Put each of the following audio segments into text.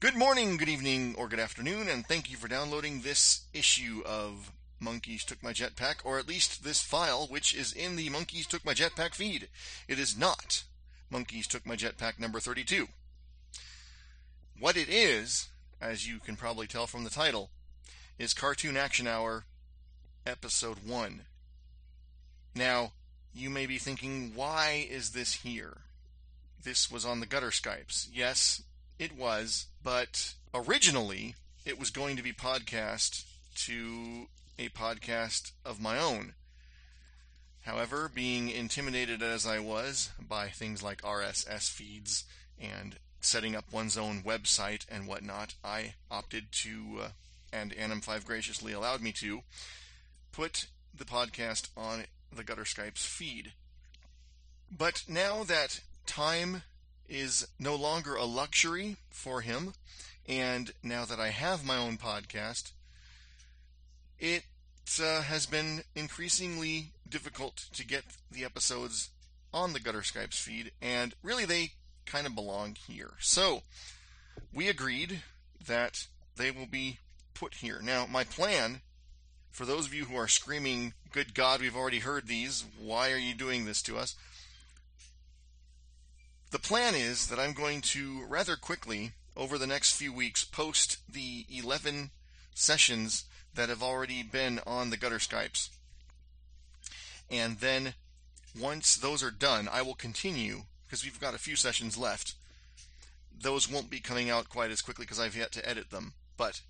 Good morning, good evening, or good afternoon, and thank you for downloading this issue of Monkeys Took My Jetpack, or at least this file, which is in the Monkeys Took My Jetpack feed. It is not Monkeys Took My Jetpack number 32. What it is, as you can probably tell from the title, is Cartoon Action Hour Episode 1. Now, you may be thinking, why is this here? This was on the gutter Skypes. Yes, it was, but originally it was going to be podcast to a podcast of my own. However, being intimidated as I was by things like RSS feeds and setting up one's own website and whatnot, I opted to, uh, and Anim5 graciously allowed me to, put the podcast on the Gutter Skypes feed. But now that time is no longer a luxury for him. And now that I have my own podcast, it uh, has been increasingly difficult to get the episodes on the Gutter Skypes feed, and really they kind of belong here. So we agreed that they will be put here. Now, my plan, for those of you who are screaming, Good God, we've already heard these, why are you doing this to us? The plan is that I'm going to rather quickly, over the next few weeks, post the 11 sessions that have already been on the Gutter Skypes. And then once those are done, I will continue, because we've got a few sessions left. Those won't be coming out quite as quickly because I've yet to edit them, but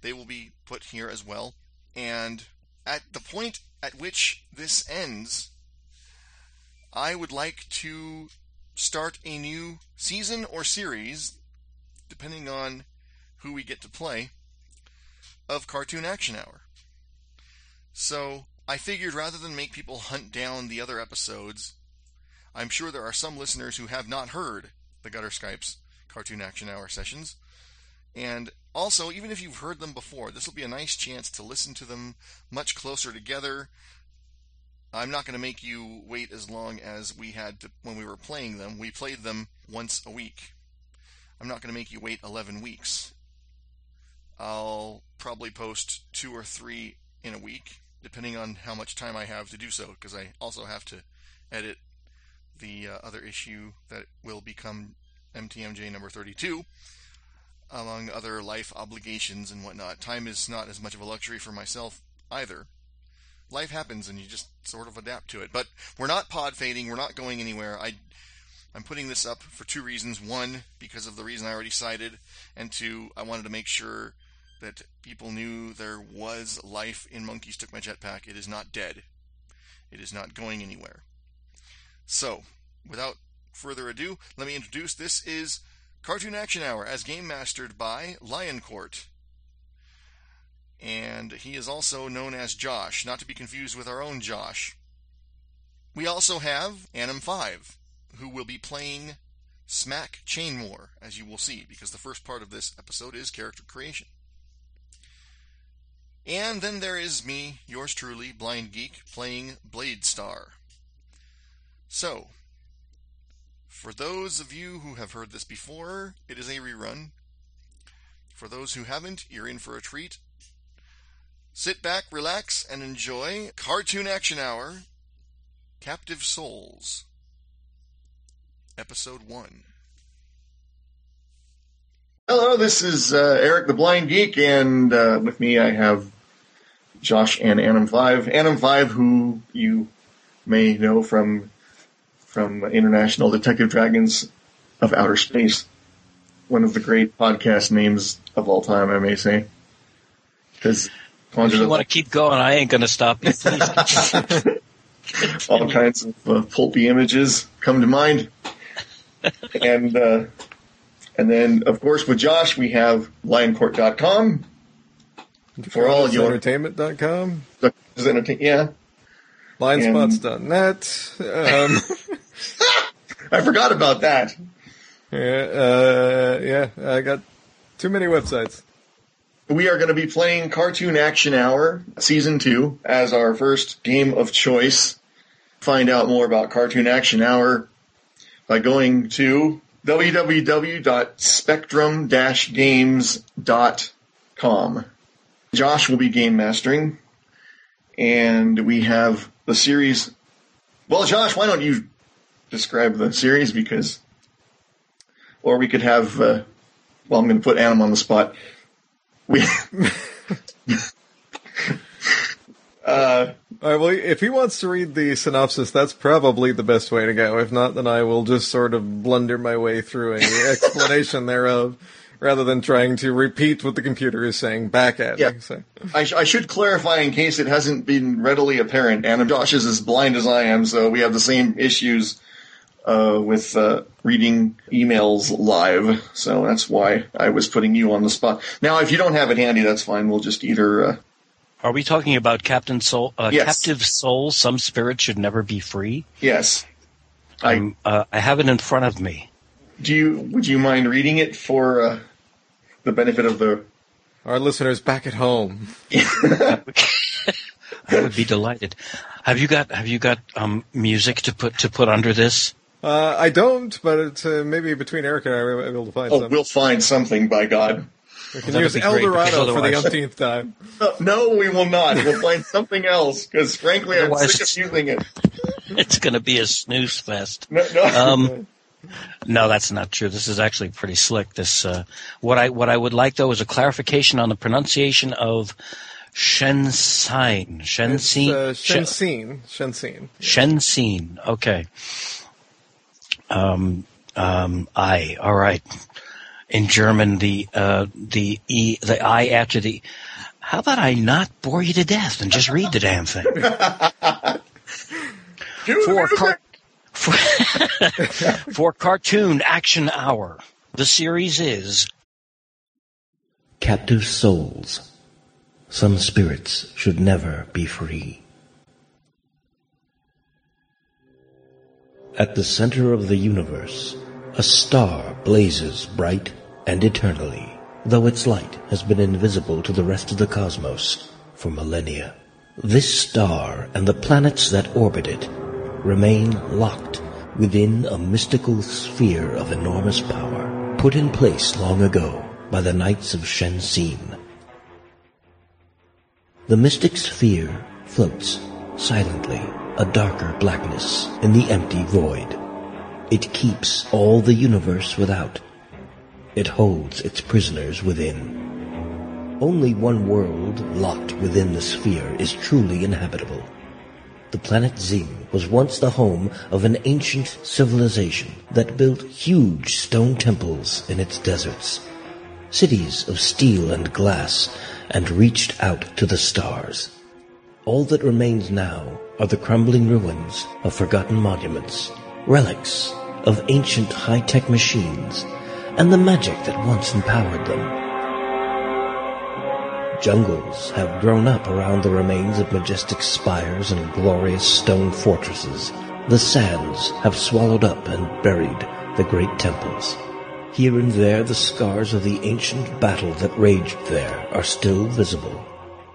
they will be put here as well. And at the point at which this ends, I would like to start a new season or series, depending on who we get to play, of Cartoon Action Hour. So I figured rather than make people hunt down the other episodes, I'm sure there are some listeners who have not heard the Gutter Skypes Cartoon Action Hour sessions. And also, even if you've heard them before, this will be a nice chance to listen to them much closer together I'm not going to make you wait as long as we had to, when we were playing them. We played them once a week. I'm not going to make you wait 11 weeks. I'll probably post two or three in a week, depending on how much time I have to do so, because I also have to edit the uh, other issue that will become MTMJ number 32, among other life obligations and whatnot. Time is not as much of a luxury for myself either life happens and you just sort of adapt to it. But we're not pod fading. We're not going anywhere. I, I'm putting this up for two reasons. One, because of the reason I already cited, and two, I wanted to make sure that people knew there was life in Monkeys Took My Jetpack. It is not dead. It is not going anywhere. So, without further ado, let me introduce this is Cartoon Action Hour as game mastered by Lion Court and he is also known as Josh, not to be confused with our own Josh. We also have Anim 5, who will be playing Smack Chainmore, as you will see, because the first part of this episode is character creation. And then there is me, yours truly, Blind Geek, playing Blade Star. So, for those of you who have heard this before, it is a rerun. For those who haven't, you're in for a treat. Sit back, relax, and enjoy Cartoon Action Hour Captive Souls, Episode 1. Hello, this is uh, Eric the Blind Geek, and uh, with me I have Josh and Anim5. Anim5, who you may know from from International Detective Dragons of Outer Space, one of the great podcast names of all time, I may say. Because if you want to keep going, I ain't going to stop you. All kinds of uh, pulpy images come to mind, and uh, and then of course with Josh we have lioncourt.com for all your entertainment.com. Entertain, yeah. Linespots.net. Um, I forgot about that. Yeah, uh, yeah, I got too many websites we are going to be playing Cartoon Action Hour Season 2 as our first game of choice. Find out more about Cartoon Action Hour by going to www.spectrum-games.com. Josh will be game mastering, and we have the series. Well, Josh, why don't you describe the series because, or we could have. Uh, well, I'm going to put Adam on the spot. We. uh, well, if he wants to read the synopsis, that's probably the best way to go. If not, then I will just sort of blunder my way through any explanation thereof rather than trying to repeat what the computer is saying back at yeah. me. So. I, sh- I, should clarify in case it hasn't been readily apparent. And Josh is as blind as I am, so we have the same issues uh, with uh, reading emails live. So that's why I was putting you on the spot. Now, if you don't have it handy, that's fine. We'll just either. Uh, Are we talking about Captain Soul? Uh, yes. Captive Soul. Some Spirit should never be free. Yes. I uh, I have it in front of me. Do you? Would you mind reading it for uh, the benefit of the our listeners back at home? I would be delighted. Have you got Have you got um, music to put to put under this? Uh, I don't, but it's, uh, maybe between Eric and I, we'll be able to find oh, something. we'll find something, by God. We can use El Dorado for the umpteenth time. No, we will not. We'll find something else, because frankly, I'm sick of using it. It's going to be a snooze fest. No, no. Um, no, that's not true. This is actually pretty slick. This uh, what I what I would like though is a clarification on the pronunciation of Shenzhen. Shenzhen. Uh, Shenzhen. Shenzhen. Shenzhen. Okay. Um, um, I. All right. In German, the uh, the e the I after the. How about I not bore you to death and just read the damn thing? for, car- for, for cartoon action hour, the series is Captive Souls. Some spirits should never be free. At the center of the universe, a star blazes bright and eternally, though its light has been invisible to the rest of the cosmos for millennia. This star and the planets that orbit it remain locked within a mystical sphere of enormous power put in place long ago by the Knights of Shenzhen. The mystic sphere floats silently a darker blackness in the empty void. It keeps all the universe without. It holds its prisoners within. Only one world locked within the sphere is truly inhabitable. The planet Zing was once the home of an ancient civilization that built huge stone temples in its deserts, cities of steel and glass, and reached out to the stars. All that remains now are the crumbling ruins of forgotten monuments, relics of ancient high-tech machines, and the magic that once empowered them. Jungles have grown up around the remains of majestic spires and glorious stone fortresses. The sands have swallowed up and buried the great temples. Here and there the scars of the ancient battle that raged there are still visible.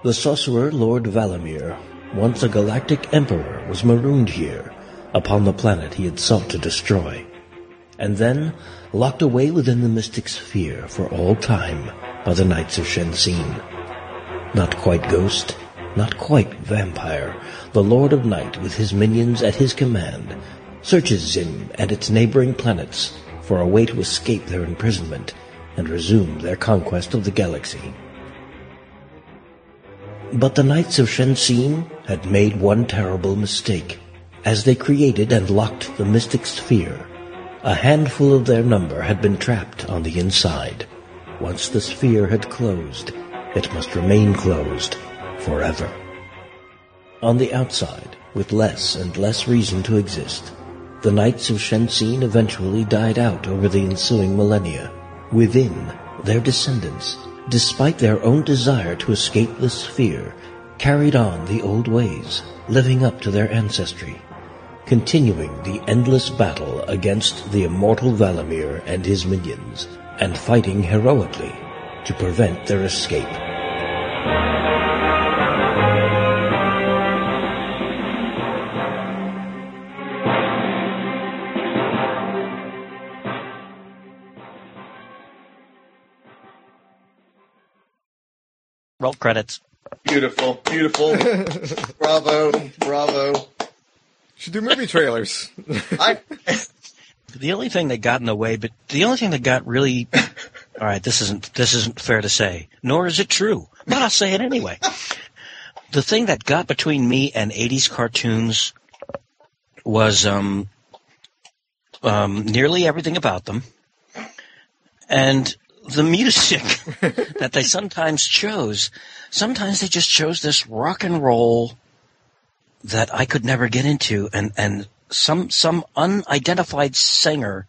The sorcerer Lord Valamir, once a galactic emperor, was marooned here, upon the planet he had sought to destroy, and then locked away within the mystic sphere for all time by the Knights of Shenzhen. Not quite ghost, not quite vampire, the Lord of Night with his minions at his command searches Zim and its neighboring planets for a way to escape their imprisonment and resume their conquest of the galaxy. But the Knights of Shenzhen had made one terrible mistake. As they created and locked the mystic sphere, a handful of their number had been trapped on the inside. Once the sphere had closed, it must remain closed forever. On the outside, with less and less reason to exist, the Knights of Shenzhen eventually died out over the ensuing millennia. Within, their descendants, despite their own desire to escape the sphere, carried on the old ways, living up to their ancestry, continuing the endless battle against the immortal Valamir and his minions, and fighting heroically to prevent their escape. Roll credits. Beautiful, beautiful. bravo, bravo. Should do movie trailers. I The only thing that got in the way, but the only thing that got really, all right, this isn't this isn't fair to say, nor is it true, but I'll say it anyway. The thing that got between me and '80s cartoons was um, um, nearly everything about them, and the music that they sometimes chose. Sometimes they just chose this rock and roll that I could never get into, and and some some unidentified singer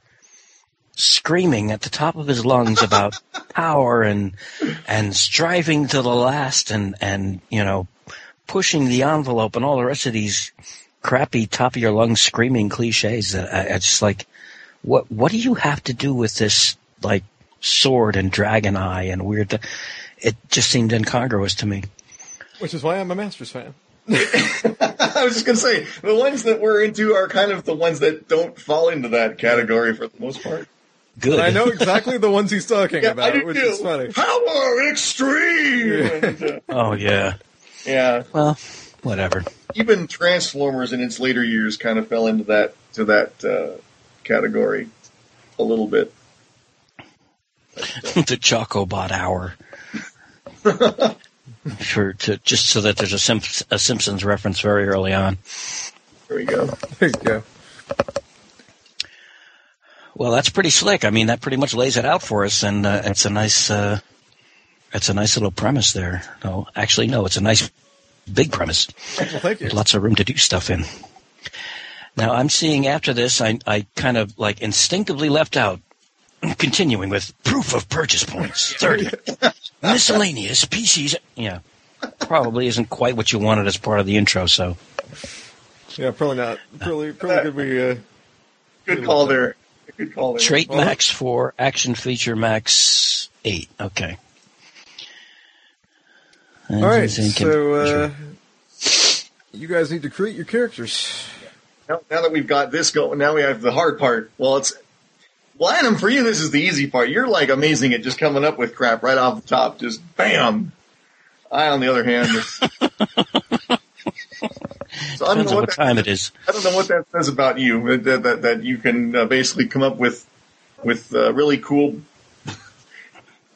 screaming at the top of his lungs about power and and striving to the last and and you know pushing the envelope and all the rest of these crappy top of your lungs screaming cliches that uh, I, I just like what what do you have to do with this like sword and dragon eye and weird th- it just seemed incongruous to me Which is why I'm a Masters fan. I was just gonna say the ones that we're into are kind of the ones that don't fall into that category for the most part. good And I know exactly the ones he's talking Yeah, about, do which too. is funny. Power extreme. And, uh, oh yeah yeah, well whatever even Transformers in its later years kind of fell into that to that uh, category a little bit. the Chocobot hour. For to just so that there's a, Simp- a Simpsons reference very early on. There we go. There you go. Well, that's pretty slick. I mean, that pretty much lays it out for us, and uh, it's a nice, uh, it's a nice little premise there. No, actually, no, it's a nice big premise. Well, thank you. With lots of room to do stuff in. Now, I'm seeing after this, I, I kind of like instinctively left out, continuing with proof of purchase points, 30. Miscellaneous PCs. Yeah. Probably isn't quite what you wanted as part of the intro, so. Yeah, probably not. Probably, probably could be. Uh, Good call there. Good call there. Trait Well- Max 4, Action Feature Max 8. Okay. all right, so uh, you guys need to create your characters. Now, now that we've got this going, now we have the hard part. Well, it's well, Adam, for you, this is the easy part. You're like amazing at just coming up with crap right off the top, just bam. I, on the other hand, so I don't Depends know what what that, time it is. I don't know what that says about you. That that, that you can uh, basically come up with with uh, really cool.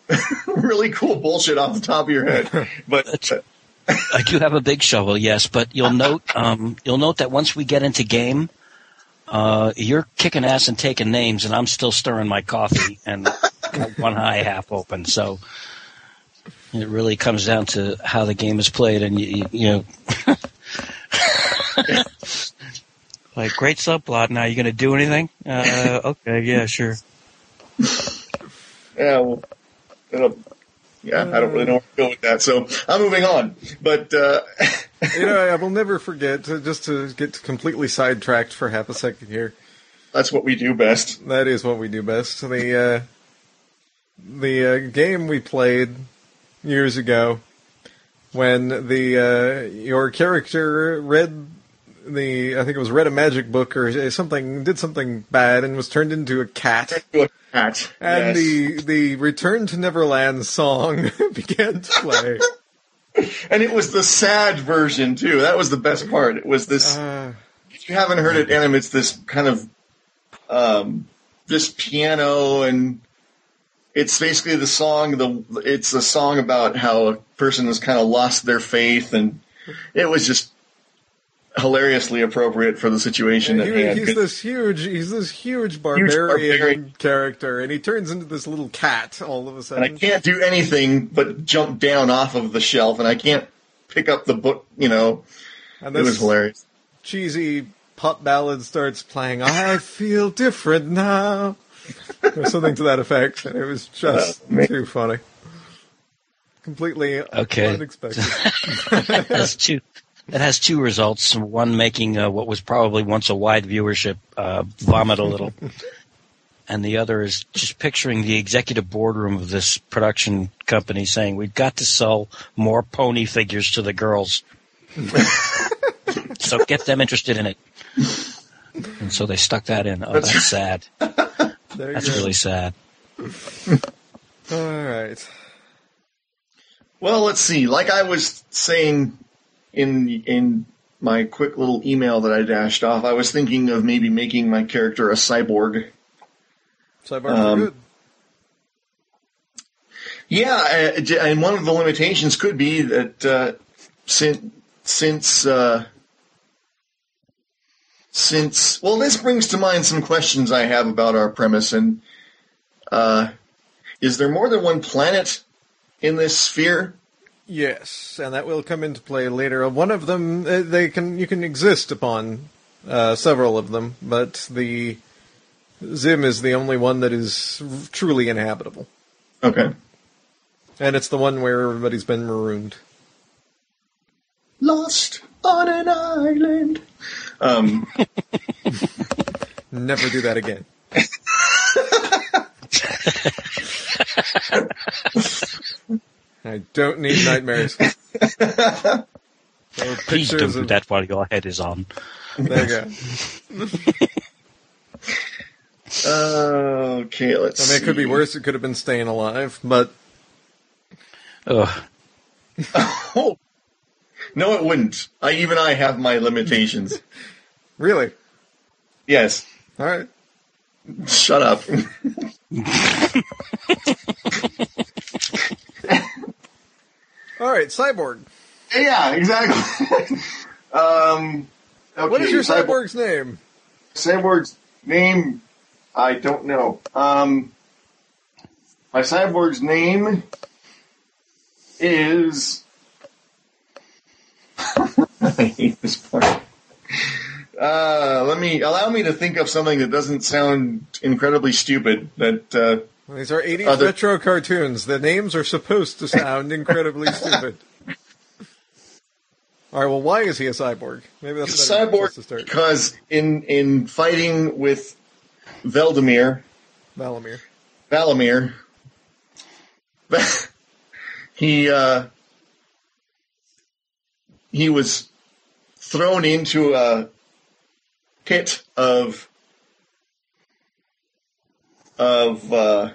really cool bullshit off the top of your head, but uh, I do have a big shovel, yes, but you'll note um, you'll note that once we get into game, uh, you're kicking ass and taking names, and I'm still stirring my coffee and got one eye half open. So it really comes down to how the game is played, and you, you, you know. Like great subplot. Now you're going to do anything? Uh, okay, yeah, sure. Yeah, well, it'll, yeah, I don't really know where to go with that. So I'm moving on. But uh, You know, I will never forget. To, just to get completely sidetracked for half a second here. that's what we do best. That is what we do best. The uh, the uh, game we played years ago, when the uh, your character read the I think it was read a magic book or something, did something bad, and was turned into a cat. A cat. And yes. the the Return to Neverland song began to play. and it was the sad version too. That was the best part. It was this. Uh, if you haven't heard it, Adam, it's this kind of um, this piano and. It's basically the song. The it's a song about how a person has kind of lost their faith, and it was just hilariously appropriate for the situation at he- hand. he's this huge, he's this huge barbarian, barbarian. character, and he turns into this little cat all of a sudden. and. I can't do anything but jump down off of the shelf, and I can't pick up the book. You know, And it was hilarious. cheesy pop ballad starts playing. I feel different now, or something to that effect, and it was just Uh, too funny. Completely Okay. unexpected. it has two. It has two results. One making uh, what was probably once a wide viewership uh, vomit a little, and the other is just picturing the executive boardroom of this production company saying, "We've got to sell more pony figures to the girls, so get them interested in it." And so they stuck that in. Oh, that's sad. That's go. really sad. all right. Well, let's see. Like I was saying in in my quick little email that I dashed off, I was thinking of maybe making my character a cyborg. Cyborgs are Um, good. Yeah, uh, and one of the limitations could be that uh, since since uh, since well, this brings to mind some questions I have about our premise. And uh, is there more than one planet in this sphere? Yes, and that will come into play later. One of them, uh, they can you can exist upon uh, several of them, but the Zim is the only one that is truly inhabitable, Okay. and it's the one where everybody's been marooned. Lost on an island. Um, Never do that again. I don't need nightmares. Or Please don't pictures do of- that while your head is on. There you go. okay, let's. I mean, it could be worse. It could have been staying alive, but Ugh. Oh, no, it wouldn't. I even I have my limitations. really, yes. all right. Shut up. All right, cyborg. yeah, exactly. um, okay, What is your cyborg- cyborg's name? cyborg's name? I don't know. Um, my cyborg's name is. I hate this part. Uh, let me allow me to think of something that doesn't sound incredibly stupid. That uh, These are 80s Other- retro cartoons. The names are supposed to sound incredibly stupid. All right, well, why is he a cyborg? Maybe that's a a better place cyborg to start. because in in fighting with Veldemir, Valamir. Valamir, he uh, he was thrown into a pit of of uh,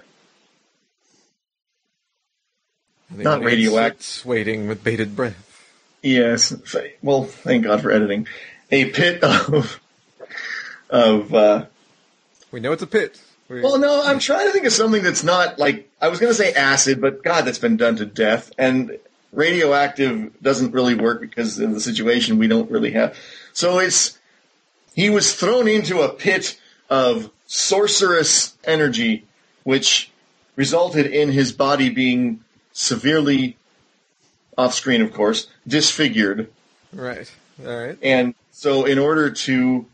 The Not radioactive. radioact- waiting with bated breath. yes, well, thank God for editing, a pit of of. Uh, We know it's a pit. We, Well, no, I'm trying to think of something that's not like I was going to say acid, but God, that's been done to death. And radioactive doesn't really work because in the situation we don't really have. So it's he was thrown into a pit of sorcerous energy, which resulted in his body being severely off screen, of course, disfigured. right. All right. And so, in order to,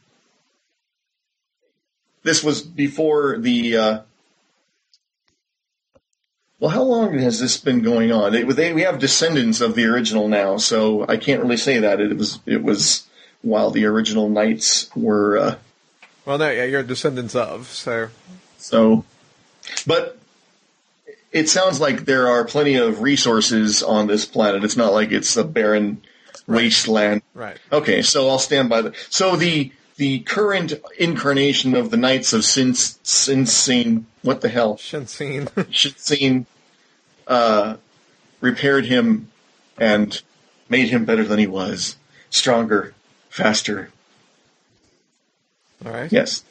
this was before the. Uh, well, how long has this been going on? They, they, we have descendants of the original now, so I can't really say that it was it was while the original knights were. Uh, Well, no, yeah, you're descendants of, so. so, but it sounds like there are plenty of resources on this planet. It's not like it's a barren wasteland. Right. Okay, so I'll stand by the. So the the current incarnation of the Knights of Sin Sin Sin what the hell Shensin. Shin uh, repaired him and made him better than he was, stronger, faster. All right. Yes,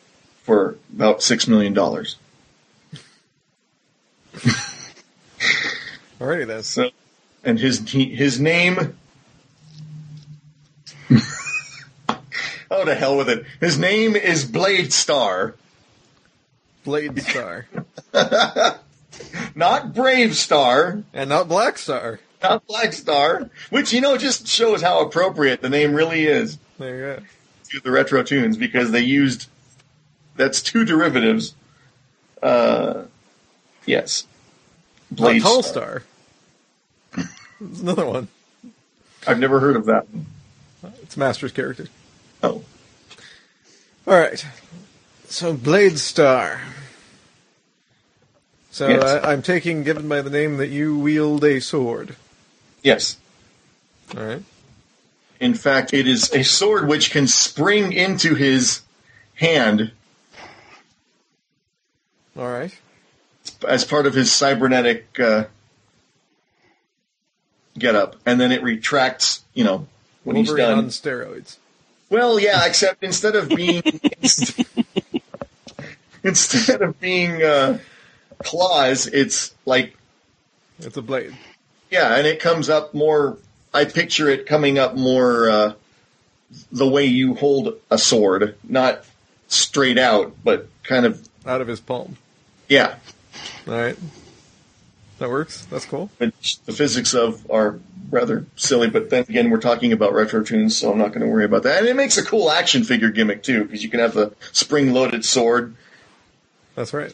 for about six million dollars. Alrighty then. So, and his his name. oh, to hell with it! His name is Blade Star. Blade Star. not BraveStarr, and not Black Star. not Black Star, which you know just shows how appropriate the name really is There you go. to the retro toons because they used that's two derivatives. Uh, yes, Blade Tall Star. There's another one. I've never heard of that. It's Master's character. Oh, Alright. So, Blade Star. So, Yes. uh, I'm taking, given by the name, that you wield a sword. yes. Alright. In fact, it is a sword which can spring into his hand Alright. As part of his cybernetic uh, get up, and then it retracts. You know when he's Wolverine done. on steroids. Well, yeah, except instead of being instead of being uh, claws, it's like It's a blade. yeah, and it comes up more. I picture it coming up more uh, the way you hold a sword, not straight out, but kind of Out of his palm. yeah. All right. That works. That's cool. Which the physics of are rather silly, but then again, we're talking about retro toons, so I'm not going to worry about that. And it makes a cool action figure gimmick too, because you can have the spring-loaded sword. That's right.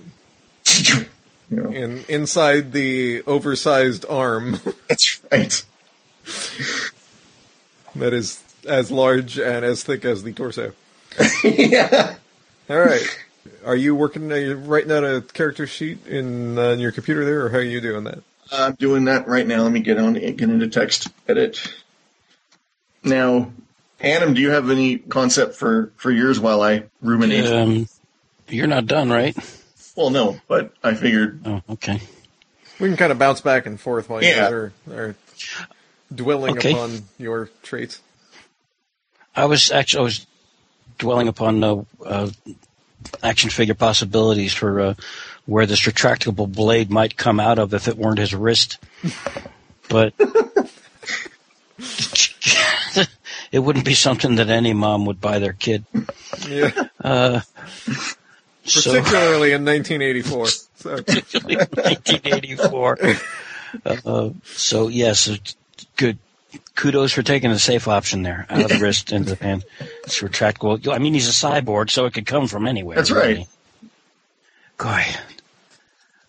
you know, And inside the oversized arm that's right. that is as large and as thick as the torso. yeah. All right. Are you working? Are you writing out a character sheet in, uh, in your computer there, or how are you doing that? I'm doing that right now. Let me get on get into text edit. Now, Adam, do you have any concept for for yours while I ruminate? Um, you're not done, right? Well, no, but I figured. Oh, okay. We can kind of bounce back and forth while you guys are, are dwelling Okay. upon your traits. I was actually I was dwelling upon uh, uh, action figure possibilities for uh, where this retractable blade might come out of if it weren't his wrist, but it wouldn't be something that any mom would buy their kid. Yeah. Uh, so, Particularly in 1984. So, 1984. Uh, so yes, it's good. Kudos for taking the safe option there, out of the wrist into the hand. It's retractable. I mean, he's a cyborg, so it could come from anywhere. That's really. right. Guy,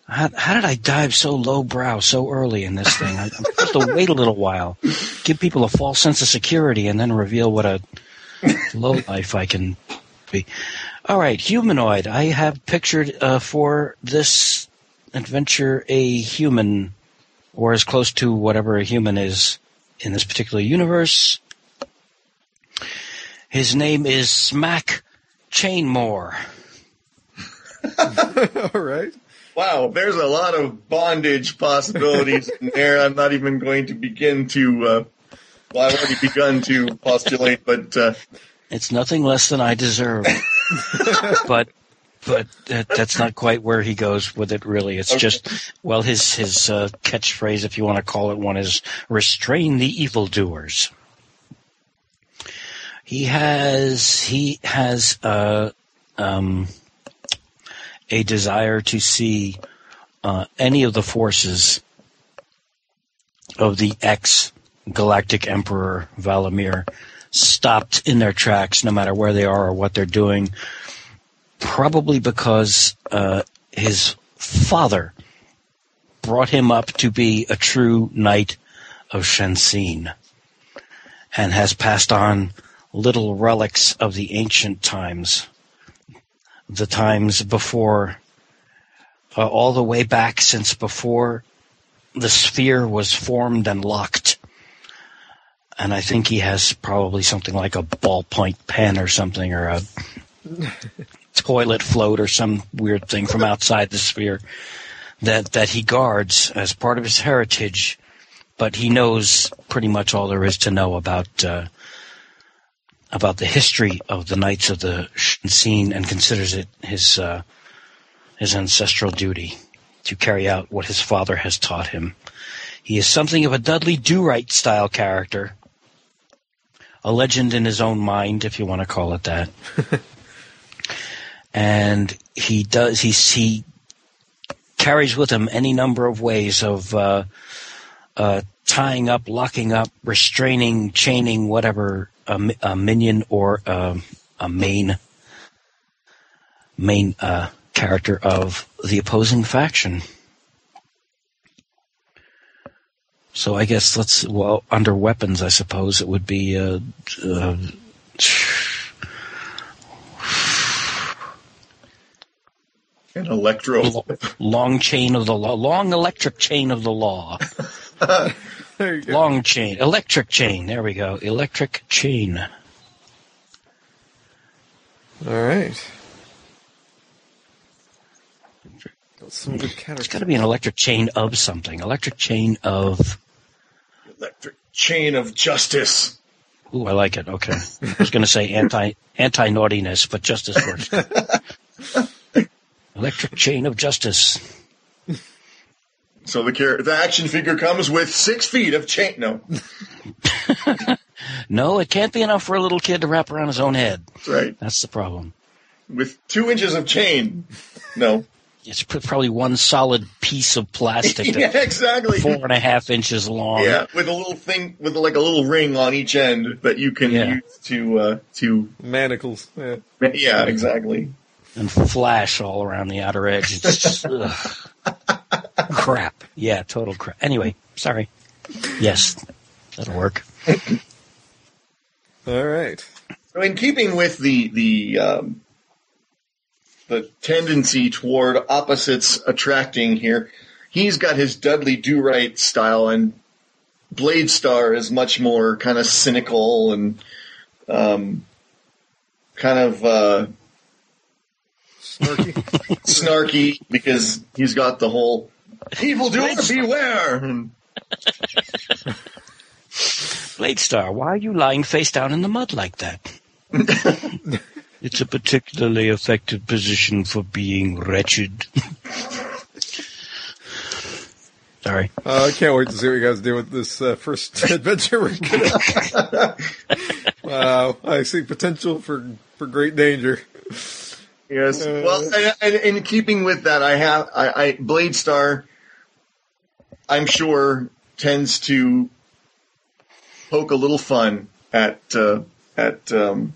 how, how did I dive so low brow so early in this thing? I, I'm supposed to wait a little while, give people a false sense of security, and then reveal what a low life I can be. All right, humanoid. I have pictured uh, for this adventure a human, or as close to whatever a human is in this particular universe. His name is Smack Chainmore. all right. Wow, there's a lot of bondage possibilities in there. I'm not even going to begin to. Uh, well, I've already begun to postulate, but uh, It's nothing less than I deserve. but but that, that's not quite where he goes with it. Really, it's Okay. just well, his his uh, catchphrase, if you want to call it one, is "restrain the evildoers." He has he has uh, um, a desire to see uh, any of the forces of the ex galactic emperor Valamir stopped in their tracks, no matter where they are or what they're doing. Probably because uh, his father brought him up to be a true knight of Shensin and has passed on little relics of the ancient times, the times before, uh, all the way back since before the sphere was formed and locked. And I think he has probably something like a ballpoint pen or something, or a toilet float or some weird thing from outside the sphere that that he guards as part of his heritage. But he knows pretty much all there is to know about uh, about the history of the Knights of the Scene, and considers it his uh, his ancestral duty to carry out what his father has taught him. He is something of a Dudley Do Right style character, a legend in his own mind, if you want to call it that. and he does he he carries with him any number of ways of uh, uh, tying up, locking up, restraining, chaining, whatever a, a minion or um a main main uh, character of the opposing faction. So I guess let's well under weapons. I suppose it would be uh, uh, an electro. long chain of the law, long electric chain of the law, There you go. long chain, electric chain. There we go, electric chain. All right. Got some good It's characters. got to be an electric chain of something. Electric chain of Electric chain of justice. Ooh, I like it. Okay. I was going to say anti anti naughtiness, but justice first. Electric chain of justice. So the char- the action figure comes with six feet of chain. No, No, it can't be enough for a little kid to wrap around his own head. right. That's the problem. With two inches of chain. No. It's probably one solid piece of plastic yeah, exactly. four and a half inches long. Yeah, with a little thing, with like a little ring on each end that you can Yeah. use to uh, to. Manacles. Yeah. Yeah, exactly. And flash all around the outer edge. It's just ugh. crap. Yeah, total crap. Anyway, sorry. Yes, that'll work. All right. So in keeping with the the um, the tendency toward opposites attracting here, he's got his Dudley Do Right style, and Blade Star is much more kind of cynical and um, kind of uh, Snarky. snarky because he's got the whole "evil doer beware." Blade Star, why are you lying face down in the mud like that? it's a particularly effective position for being wretched. Sorry. Uh, I can't wait to see what you guys do with this uh, first adventure we're gonna. wow, I see potential for for great danger. Yes. Uh, well, and, and in keeping with that, I have I, I Blade Star. I'm sure tends to poke a little fun at uh, at um,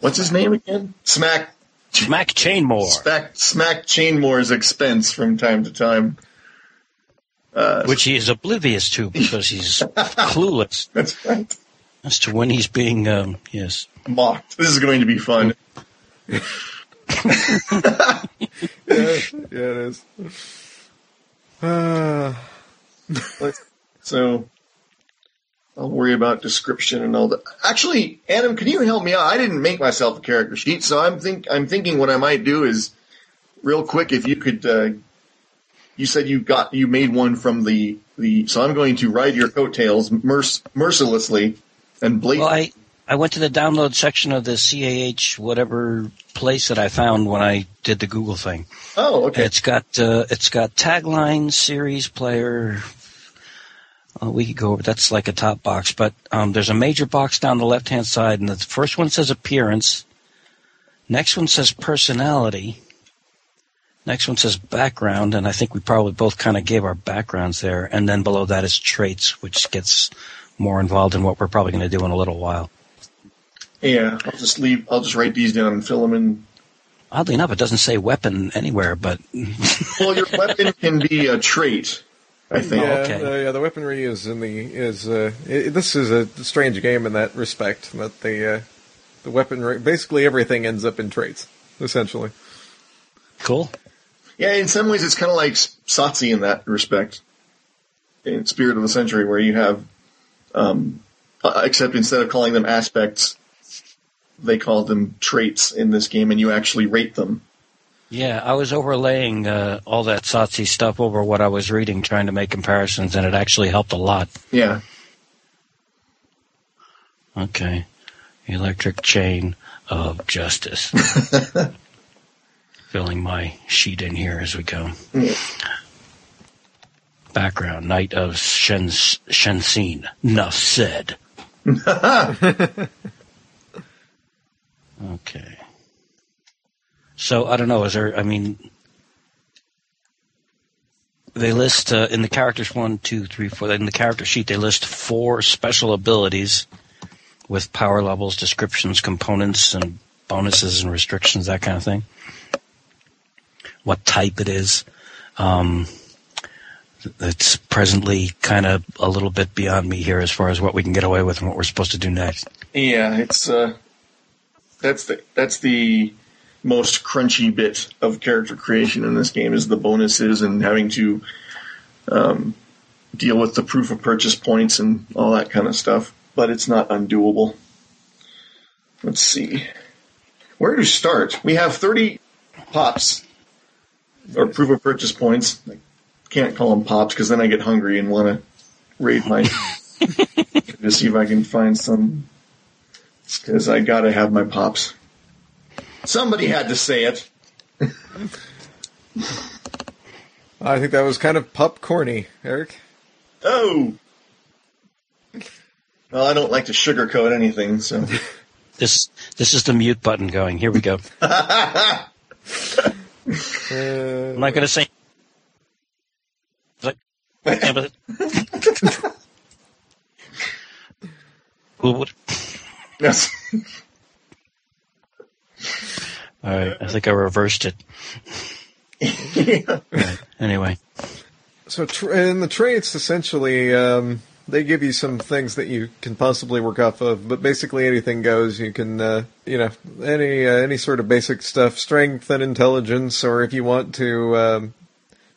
what's his name again? Smack Smack Chainmore. Smack Smack Chainmore's expense from time to time. Uh, which he is oblivious to because he's clueless that's right. as to when he's being, um, yes. Mocked. This is going to be fun. Yeah, yeah, it is. Uh, So I'll worry about description and all that. Actually, Adam, can you help me out? I didn't make myself a character sheet, so I'm think I'm thinking what I might do is real quick if you could. Uh, you said you got you made one from the the, so I'm going to ride your coattails merc- mercilessly and blade. Well, I, I went to the download section of the CAH whatever place that I found when I did the Google thing. oh, okay. It's got uh, it's got tagline, series, player. Uh, we could go over. That's like a top box, but um, there's a major box down the left hand side, and the first one says appearance. Next one says personality. Next one says background, and I think we probably both kind of gave our backgrounds there. And then below that is traits, which gets more involved in what we're probably going to do in a little while. Yeah, I'll just leave. I'll just write these down and fill them in. Oddly enough, it doesn't say weapon anywhere, but Well, your weapon can be a trait. I think. yeah, okay. uh, yeah. The weaponry is in the is. Uh, it, this is a strange game in that respect. That the uh, the weaponry, basically everything ends up in traits, essentially. cool. Yeah, in some ways, it's kind of like Satsi in that respect. In Spirit of the Century, where you have, um, uh, except instead of calling them aspects, they call them traits in this game, and you actually rate them. Yeah, I was overlaying uh, all that Satsi stuff over what I was reading, trying to make comparisons, and it actually helped a lot. Yeah. Okay. Electric chain of justice. Filling my sheet in here as we go. Yeah. Background Knight of Shen Shensin. Nuff said. okay. So I don't know. Is there? I mean, they list uh, in the characters one, two, three, four. In the character sheet, they list four special abilities with power levels, descriptions, components, and bonuses and restrictions, that kind of thing. What type it is. Um, it's presently kind of a little bit beyond me here as far as what we can get away with and what we're supposed to do next. Yeah, it's uh, that's the that's the most crunchy bit of character creation in this game is the bonuses and having to um, deal with the proof of purchase points and all that kind of stuff. But it's not undoable. Let's see. Where to start? We have 30 pops or proof of purchase points. I can't call them pops because then I get hungry and want to raid my to see if I can find some. Because I gotta have my pops. Somebody had to say it. I think that was kind of pup corny, Eric. Oh. Well, I don't like to sugarcoat anything, so. This this is the mute button going. Here we go. Uh, I'm not going to say. Like, yeah, but- Who would? Yes. All right, I think I reversed it. Right, Anyway, So tr in the traits, essentially, um, they give you some things that you can possibly work off of, but basically anything goes. You can, uh, you know, any uh, any sort of basic stuff, strength and intelligence, or if you want to um,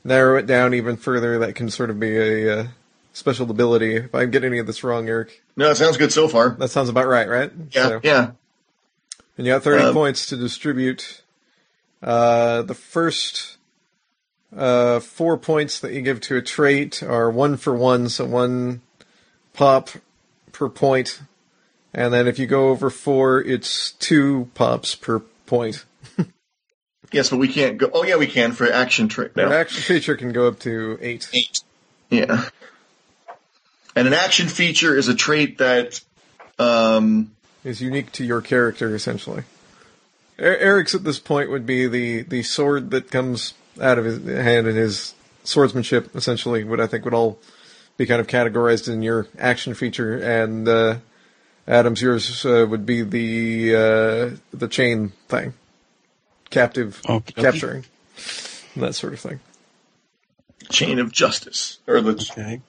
narrow it down even further, that can sort of be a uh, special ability. If I'm getting any of this wrong, Eric, No, it sounds good so far. that sounds about right, right? Yeah, So- yeah. And you got 30 Um, points to distribute. Uh, the first uh, four points that you give to a trait are one for one, so one pop per point. And then if you go over four, it's two pops per point. Yes, but we can't go. Oh, yeah, we can for action trick An action feature can go up to eight. Eight. Yeah. And an action feature is a trait that, um, Is unique to your character, essentially. Er- Eric's at this point would be the, the sword that comes out of his hand and his swordsmanship, essentially, would I think would all be kind of categorized in your action feature. And uh, Adam's yours uh, would be the uh, the chain thing, captive Okey dokey. capturing, that sort of thing. chain of justice or the okay.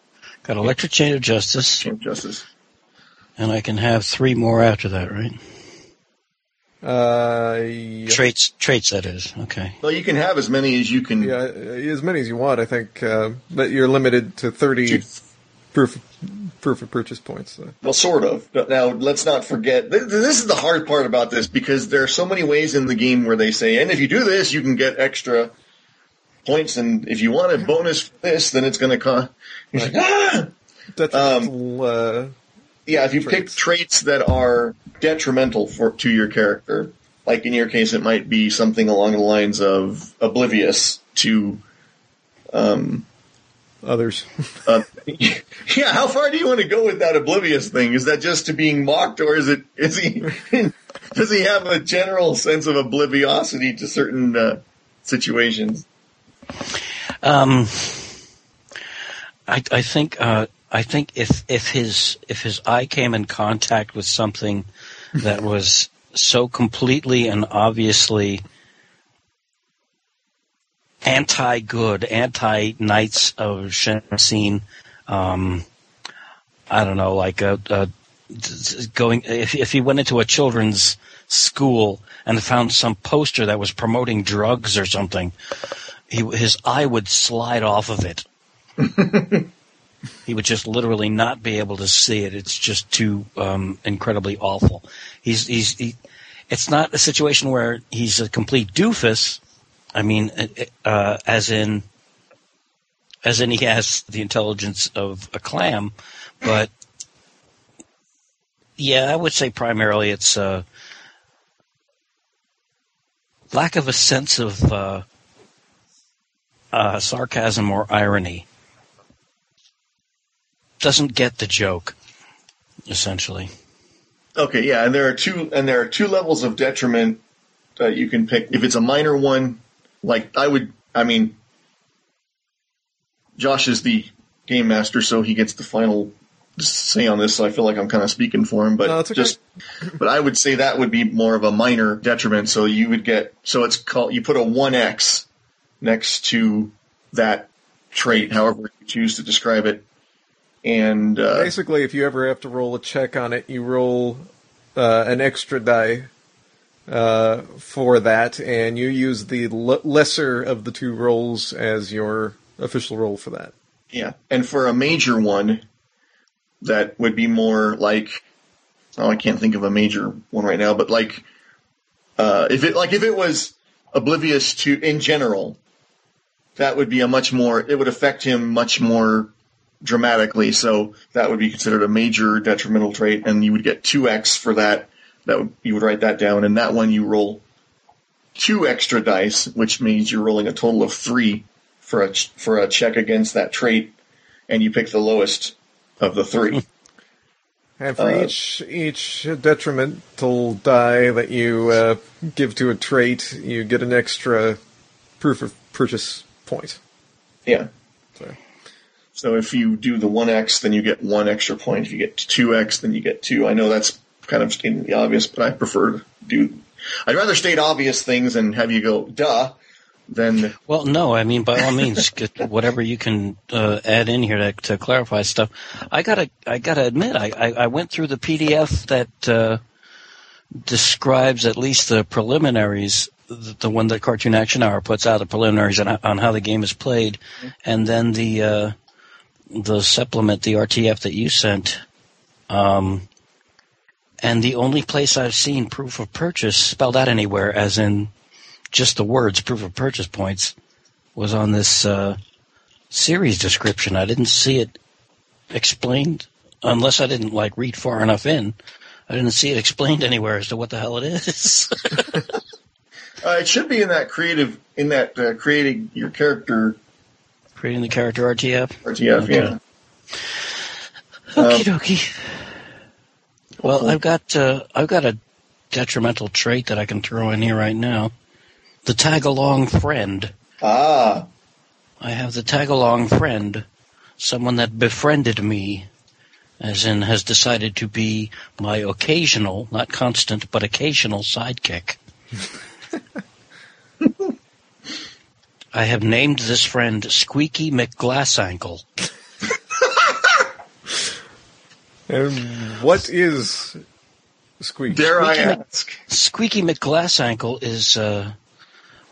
Got electric chain of justice, chain of justice. and I can have three more after that, right? Uh, yeah, Traits, traits. That is okay. Well, you can have as many as you can. yeah, as many as you want, I think, uh, but you're limited to thirty proof proof of purchase points. So. Well, sort of. Now, let's not forget. th- This is the hard part about this because there are so many ways in the game where they say, and if you do this, you can get extra points, and if you want a bonus for this, then it's going to cost. Like, ah! Detrimental, uh, Yeah, if you pick Traits. traits that are detrimental for to your character, like in your case, it might be something along the lines of oblivious to. Um, others. uh, yeah, how far do you want to go with that oblivious thing? Is that just to being mocked, or is it is he does he have a general sense of obliviosity to certain uh, situations? Um, I, I think uh, I think if if his if his eye came in contact with something that was so completely and obviously anti-good, anti-Knights of Shensin, um, I don't know, like a, a going if if he went into a children's school and found some poster that was promoting drugs or something, he, his eye would slide off of it. he would just literally not be able to see it. It's just too um, incredibly awful. He's he's he, it's not a situation where he's a complete doofus. I mean, uh, as in as in he has the intelligence of a clam, but yeah, I would say primarily it's uh, lack of a sense of uh, uh, sarcasm or irony. Doesn't get the joke, essentially. Okay, yeah, and there are two and there are two levels of detriment that you can pick. If it's a minor one, like I would, I mean, Josh is the game master, so he gets the final say on this. So I feel like I'm kind of speaking for him, but No, okay. just, but I would say that would be more of a minor detriment. So you would get, so it's called, you put a one X next to that trait, however you choose to describe it, and uh, Basically, if you ever have to roll a check on it, you roll uh, an extra die uh, for that, and you use the l- lesser of the two rolls as your official roll for that. Yeah, and for a major one, that would be more like, oh, I can't think of a major one right now, but like, uh, if it like if it was oblivious to in general, that would be a much more. It would affect him much more dramatically. So that would be considered a major detrimental trait, and you would get two X for that. That would, you would write that down, and that one you roll two extra dice, which means you're rolling a total of three for a ch- for a check against that trait, and you pick the lowest of the three. And for Uh, each each detrimental die that you uh, give to a trait, you get an extra proof of purchase point. yeah. So, So if you do the one X, then you get one extra point. If you get two X, then you get two. I know that's kind of stating the obvious, but I prefer to do. I'd rather state obvious things and have you go duh then Well, no, I mean by all means, get whatever you can uh, add in here to, to clarify stuff. I gotta, I gotta admit, I, I, I went through the PDF that uh, describes at least the preliminaries, the, one that Cartoon Action Hour puts out, the preliminaries on, on how the game is played, and then the uh, the supplement, the RTF that you sent. Um, and the only place I've seen proof of purchase spelled out anywhere, as in just the words proof of purchase points was on this uh, series description. I didn't see it explained unless I didn't like read far enough in. I didn't see it explained anywhere as to what the hell it is. uh, it should be in that creative in that uh, creating your character Creating the character RTF. RTF. Okay. Yeah. Okie dokie. Well, I've got uh, I've got a detrimental trait that I can throw in here right now. The tag along friend. Ah. I have the tag along friend, someone that befriended me, as in has decided to be my occasional, not constant, but occasional sidekick. I have named this friend Squeaky McGlassankle. and what is squeak? Dare I Speaking of- ask? Squeaky McGlassankle is uh,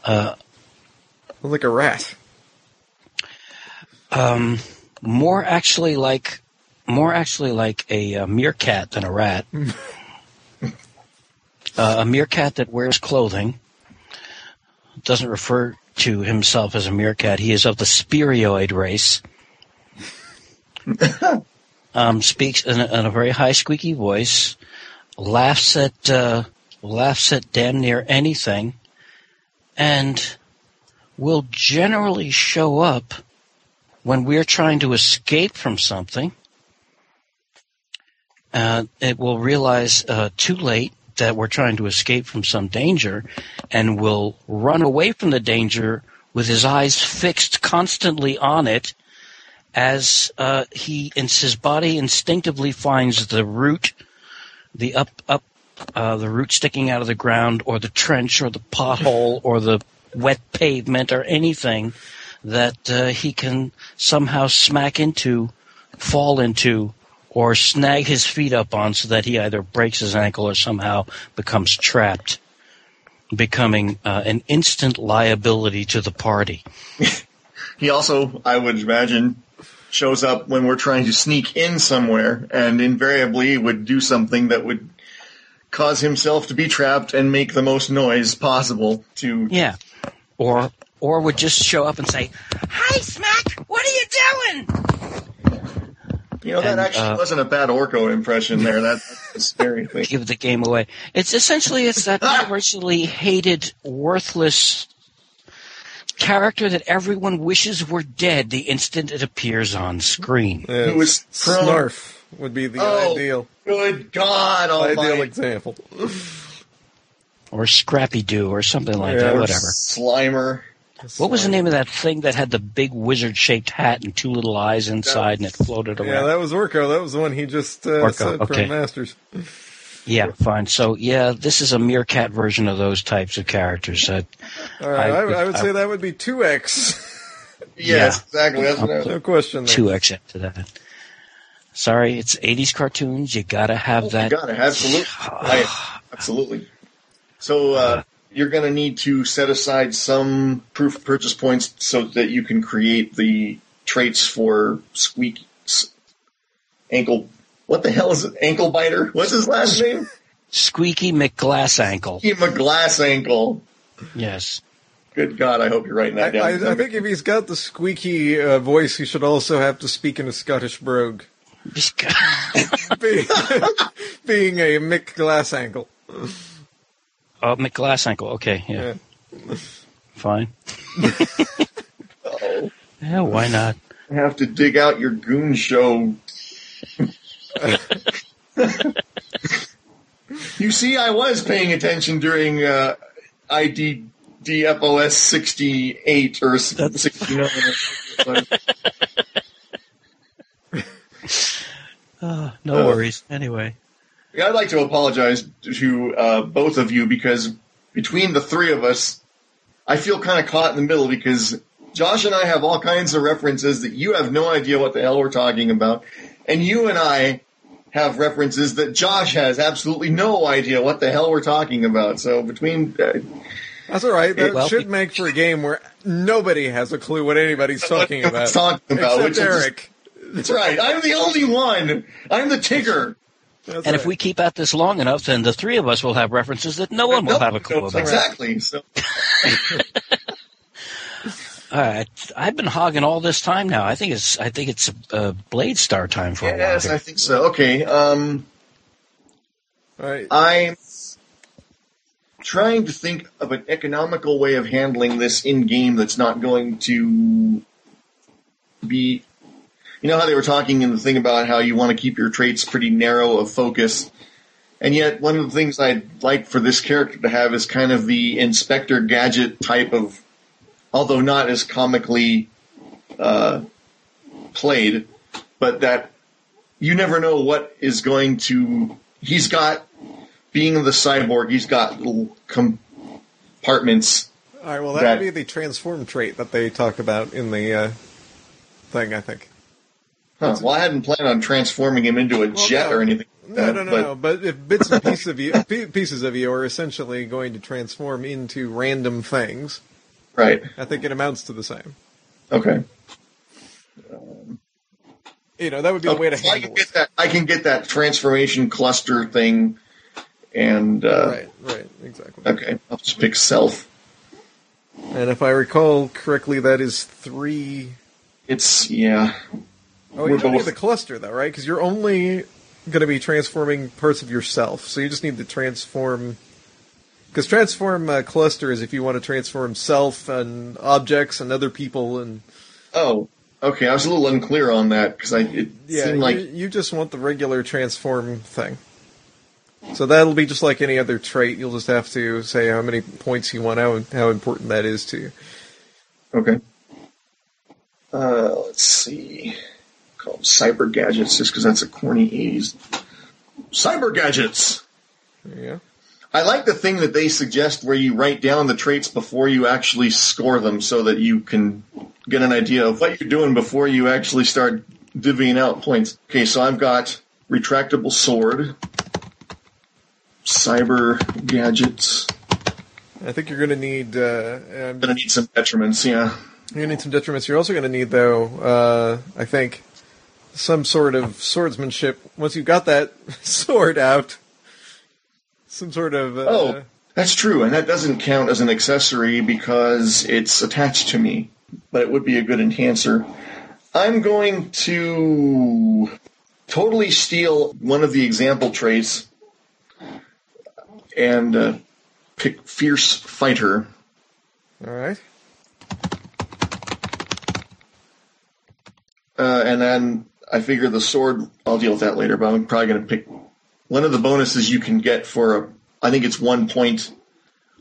uh, like a rat. um, more actually like more actually like a, uh meerkat than a rat. uh, a meerkat that wears clothing doesn't refer to himself as a meerkat. He is of the spirioid race. um, speaks in a, in a very high squeaky voice, laughs at uh, laughs at damn near anything, and will generally show up when we're trying to escape from something, uh, it will realize uh, too late that we're trying to escape from some danger and will run away from the danger with his eyes fixed constantly on it as uh, he his body instinctively finds the root the up up uh, the root sticking out of the ground or the trench or the pothole or the wet pavement or anything that uh, he can somehow smack into, fall into, or snag his feet up on so that he either breaks his ankle or somehow becomes trapped, becoming uh, an instant liability to the party. He also, I would imagine, shows up when we're trying to sneak in somewhere, and invariably would do something that would cause himself to be trapped and make the most noise possible to Yeah. Or or would just show up and say, "Hi, Smack, what are you doing?" You know, that actually uh, wasn't a bad Orko impression there. That, that's a scary thing. Give the game away. It's essentially it's that universally hated, worthless character that everyone wishes were dead the instant it appears on screen. Yeah, Who was prone- Snarf would be the Oh, ideal Good God ideal Almighty! example. Or Scrappy Doo or something like Yeah, that, or whatever. Slimer. What was the name of that thing that had the big wizard shaped hat and two little eyes inside and it floated around? Yeah, that was Orko. That was the one he just uh, Orko, said okay. from Masters. Yeah, fine. So yeah, this is a meerkat version of those types of characters. Uh, All right, I I, would- I would I- say that would be two X. Yes, exactly. That's what I was- no question. There. two X to that. Sorry, it's '80s cartoons. You gotta have Oh, that. You got it. Absolutely. I- absolutely. So uh, you're going to need to set aside some proof of purchase points so that you can create the traits for Squeak ankle. What the hell is it? Ankle biter? What's his last name? Squeaky McGlass ankle. Give him a glass ankle. Yes. Good God, I hope you're writing that I, down. I, I think if he's got the squeaky uh, voice, he should also have to speak in a Scottish brogue, being, being a Mick Glassangle. Oh, McGlass ankle. Okay, yeah, Yeah. fine. Oh, Yeah, why not? I have to dig out your goon show. you see, I was paying attention during uh, ID DFOS 68 or That's- 69. Uh, no worries. Anyway, I'd like to apologize to uh, both of you because between the three of us, I feel kind of caught in the middle because Josh and I have all kinds of references that you have no idea what the hell we're talking about, and you and I have references that Josh has absolutely no idea what the hell we're talking about. So between uh, That's all right. That Well, should make for a game where nobody has a clue what anybody's talking about. talking about, Except which will just- Eric. that's right. I'm the only one. I'm the Tigger. That's and if we keep at this long enough, then the three of us will have references that no one will have a clue knows about. Exactly. So All right, I've been hogging all this time now. I think it's I think it's uh, Blade Star time for a while. yes. I think so. Okay. Um. All right. I'm trying to think of an economical way of handling this in game that's not going to be. You know how they were talking in the thing about how you want to keep your traits pretty narrow of focus, and yet one of the things I'd like for this character to have is kind of the Inspector Gadget type of, although not as comically uh, played, but that you never know what is going to. He's got being the cyborg, he's got little compartments. All right. Well, that, that- would be the transform trait that they talk about in the uh, thing. I think. Huh. Well, I hadn't planned on transforming him into a Well, jet no. or anything. like No, that, no, no, but, no. But if bits and pieces of you, pieces of you are essentially going to transform into random things, Right. I think it amounts to the same. Okay. You know, that would be a way to So I can handle get it. that. I can get that transformation cluster thing, and uh, Right, right, exactly. okay, I'll just pick self. And if I recall correctly, that is three It's yeah. Oh, you don't need the cluster though, right? Because you're only going to be transforming parts of yourself, so you just need to transform. Because transform uh, cluster is if you want to transform self and objects and other people and Oh, okay. I was a little unclear on that because I it yeah, seemed like you, you just want the regular transform thing. So that'll be just like any other trait. You'll just have to say how many points you want, how how important that is to you. Okay. Uh, let's see. Call them cyber gadgets, just because that's a corny '80s. Cyber gadgets. Yeah. I like the thing that they suggest where you write down the traits before you actually score them, so that you can get an idea of what you're doing before you actually start divvying out points. Okay, so I've got retractable sword, cyber gadgets. I think you're going to need. Uh, um, Gonna need some detriments, yeah. You're gonna need some detriments. You're also gonna need, though, uh, I think, some sort of swordsmanship. Once you've got that sword out, some sort of. Uh, Oh, that's true, and that doesn't count as an accessory because it's attached to me, but it would be a good enhancer. I'm going to totally steal one of the example traits and uh, pick Fierce Fighter. All right. Uh, and then I figure the sword, I'll deal with that later, but I'm probably going to pick one of the bonuses you can get for a, I think it's one point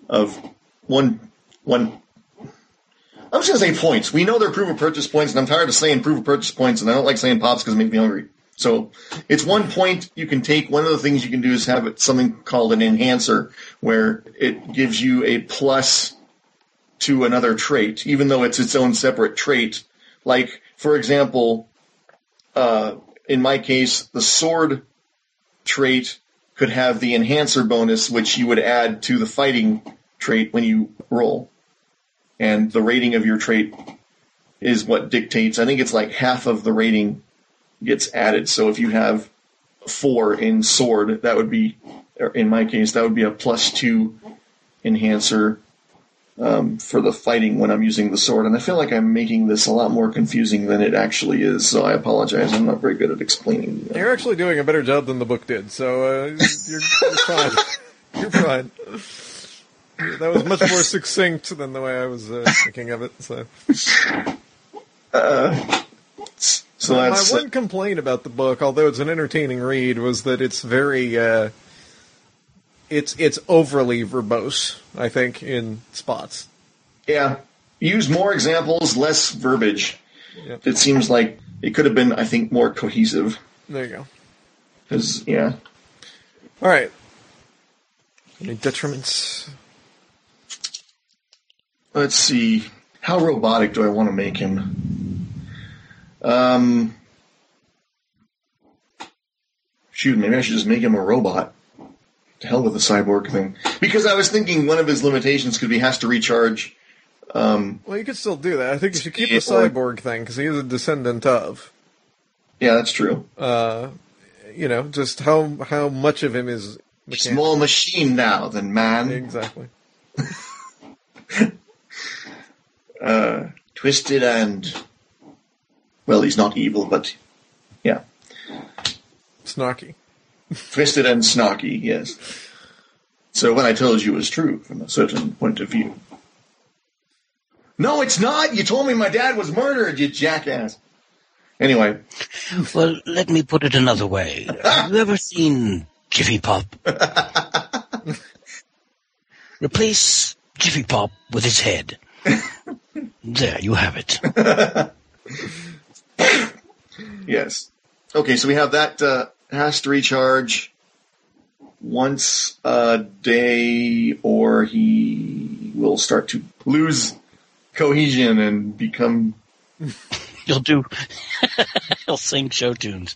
of one, one, I'm just going to say points. We know they're proof of purchase points, and I'm tired of saying proof of purchase points, and I don't like saying pops because it makes me hungry. So it's one point you can take. One of the things you can do is have it something called an enhancer, where it gives you a plus to another trait, even though it's its own separate trait. Like, for example, uh, in my case, the sword trait could have the enhancer bonus, which you would add to the fighting trait when you roll. And the rating of your trait is what dictates. I think it's like half of the rating gets added. So if you have four in sword, that would be, in my case, that would be a plus two enhancer. Um, for the fighting when I'm using the sword, and I feel like I'm making this a lot more confusing than it actually is. So I apologize. I'm not very good at explaining. uh, You're actually doing a better job than the book did, so uh, you're, you're fine. You're fine. That was much more succinct than the way I was uh, thinking of it. So, So my one complaint about the book, although it's an entertaining read, was that it's very, uh, it's it's overly verbose. I think in spots. yeah. Use more examples, less verbiage. Yep. It seems like it could have been, I think, more cohesive. There you go. Because yeah, All right. Any detriments? Let's see. How robotic do I want to make him? Um, shoot, maybe I should just make him a robot. Hell with the cyborg thing. Because I was thinking one of his limitations could be has to recharge. Um, Well, you could still do that. I think you should keep the cyborg thing because he is a descendant of. yeah, that's true. Uh, you know, just how how much of him is mechanical. more machine now than man. Exactly. Uh, twisted and well, he's not evil, but yeah, Snarky. Twisted and snarky. Yes. So what I told you was true from a certain point of view. No, it's not. You told me my dad was murdered. You jackass. Anyway, Well, let me put it another way. Have you ever seen Jiffy Pop? Replace Jiffy Pop with his head. There, you have it. yes. Okay, so we have that uh, has to recharge once a day, or he will start to lose cohesion and become You'll do. He'll sing show tunes.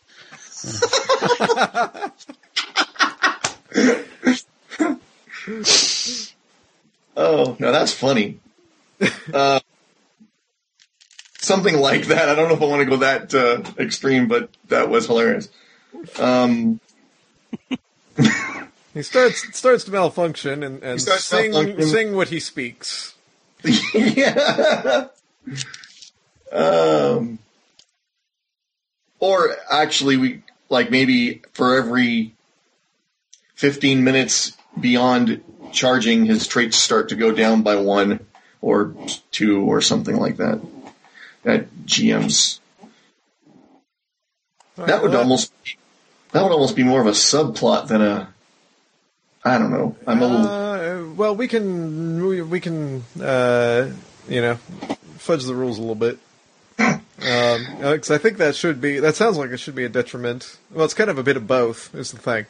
Oh, no, that's funny. uh, something like that. I don't know if I want to go that uh, extreme, but that was hilarious. Um, He starts starts to malfunction and, and sing malfunction. sing what he speaks. yeah. Um, or actually, we like maybe for every fifteen minutes beyond charging, his traits start to go down by one or two or something like that. At GM's, that would Well, almost that would almost be more of a subplot than a. I don't know. I'm a little. Uh, well, we can we, we can uh, you know fudge the rules a little bit. Um, because I think that should be that sounds like it should be a detriment. Well, it's kind of a bit of both is the thing.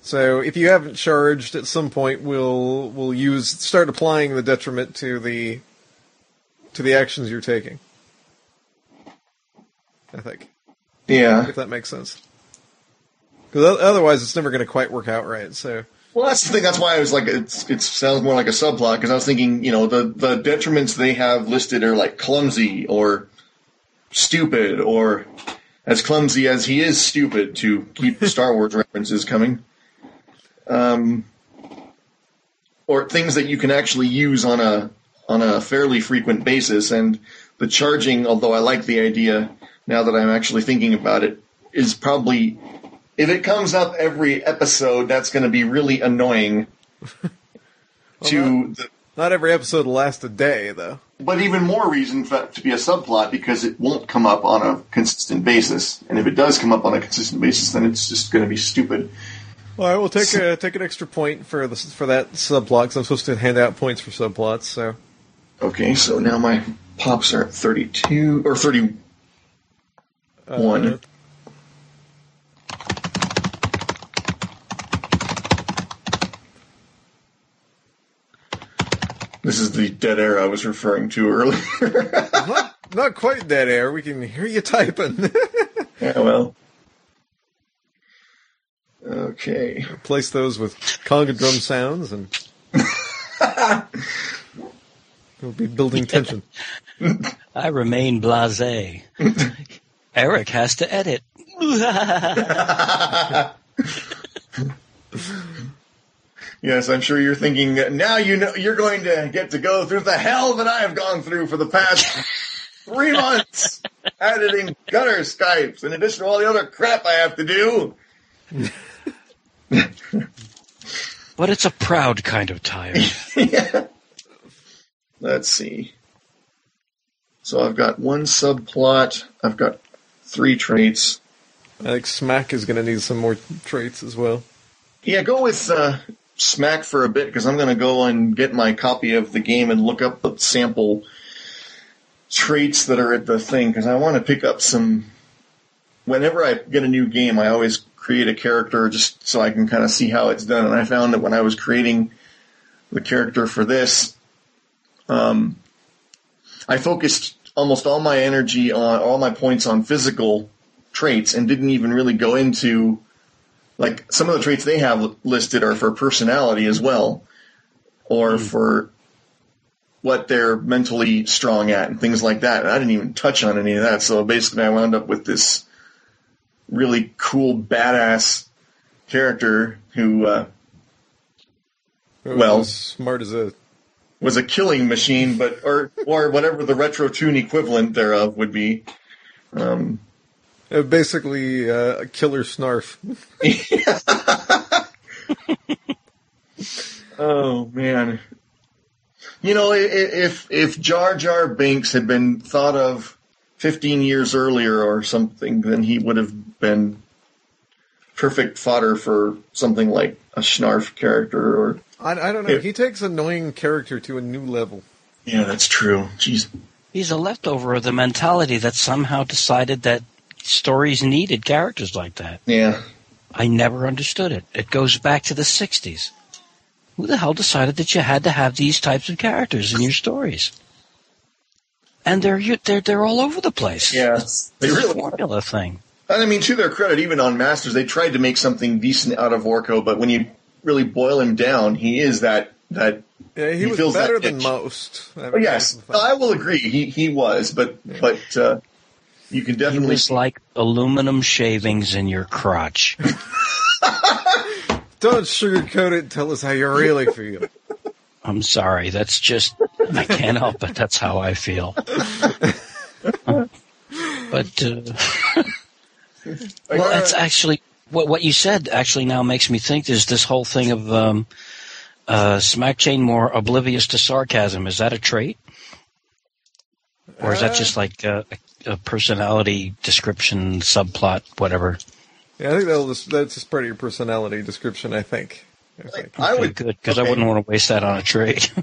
So if you haven't charged at some point, we'll we'll use start applying the detriment to the to the actions you're taking. I think Yeah. if that makes sense. Because otherwise, it's never going to quite work out right. So Well, that's the thing. That's why I was like, it's, it sounds more like a subplot because I was thinking, you know, the the detriments they have listed are like clumsy or stupid or as clumsy as he is stupid to keep Star Wars references coming. Um, or things that you can actually use on a on a fairly frequent basis, and the charging, although I like the idea now that I'm actually thinking about it, is probably if it comes up every episode, that's going to be really annoying to the not every episode will last a day, though. but even more reason for to be a subplot because it won't come up on a consistent basis. And if it does come up on a consistent basis, then it's just going to be stupid. All right, we'll take a, take an extra point for the for that subplot because I'm supposed to hand out points for subplots. So Okay, so now my pops are at 32 or 31. uh, This is the dead air I was referring to earlier. not not quite dead air. We can hear you typing. yeah, well. Okay. Replace those with conga drum sounds, and we'll be building tension. I remain blasé. Eric has to edit. Yes, I'm sure you're thinking now you know you're going to get to go through the hell that I have gone through for the past three months editing gutter Skypes in addition to all the other crap I have to do. But it's a proud kind of tired. yeah. Let's see. So I've got one subplot. I've got three traits. I think Smack is going to need some more traits as well. Yeah, go with uh, Smack for a bit because I'm going to go and get my copy of the game and look up the sample traits that are at the thing because I want to pick up some. Whenever I get a new game, I always create a character just so I can kind of see how it's done. And I found that when I was creating the character for this, um, I focused almost all my energy on all my points on physical traits and didn't even really go into like some of the traits they have listed are for personality as well or mm. for what they're mentally strong at and things like that. And I didn't even touch on any of that. So basically I wound up with this really cool badass character who uh, well smart as a was a killing machine, but or or whatever the retro toon equivalent thereof would be. Um, basically, uh, a killer snarf. oh man, you know if if Jar Jar Binks had been thought of 15 years earlier or something, then he would have been perfect fodder for something like a Snarf character or I, I don't know. It, he takes annoying character to a new level. Yeah, that's true. Jeez. He's a leftover of the mentality that somehow decided that stories needed characters like that. Yeah. I never understood it. It goes back to the 60s. Who the hell decided that you had to have these types of characters in your stories? And they're they're they're all over the place. Yeah, it's, they really formula thing. And I mean, to their credit, even on Masters, they tried to make something decent out of Orko, but when you really boil him down, he is that that. Yeah, he, he was better than most. I mean, oh, yes, I will agree. He he was, but yeah. but uh, you can definitely. He was like aluminum shavings in your crotch. Don't sugarcoat it. Tell us how you really feel. I'm sorry. That's just I can't help it. That's how I feel. but uh, well, that's actually what what you said actually now makes me think there's this whole thing of um, uh, Smack Chainmore oblivious to sarcasm. Is that a trait? Or is that just uh, like a, a personality description, subplot, whatever? Yeah, I think that'll just, that's just part of your personality description. I think. I, think. I would good because okay. I wouldn't want to waste that on a trait.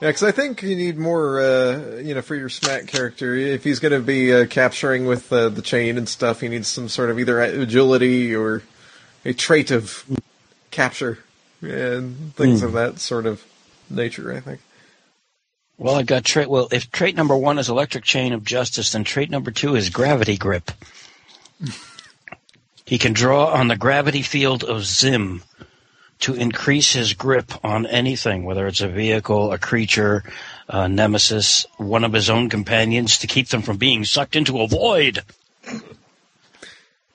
Yeah, because I think you need more, uh, you know, for your Smack character. If he's going to be uh, capturing with uh, the chain and stuff, he needs some sort of either agility or a trait of capture and things mm. of that sort of nature. I think. Well, I got trait. Well, if trait number one is electric chain of justice, then trait number two is gravity grip. he can draw on the gravity field of Zim to increase his grip on anything, whether it's a vehicle, a creature, a nemesis, one of his own companions, to keep them from being sucked into a void.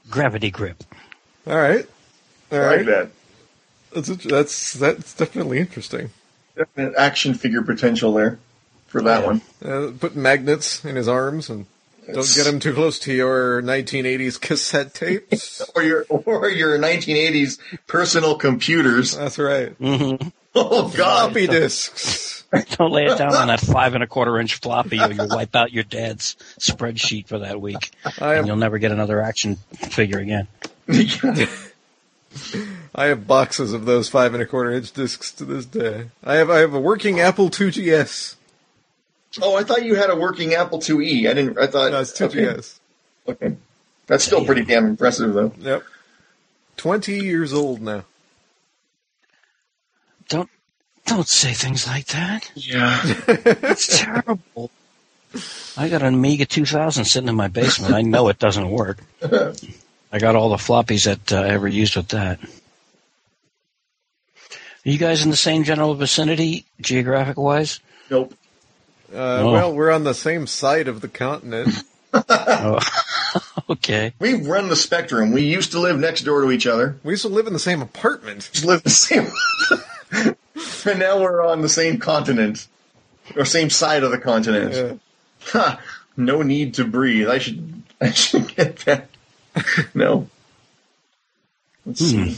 Gravity grip. All right. All right. like that. That's that's that's definitely interesting. Definite action figure potential there for that yeah. one. Uh, put magnets in his arms and don't get him too close to your 1980s cassette tapes or your or your 1980s personal computers. That's right. Mm-hmm. Oh God, floppy disks. Don't lay it down on that five and a quarter inch floppy, or you'll wipe out your dad's spreadsheet for that week, I and you'll never get another action figure again. I have boxes of those five and a quarter inch discs to this day. I have I have a working Apple IIgs. Oh, I thought you had a working Apple IIe. I didn't. I thought no, it's IIgs. Okay. okay. that's still pretty damn impressive, though. Yep. Twenty years old now. Don't don't say things like that. Yeah, it's terrible. I got an Amiga 2000 sitting in my basement. I know it doesn't work. I got all the floppies that uh, I ever used with that. Are you guys in the same general vicinity, geographic wise? Nope. Uh, oh. Well, we're on the same side of the continent. oh. okay. We run the spectrum. We used to live next door to each other. We used to live in the same apartment. Just live the same. and now we're on the same continent, or same side of the continent. Yeah. Ha! No need to breathe. I should. I should get that. No. Let's see.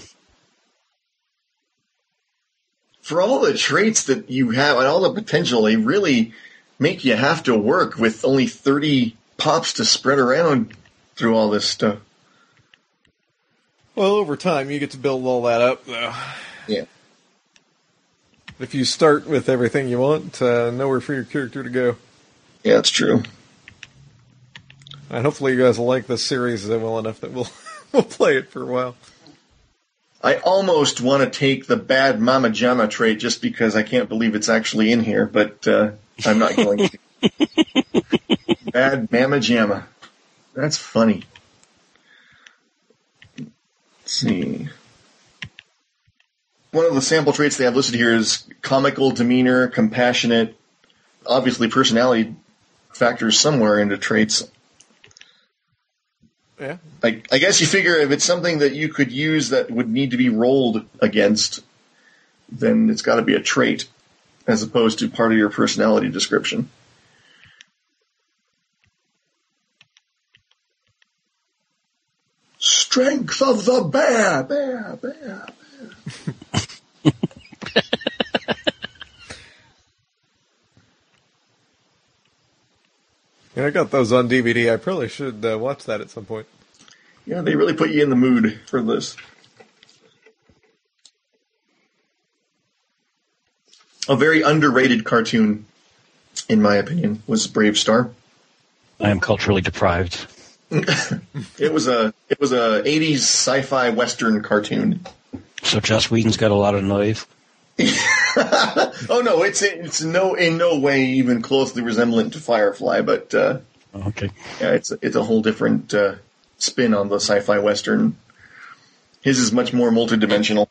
For all the traits that you have and all the potential, they really make you have to work with only 30 pops to spread around through all this stuff. Well, over time, you get to build all that up, though. Yeah. If you start with everything you want, uh, nowhere for your character to go. Yeah, that's true. And hopefully, you guys will like this series well enough that we'll we'll play it for a while. I almost want to take the bad Mama Jamma trait just because I can't believe it's actually in here, but uh, I'm not going to. bad Mama Jamma. That's funny. Let's see. One of the sample traits they have listed here is comical demeanor, compassionate. Obviously, personality factors somewhere into traits. Yeah. I, I guess you figure if it's something that you could use that would need to be rolled against, then it's got to be a trait as opposed to part of your personality description. Strength of the bear, bear, bear. bear. Yeah, I got those on DVD. I probably should uh, watch that at some point. Yeah, they really put you in the mood for this. A very underrated cartoon, in my opinion, was BraveStarr. I am culturally deprived. It was a it was a '80s sci-fi western cartoon. So Joss Whedon's got a lot of noise. Oh no, it's it's no in no way even closely resemblant to Firefly, but uh, Oh, Okay. yeah, it's it's a whole different uh, spin on the sci-fi western. His is much more multidimensional.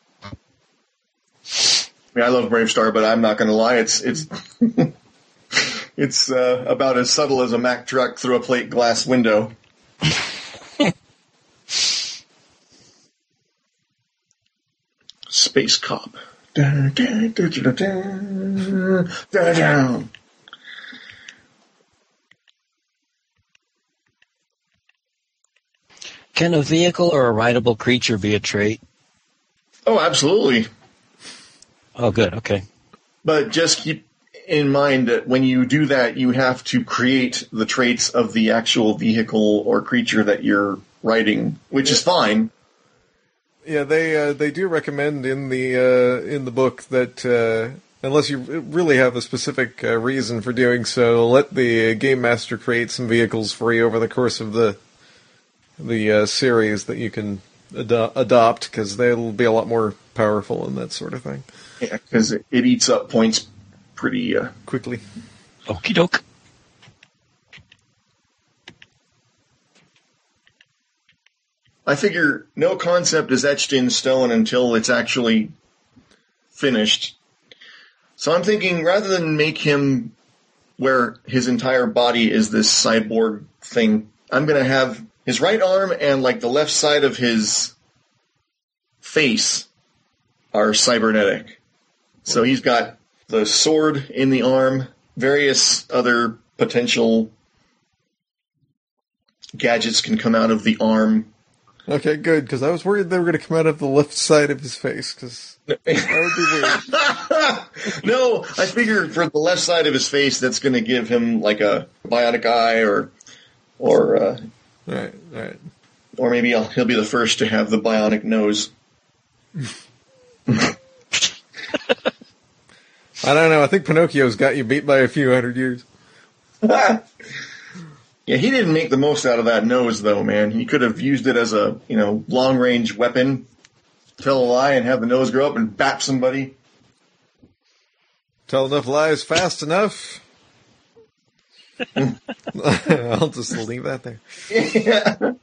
I mean, I love BraveStarr, but I'm not going to lie, it's it's it's uh, about as subtle as a Mack truck through a plate glass window. Space Cop. Can a vehicle or a rideable creature be a trait? Oh, absolutely. Oh, good. Okay. But just keep in mind that when you do that, you have to create the traits of the actual vehicle or creature that you're riding, which is fine. Yeah, they uh, they do recommend in the uh, in the book that uh, unless you really have a specific uh, reason for doing so, let the uh, game master create some vehicles for you over the course of the the uh, series that you can ado- adopt because they'll be a lot more powerful and that sort of thing Yeah, because it, it eats up points pretty. Uh, quickly. Okie doke. I figure no concept is etched in stone until it's actually finished. So I'm thinking rather than make him where his entire body is this cyborg thing, I'm going to have his right arm and like the left side of his face are cybernetic. So he's got the sword in the arm, various other potential gadgets can come out of the arm. Okay, good because I was worried they were going to come out of the left side of his face because that would be weird. no, I figure for the left side of his face, that's going to give him like a bionic eye, or or uh, All right, all right. or maybe he'll, he'll be the first to have the bionic nose. I don't know. I think Pinocchio's got you beat by a few hundred years. Yeah, he didn't make the most out of that nose, though, man. He could have used it as a you know long range weapon, tell a lie, and have the nose grow up and bap somebody. Tell enough lies fast enough. I'll just leave that there. yeah.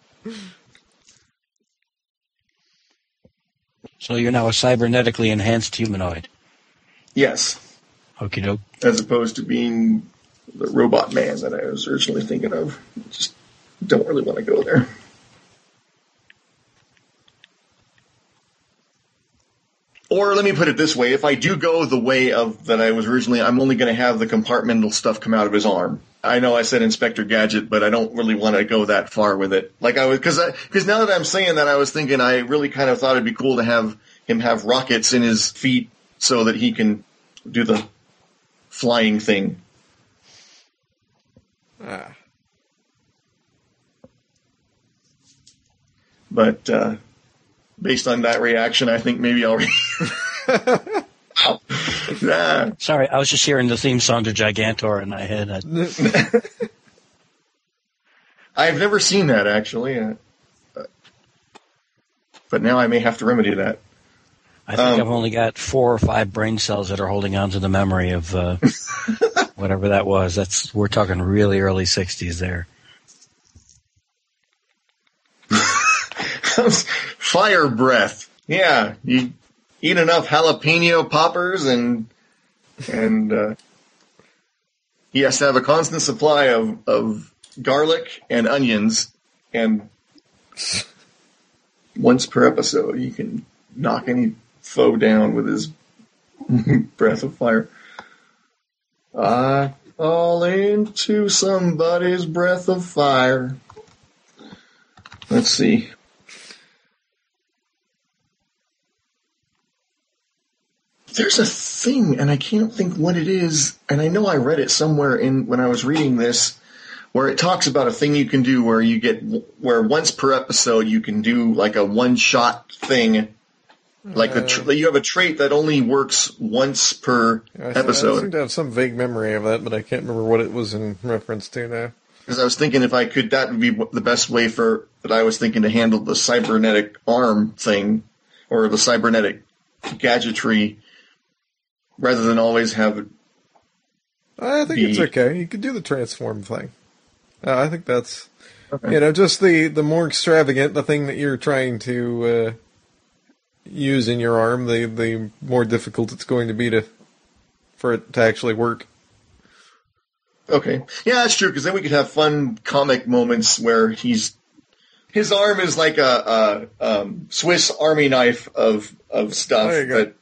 So you're now a cybernetically enhanced humanoid. Yes, Okie doke. as opposed to being the robot man that I was originally thinking of. Just don't really want to go there. Or let me put it this way: if I do go the way of that I was originally, I'm only going to have the compartmental stuff come out of his arm. I know I said Inspector Gadget, but I don't really want to go that far with it. Like I was, because because now that I'm saying that, I was thinking I really kind of thought it'd be cool to have him have rockets in his feet so that he can do the flying thing. Ah. But uh, based on that reaction, I think maybe I'll. Re- nah. Sorry, I was just hearing the theme song to Gigantor in my head. I, I've never seen that actually, uh, but now I may have to remedy that. I think Um, I've only got four or five brain cells that are holding on to the memory of uh, whatever that was. That's we're talking really early '60s there. Fire breath. Yeah, you eat enough jalapeno poppers and and uh, he has to have a constant supply of of garlic and onions and once per episode you can knock any foe down with his breath of fire. I fall into somebody's breath of fire. Let's see. There's a thing, and I can't think what it is, and I know I read it somewhere in when I was reading this, where it talks about a thing you can do where you get where once per episode you can do like a one shot thing, like a tr- you have a trait that only works once per I, I seem to have some vague memory of that, but I can't remember what it was in reference to now. Because I was thinking if I could, that would be the best way for that I was thinking to handle the cybernetic arm thing, or the cybernetic gadgetry, rather than always have. I think it's okay. You could do the transform thing. Uh, I think that's Okay. you know just the the more extravagant the thing that you're trying to uh, use in your arm, the the more difficult it's going to be to for it to actually work. Okay, yeah, that's true. Because then we could have fun comic moments where he's his arm is like a, a um, Swiss Army knife of of stuff. There you go. But,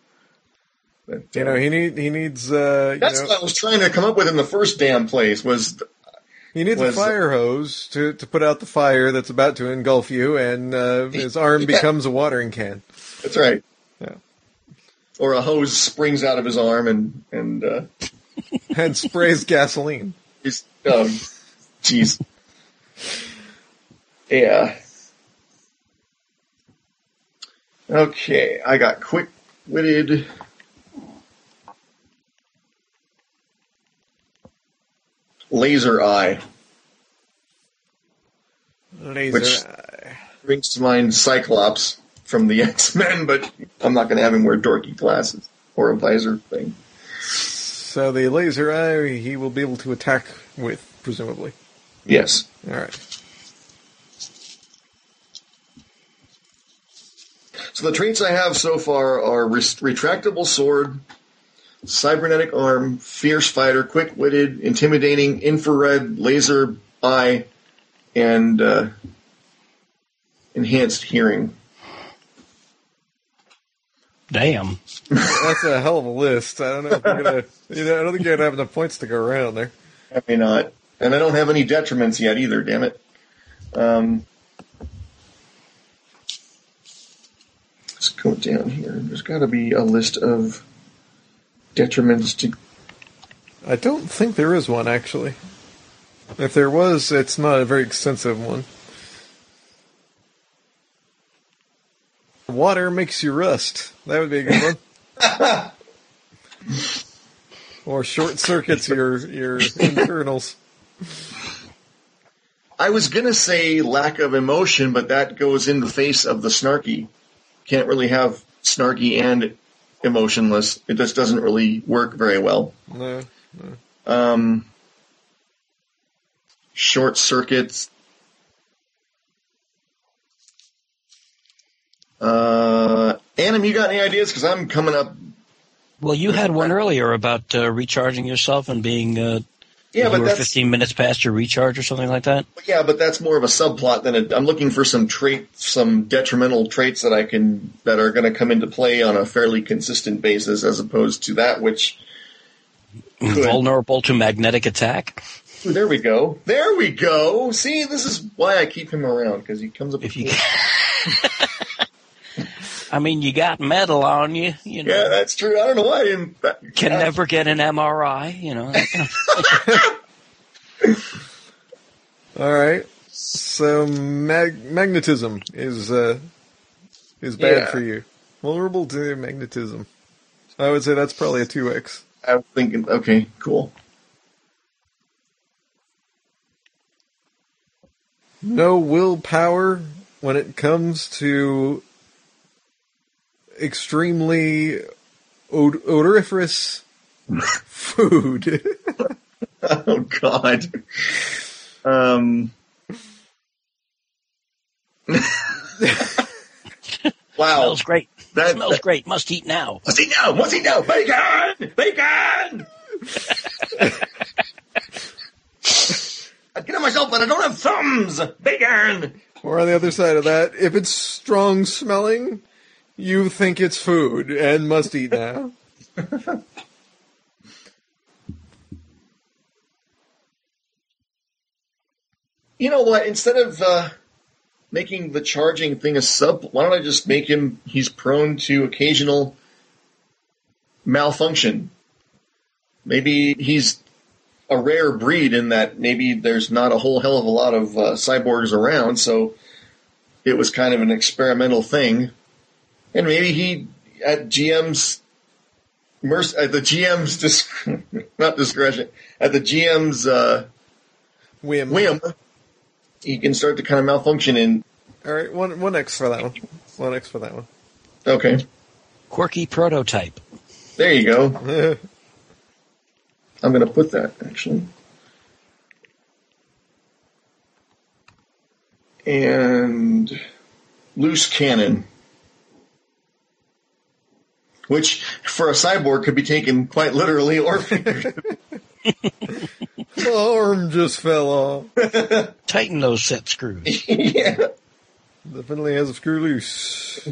but, You uh, know, he need he needs uh, you that's know, what I was trying to come up with in the first damn place. Was he needs a fire hose to to put out the fire that's about to engulf you, and uh, his arm Yeah. becomes a watering can. That's right. Yeah. Or a hose springs out of his arm and and. Uh, and sprays gasoline. He's um, jeez. Yeah. Okay, I got quick-witted. Laser eye Laser Which- eye. brings to mind Cyclops from the X Men, but I'm not going to have him wear dorky glasses or a visor thing. So the laser eye he will be able to attack with, presumably. Yes. All right. So the traits I have so far are retractable sword, cybernetic arm, fierce fighter, quick-witted, intimidating, infrared, laser eye, and uh, enhanced hearing. Damn. That's a hell of a list. I don't know if you're gonna. You know, I don't think you're gonna have enough points to go around there. I may not, and I don't have any detriments yet either. Damn it. Um, let's go down here. There's got to be a list of detriments to I don't think there is one actually. If there was, it's not a very extensive one. Water makes you rust. That would be a good one. or short circuits your your internals. I was gonna say lack of emotion, but that goes in the face of the snarky. Can't really have snarky and emotionless. It just doesn't really work very well. No. Um, short circuits. Uh, Adam, you got any ideas? Because I'm coming up. Well, you had one earlier about uh, recharging yourself and being uh, Yeah, but that's 15 minutes past your recharge or something like that. yeah, but that's more of a subplot than a, I'm looking for some trait, some detrimental traits that I can that are going to come into play on a fairly consistent basis, as opposed to that which. Good. Vulnerable to magnetic attack. Ooh, there we go. There we go. See, this is why I keep him around because he comes up. If you, I mean, you got metal on you. You know, yeah, that's true. I don't know why I didn't. that- can yeah. never get an MRI. You know, that kind of- All right. So mag- magnetism is uh, is bad Yeah. for you. Vulnerable to magnetism. I would say that's probably a two X. I was thinking. Okay, cool. No willpower when it comes to extremely od- odoriferous food. Oh God. Um. wow. smells great. That- smells that- great. Must eat now. What's he now. What's he now. Bacon! Bacon! I get it myself, but I don't have thumbs. Bacon! or on the other side of that, if it's strong smelling, you think it's food and must eat now. You know what? Instead of uh, making the charging thing a sub, why don't I just make him? He's prone to occasional malfunction. Maybe he's a rare breed in that maybe there's not a whole hell of a lot of uh, cyborgs around, so it was kind of an experimental thing. And maybe he at GM's merc- at the GM's dis- not discretion at the GM's uh, Whim. whim, he can start to kind of malfunction. And All right, one one X for that one. One X for that one. okay, Quirky prototype. there you go. I'm going to put that actually. And loose cannon. Which, for a cyborg, could be taken quite literally or figuratively. My arm just fell off. Tighten those set screws. yeah. Definitely has a screw loose.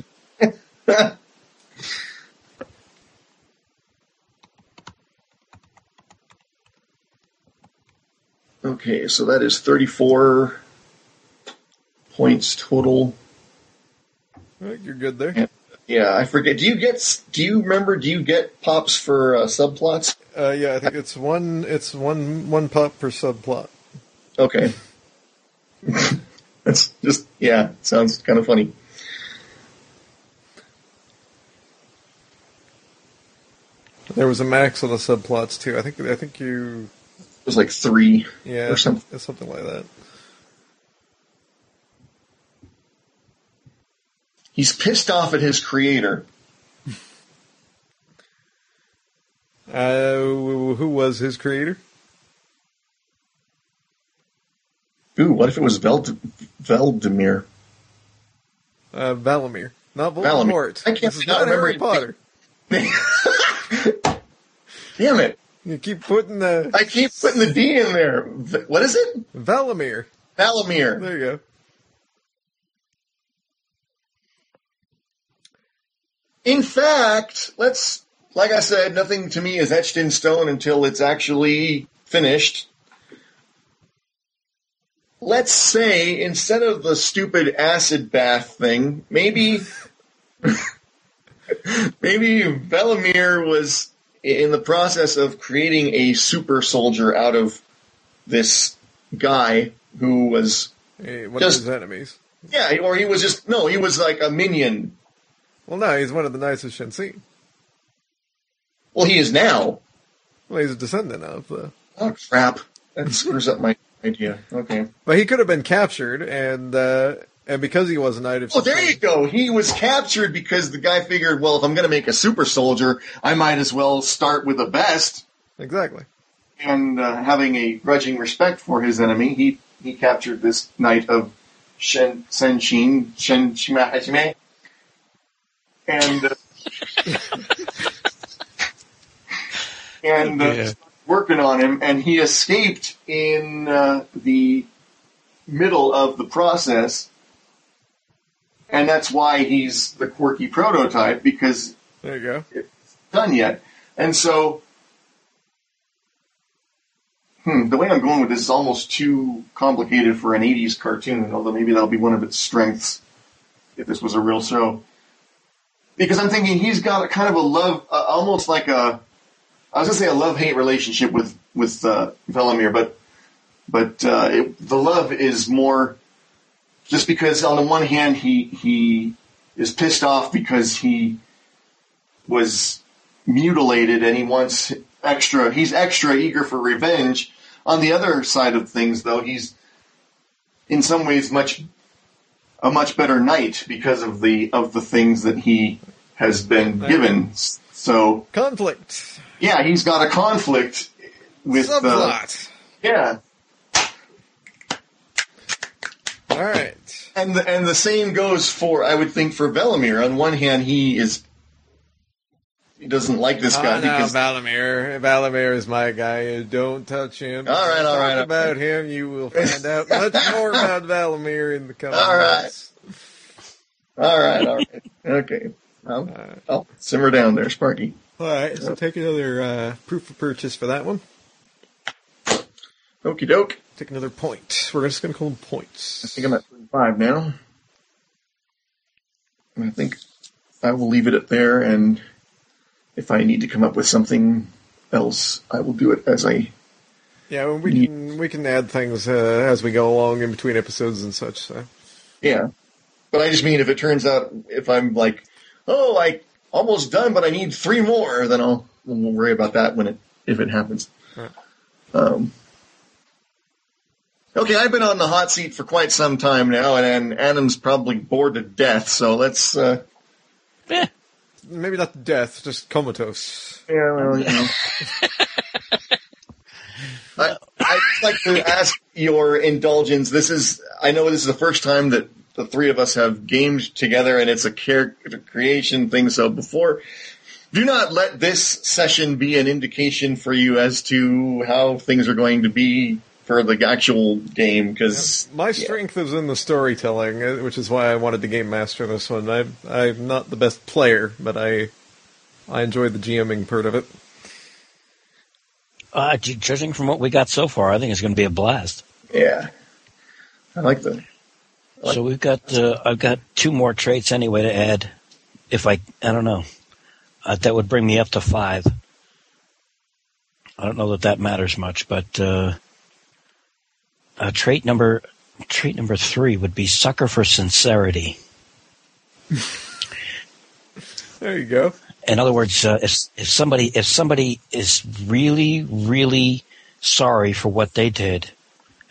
Okay, so that is 34 points total. All right, you're good there. Yeah, I forget. Do you get? Do you remember? Do you get pops for uh, subplots? Uh, yeah, I think it's one. It's one one pop per subplot. Okay, that's just yeah. Sounds kind of funny. There was a max on the subplots too. I think. I think you. It was like three Yeah, or something. something like that. He's pissed off at his creator. Uh, who was his creator? Ooh, what if it was Veld- Veldemir? Uh, Valamir, not Valamir. Voldemort. I can't This not not remember Harry it. Potter. Damn it! You keep putting the I keep putting the D in there. What is it? Valamir. Valamir. There you go. In fact, let's, like I said, nothing to me is etched in stone until it's actually finished. Let's say instead of the stupid acid bath thing, maybe, maybe Velamir was in the process of creating a super soldier out of this guy who was, Hey, one Just- of his enemies. yeah, or he was just, no, he was like a minion. Well, no, he's one of the Knights of Shensi. Well, he is now. Well, he's a descendant of the. Oh crap! That screws up my idea. Okay. But he could have been captured, and uh, and because he was a Knight of Oh, there you go. He was captured because the guy figured, well, if I'm going to make a super soldier, I might as well start with the best. Exactly. And uh, having a grudging respect for his enemy, he he captured this knight of Shen Senshin Shen Shima Hajime. And uh, and uh, Yeah. working on him, and he escaped in uh, the middle of the process, and that's why he's the quirky prototype because There you go. it's done yet. And so, hmm, the way I'm going with this is almost too complicated for an 80s cartoon, although maybe that'll be one of its strengths if this was a real show. Because I'm thinking he's got a kind of a love, uh, almost like a, I was gonna say a love-hate relationship with, with, uh, Velamir, but, but, uh, it, the love is more just because on the one hand he, he is pissed off because he was mutilated and he wants extra he's extra eager for revenge. On the other side of things though he's in some ways much a much better knight because of the of the things that he has been given so Conflict. yeah he's got a conflict with uh, Subplot. yeah All right. and the, and the same goes for I would think for Velamir on one hand he is he doesn't like this guy Oh, no, because Valamir. Valamir is my guy. Don't touch him. All right, all right. Talk all about him. You will find out much more about Valamir in the coming All right. months. all right all right okay I'll simmer down there Sparky All right, so take another uh, proof of purchase for that one. okie doke Take another point. We're just going to call them points. I think I'm at 35 now. And I think I will leave it at there, and if I need to come up with something else, I will do it as I. Yeah, well, we can we can add things uh, as we go along in between episodes and such. So Yeah. But I just mean if it turns out, if I'm like, oh, I almost done, but I need three more, then I'll we'll worry about that when it if it happens. Right. Um, okay, I've been on the hot seat for quite some time now, and, and Adam's probably bored to death. So let's. Uh, Eh, maybe not death, just comatose. Yeah, well, you know. I, I'd like to ask your indulgence. This is, I know this is the first time that the three of us have gamed together and it's a character creation thing. So before, do not let this session be an indication for you as to how things are going to be for the actual game because My strength is in the storytelling, uh, which is why I wanted to game master this one. I, I'm not the best player, but I I enjoy the GMing part of it. uh, judging from what we got so far, I think it's going to be a blast. yeah, I like the So we've got uh, I've got two more traits anyway to add. If I I don't know, uh, that would bring me up to five. I don't know that that matters much, but uh, trait number trait number three would be sucker for sincerity. There you go. In other words, uh, if if somebody if somebody is really really sorry for what they did,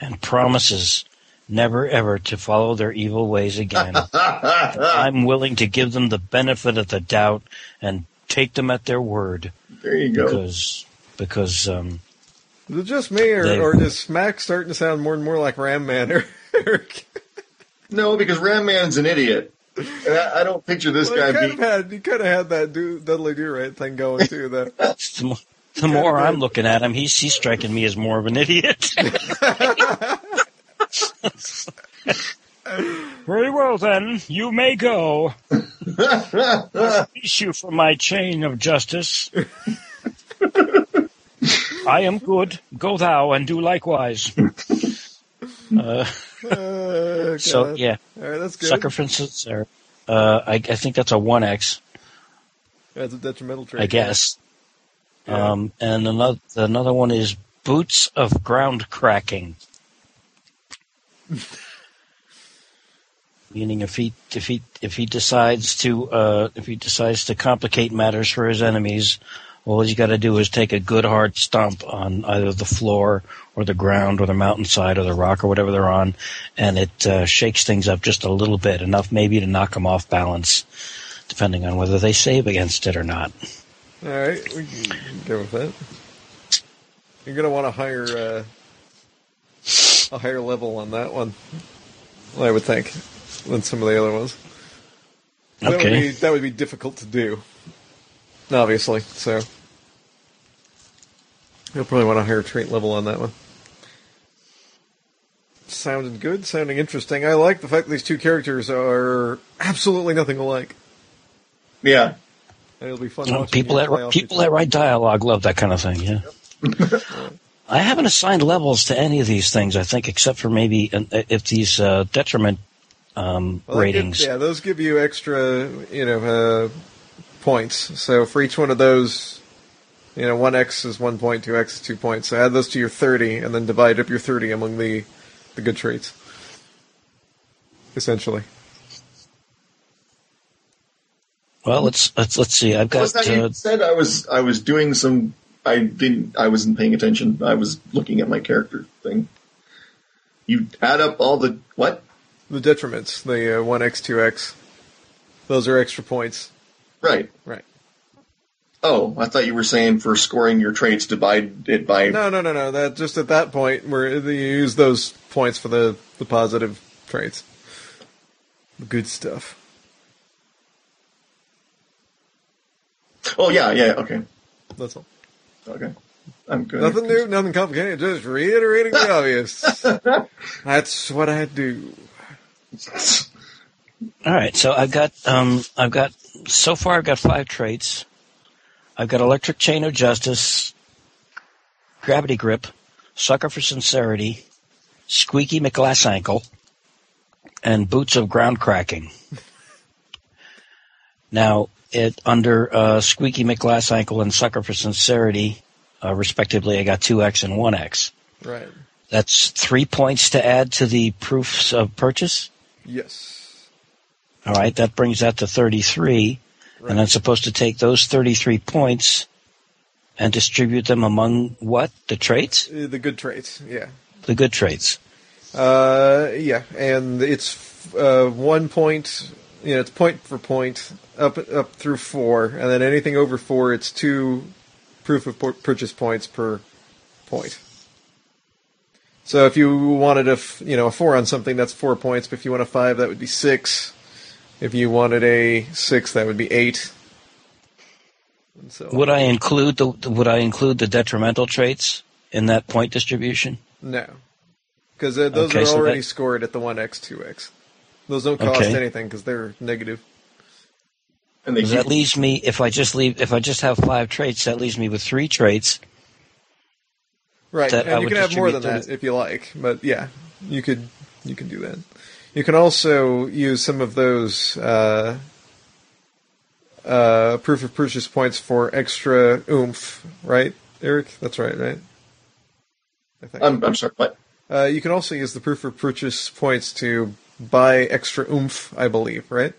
and promises never ever to follow their evil ways again, I'm willing to give them the benefit of the doubt and take them at their word there you go. because because um, Is it just me, or, They- or is Smack starting to sound more and more like Ram Man? Or, No, because Ram Man's an idiot. I, I don't picture this well, guy you kind being. of had you kind of had that do, Dudley Do Right thing going too. Though. the, mo- the more I'm looking at him, he's he's striking me as more of an idiot. Very well then, you may go. Release you from my chain of justice. I am good. Go thou and do likewise. Uh, Uh, so yeah, all right, that's good. sucker for instance, or uh, I, I think that's a one X. That's a detrimental trait. I guess. Yeah. Um, and another another one is boots of ground cracking. Meaning, if he if he if he decides to uh, if he decides to complicate matters for his enemies, all he's got to do is take a good hard stomp on either the floor or the ground or the mountainside or the rock or whatever they're on, and it uh, shakes things up just a little bit, enough maybe to knock them off balance, depending on whether they save against it or not. All right, we can go with that. You're gonna want a higher uh, a higher level on that one. I would think than some of the other ones. That would Okay. be that would be difficult to do. Obviously, so You'll probably want a higher trait level on that one. Sounded good, sounding interesting. I like the fact that these two characters are absolutely nothing alike. Yeah. And it'll be fun. Well, people that write- people that write dialogue love that kind of thing. Yeah. I haven't assigned levels to any of these things. I think, except for maybe uh, if these uh, detriment um, Well, that give- ratings. yeah, those give you extra, you know, uh, points. So for each one of those, you know, one X is one point, two X is two points. So add those to your thirty, and then divide up your thirty among the the good traits. Essentially, Well, let's let's let's see. I've What was got that you uh, said? I was I was doing some. I didn't. I wasn't paying attention. I was looking at my character thing. You add up all the what? the detriments, the uh, one X, two X, those are extra points. Right. Right. Oh, I thought you were saying for scoring your traits, divide it by. No, no, no, no. That just at that point where you use those points for the the positive traits, the good stuff. Oh yeah, yeah. Okay, That's all. okay. I'm good. Nothing new, nothing complicated. Just reiterating the obvious. That's what I do. all right. So I've got um, I've got so far I've got five traits. I've got electric chain of justice, gravity grip, sucker for sincerity, squeaky McGlass ankle, and boots of ground cracking. Now, it under uh, squeaky McGlass ankle and sucker for sincerity, uh, respectively, I got two X and one X. Right. That's three points to add to the proofs of purchase. Yes. All right, that brings that to 33. Right. And I'm supposed to take those 33 points and distribute them among what? The traits? Uh, The good traits. Yeah. The good traits. Uh, yeah, and it's uh, one point. You know, it's point for point up up through four, and then anything over four, it's two proof of purchase points per point. So if you wanted a f- you know a four on something, that's four points. But if you want a five, that would be six. If you wanted a six, that would be eight. And so Would I include the would I include the detrimental traits in that point distribution? No, because uh, those Okay, are so already that- scored at the one x two x. Those don't cost Okay. anything because they're negative. and they keep, that leaves me if I just leave if I just have five traits, that leaves me with three traits. Right, that I and you can have more than that them. if you like. But yeah, you could you can do that. You can also use some of those uh, uh, proof of purchase points for extra oomph. Right, Eric? That's right, right? I think. I'm, I'm sorry. What? uh, you can also use the proof of purchase points to buy extra oomph. I believe, right?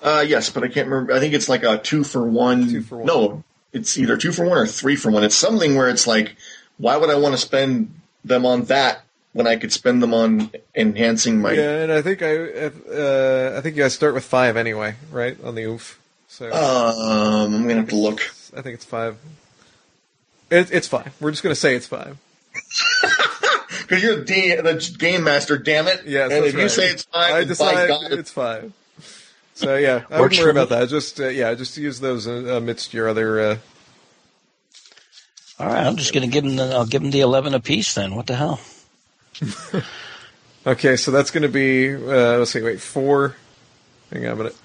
Uh, yes, but I can't remember. I think it's like a two for one. Two for one. No, it's either two for one or three for one. It's something where it's like, why would I want to spend them on that when I could spend them on enhancing my? Yeah, and I think I uh, I think you guys start with five anyway, right? On the oof. So Um, I'm gonna have to look. I think it's five. It, it's five. We're just gonna say it's five. Because you're the, the game master, damn it. Yes, and that's if you say it's five, I then by decide God, it's five. So yeah, I Works wouldn't worry for about that. Just uh, yeah, just use those uh, amidst your other. Uh, All right, I'm just going to give them. The, I'll give them the 11 apiece then. What the hell? okay, so that's going to be uh, let's see, wait, four. Hang on a minute,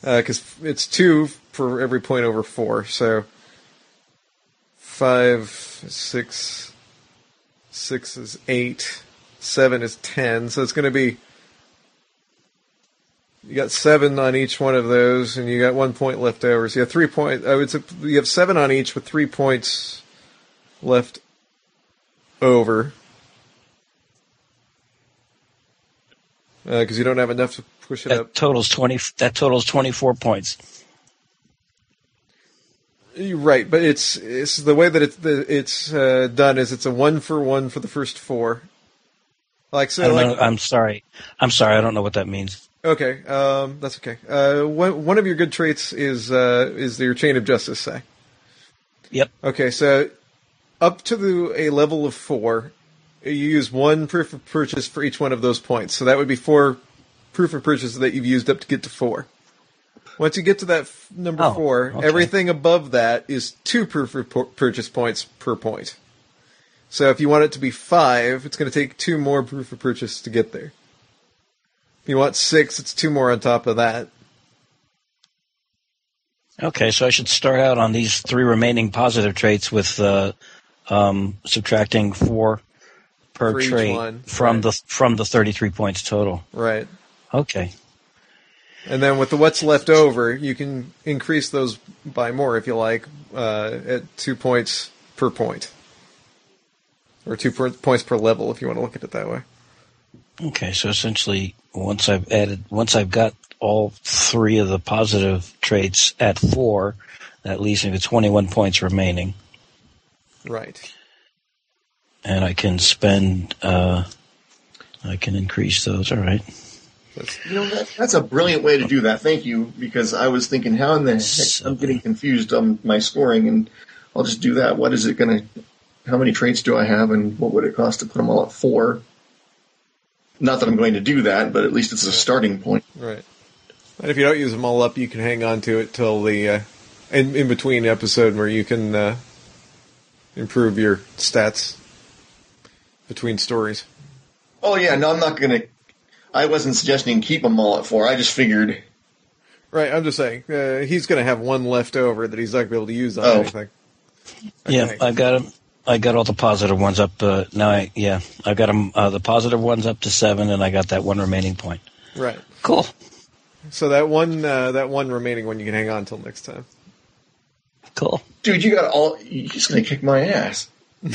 because it's two for every point over four. So five, six, six is eight, seven is ten. So it's going to be. You got seven on each one of those, and you got one point left over. So you have three point. I would say you have seven on each with three points left over. Because you don't have enough to push it That up. totals 20. That totals 24 points. You're Right, but it's it's the way that it's the, it's uh, done is it's a one for one for the first four. Like so, like, know, I'm sorry. I'm sorry. I don't know what that means. okay, um, that's okay. Uh, one one of your good traits is uh, is your chain of justice. Say Yep. okay, so up to the, a level of four, you use one proof of purchase for each one of those points. So that would be four proof of purchase that you've used up to get to four. Once you get to that f- number Oh, four, okay. everything above that is two proof of pu- purchase points per point. So if you want it to be five, it's going to take two more proof of purchase to get there. If you want six, it's two more on top of that. Okay, so I should start out on these three remaining positive traits with uh, um, subtracting four per each trait from right. the from the thirty three points total. Right. Okay. And then with the what's left over, you can increase those by more if you like, uh, at two points per point. Or two per, points per level if you want to look at it that way. Okay, so essentially, once I've added, once I've got all three of the positive traits at four, that leaves me with 21 points remaining, Right. And I can spend, uh, I can increase those. All right. That's, You know, that, that's a brilliant way to do that. Thank you, because I was thinking, how in the heck I'm getting confused on my scoring, and I'll just do that. What is it going to? How many traits do I have, and what would it cost to put them all at four? Not that I'm going to do that, but at least it's a starting point. right. And if you don't use them all up, you can hang on to it till the uh, in, in between episode where you can uh, improve your stats between stories. Oh yeah, no, I'm not going to. I wasn't suggesting keep them all at four. I just figured. Right, I'm just saying uh, he's going to have one left over that he's not going to be able to use on Oh. anything. Yeah, I got got 'em- I got all the positive ones up. Uh, now, I, yeah, I got got 'em, uh, the positive ones up to seven, and I got that one remaining point. Right. Cool. So that one uh, that one remaining one you can hang on till next time. Cool. Dude, you got all. You're just going to kick my ass.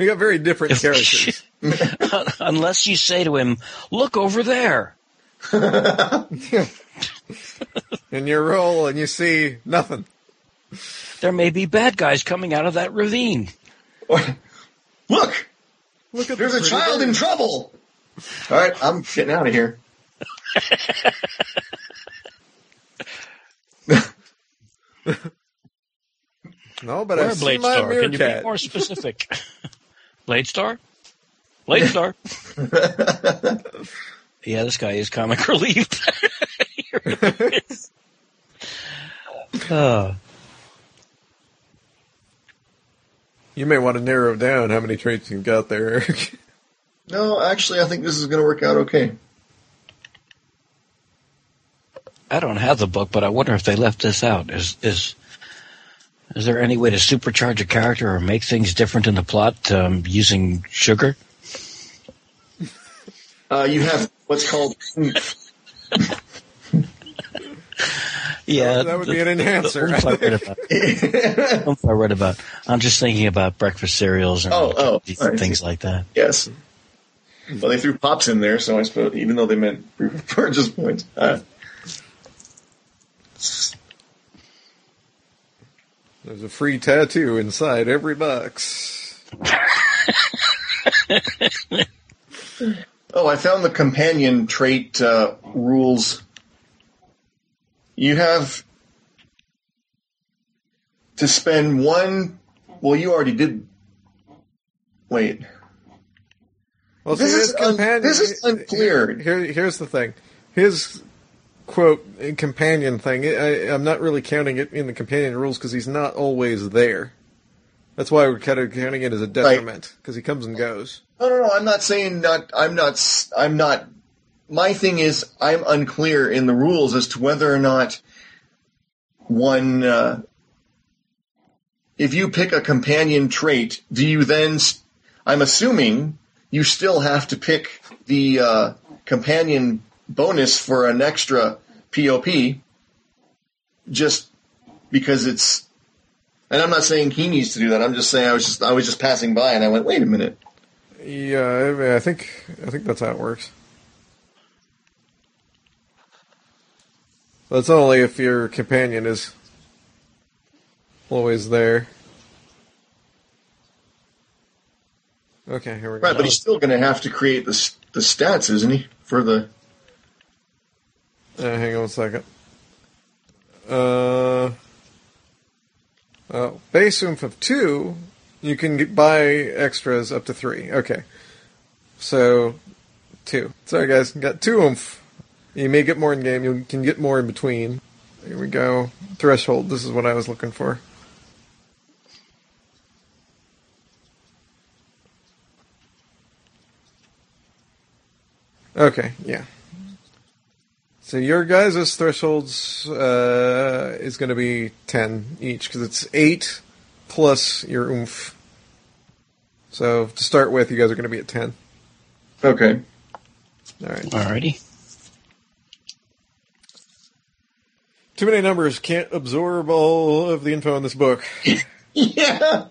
We got very different characters. Unless you say to him, "Look over there." and you roll and you see nothing. There may be bad guys coming out of that ravine. Look, Look at there's the a child bird. in trouble. All right, I'm getting out of here. No, but Where, I see Blade my Can you be meerkat. more specific? Blade Star? Blade Star? yeah, this guy is comic relief. Here it is. Uh, You may want to narrow down how many traits you've got there, Eric. No, actually, I think this is going to work out okay. I don't have the book, but I wonder if they left this out. Is is is there any way to supercharge a character or make things different in the plot um, using sugar? Uh, you have what's called Yeah, that would be an enhancer. Oomph I read about. I read about. I'm just thinking about breakfast cereals and Oh, oh, these I things like that. yes. Well, they threw pops in there, so I suppose even though they meant purchase points. Uh, There's a free tattoo inside every box. oh, I found the companion trait uh, rules. You have to spend one. Well, you already did. Wait. Well, This see, is un- this is unclear. Here, here's the thing. His quote companion thing. I, I'm not really counting it in the companion rules because he's not always there. That's why we're kind of counting it as a detriment because he comes and goes. No, no, no. I'm not saying not. I'm not. I'm not. My thing is, I'm unclear in the rules as to whether or not one. Uh, if you pick a companion trait, do you then? I'm assuming you still have to pick the uh, companion bonus for an extra POP, just because it's. And I'm not saying he needs to do that. I'm just saying I was just I was just passing by and I went, wait a minute. Yeah, I, think I think that's how it works. That's only if your companion is always there. Okay, here we go. Right, but he's still going to have to create the the stats, isn't he? For the uh, hang on a second. Uh, well, base oomph of two, you can get, buy extras up to three. Okay. So, two. Sorry, guys. Got two oomph. You may get more in game. You can get more in between. Here we go. Threshold. This is what I was looking for. Okay, yeah. So your guys' thresholds uh, is going to be 10 each, because it's 8 plus your oomph. So to start with, you guys are going to be at 10. Okay. All right. Alrighty. Too many numbers can't absorb all of the info in this book. Yeah.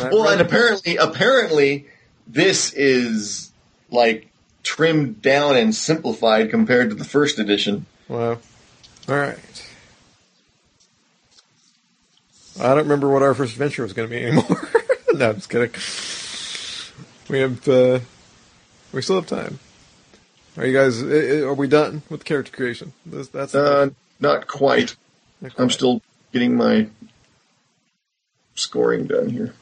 Well, and apparently, apparently, this is like trimmed down and simplified compared to the first edition. Wow. All right. I don't remember what our first adventure was going to be anymore. no, I'm just kidding. We have, uh, we still have time. Are you guys? Are we done with character creation? That's, that's Uh, not quite. I'm still getting my scoring done here.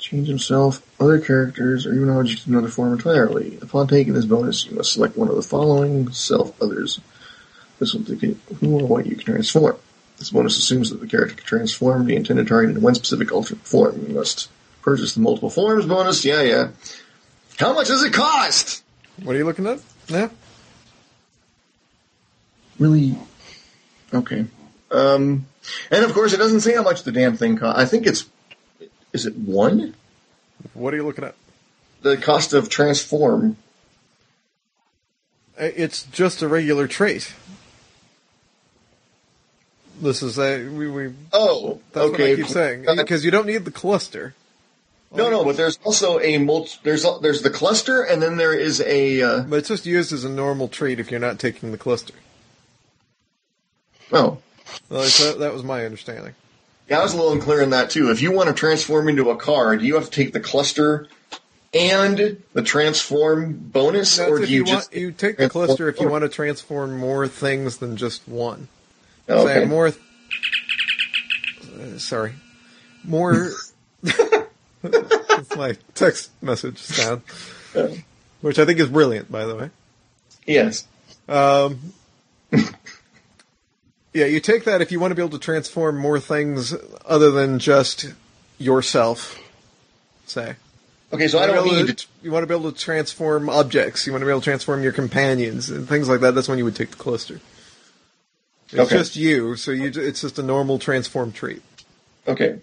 Change himself, other characters, or even objects in another form entirely. Upon taking this bonus, you must select one of the following self others. This will indicate who or what you can transform. This bonus assumes that the character can transform the intended target into one specific alternate form. You must purchase the multiple forms bonus. Yeah, yeah. How much does it cost? What are you looking at Yeah. really okay. Um, and of course, it doesn't say how much the damn thing costs. I think it's is it one What are you looking at? the cost of transform. Uh, It's just a regular trait. This is a we. we Oh, that's okay. what I keep saying because you don't need the cluster. no, no, but there's also a multi. There's there's the cluster, and then there is a. Uh, But it's just used as a normal trait if you're not taking the cluster. oh, Well, that, that was my understanding. Yeah, I was a little unclear on that too. If you want to transform into a car, do you have to take the cluster and the transform bonus, That's or do you, you, just want, you take the cluster if you want to transform more things than just one. Oh, okay. more. Uh, sorry, more. That's my text message sound, which I think is brilliant, by the way. Yes. Um, yeah, you take that if you want to be able to transform more things other than just yourself. Say. Okay, so I don't wanna be able need to- to. You want to be able to transform objects. You want to be able to transform your companions and things like that. That's when you would take the cluster. It's Okay. just you, so you. It's just a normal transform trait. Okay.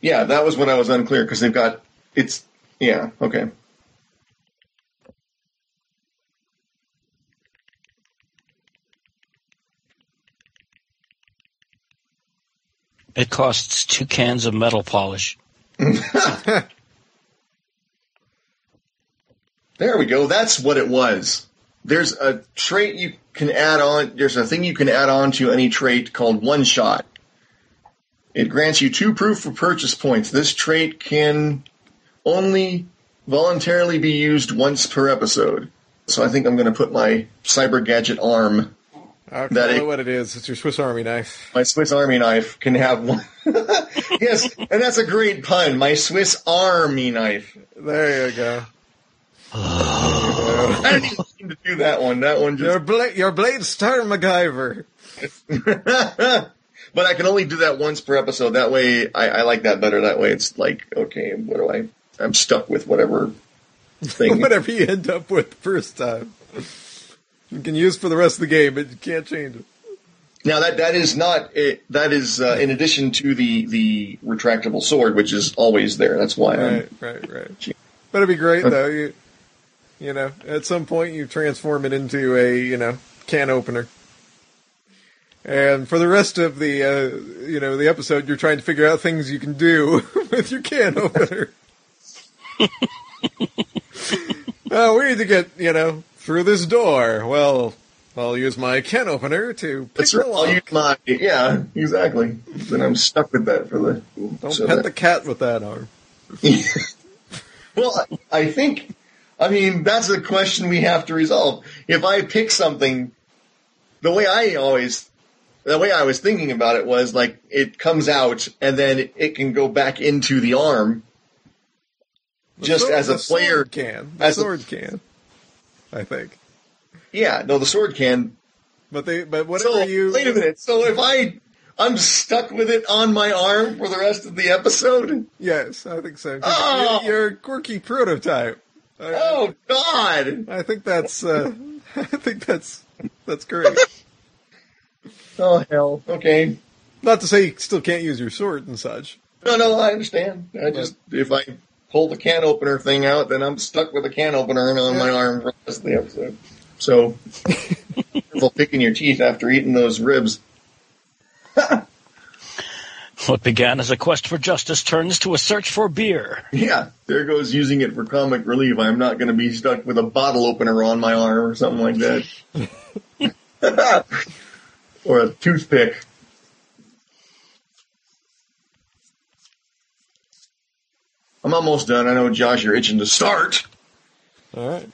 Yeah, that was when I was unclear because they've got it's yeah okay. It costs two cans of metal polish. There we go. That's what it was. There's a trait you can add on. There's a thing you can add on to any trait called one shot. It grants you two proof of purchase points. This trait can only voluntarily be used once per episode. So I think I'm going to put my cyber gadget arm, I don't know it- what it is. It's your Swiss Army knife. my Swiss Army knife, can have one. yes, and that's a great pun. My Swiss Army knife. There you go. I didn't even mean to do that one. That one Your just. blade, your blade star MacGyver. but I can only do that once per episode. That way, I, I like that better. That way, it's like, okay, what do I? I'm stuck with whatever thing. Whatever you end up with the first time, you can use for the rest of the game, but you can't change it. now that that is not it, that is uh, in addition to the the retractable sword, which is always there. That's why I'm Right, right, right. But it'd be great though. You, you know, at some point you transform it into a you know can opener, and for the rest of the uh, you know the episode, you're trying to figure out things you can do with your can opener. oh, we need to get you know through this door. Well, I'll use my can opener to pick That's the right. I'll use my yeah, exactly. Then I'm stuck with that for the. Don't so pet that- the cat with that arm. Well, I think, I mean, that's a question we have to resolve. If I pick something, the way I always, the way I was thinking about it was like it comes out and then it, can go back into the arm. The Just sword- as a player- can the as a- sword can. I think. Yeah, no, the sword can. But they, but whatever So you wait a minute. So if I, I'm stuck with it on my arm for the rest of the episode. Yes, I think so. Oh! you- You're a quirky prototype Oh God! I think that's. Uh, I think that's that's great. Oh hell. Okay. Not to say you still can't use your sword and such. No, no, I understand. I just if I pull the can opener thing out, then I'm stuck with a can opener on my arm for the rest of the episode. So, careful picking your teeth after eating those ribs. What began as a quest for justice turns to a search for beer. Yeah, there goes using it for comic relief. I'm not going to be stuck with a bottle opener on my arm or something like that. or a toothpick. I'm almost done. I know, Josh, you're itching to start. All right.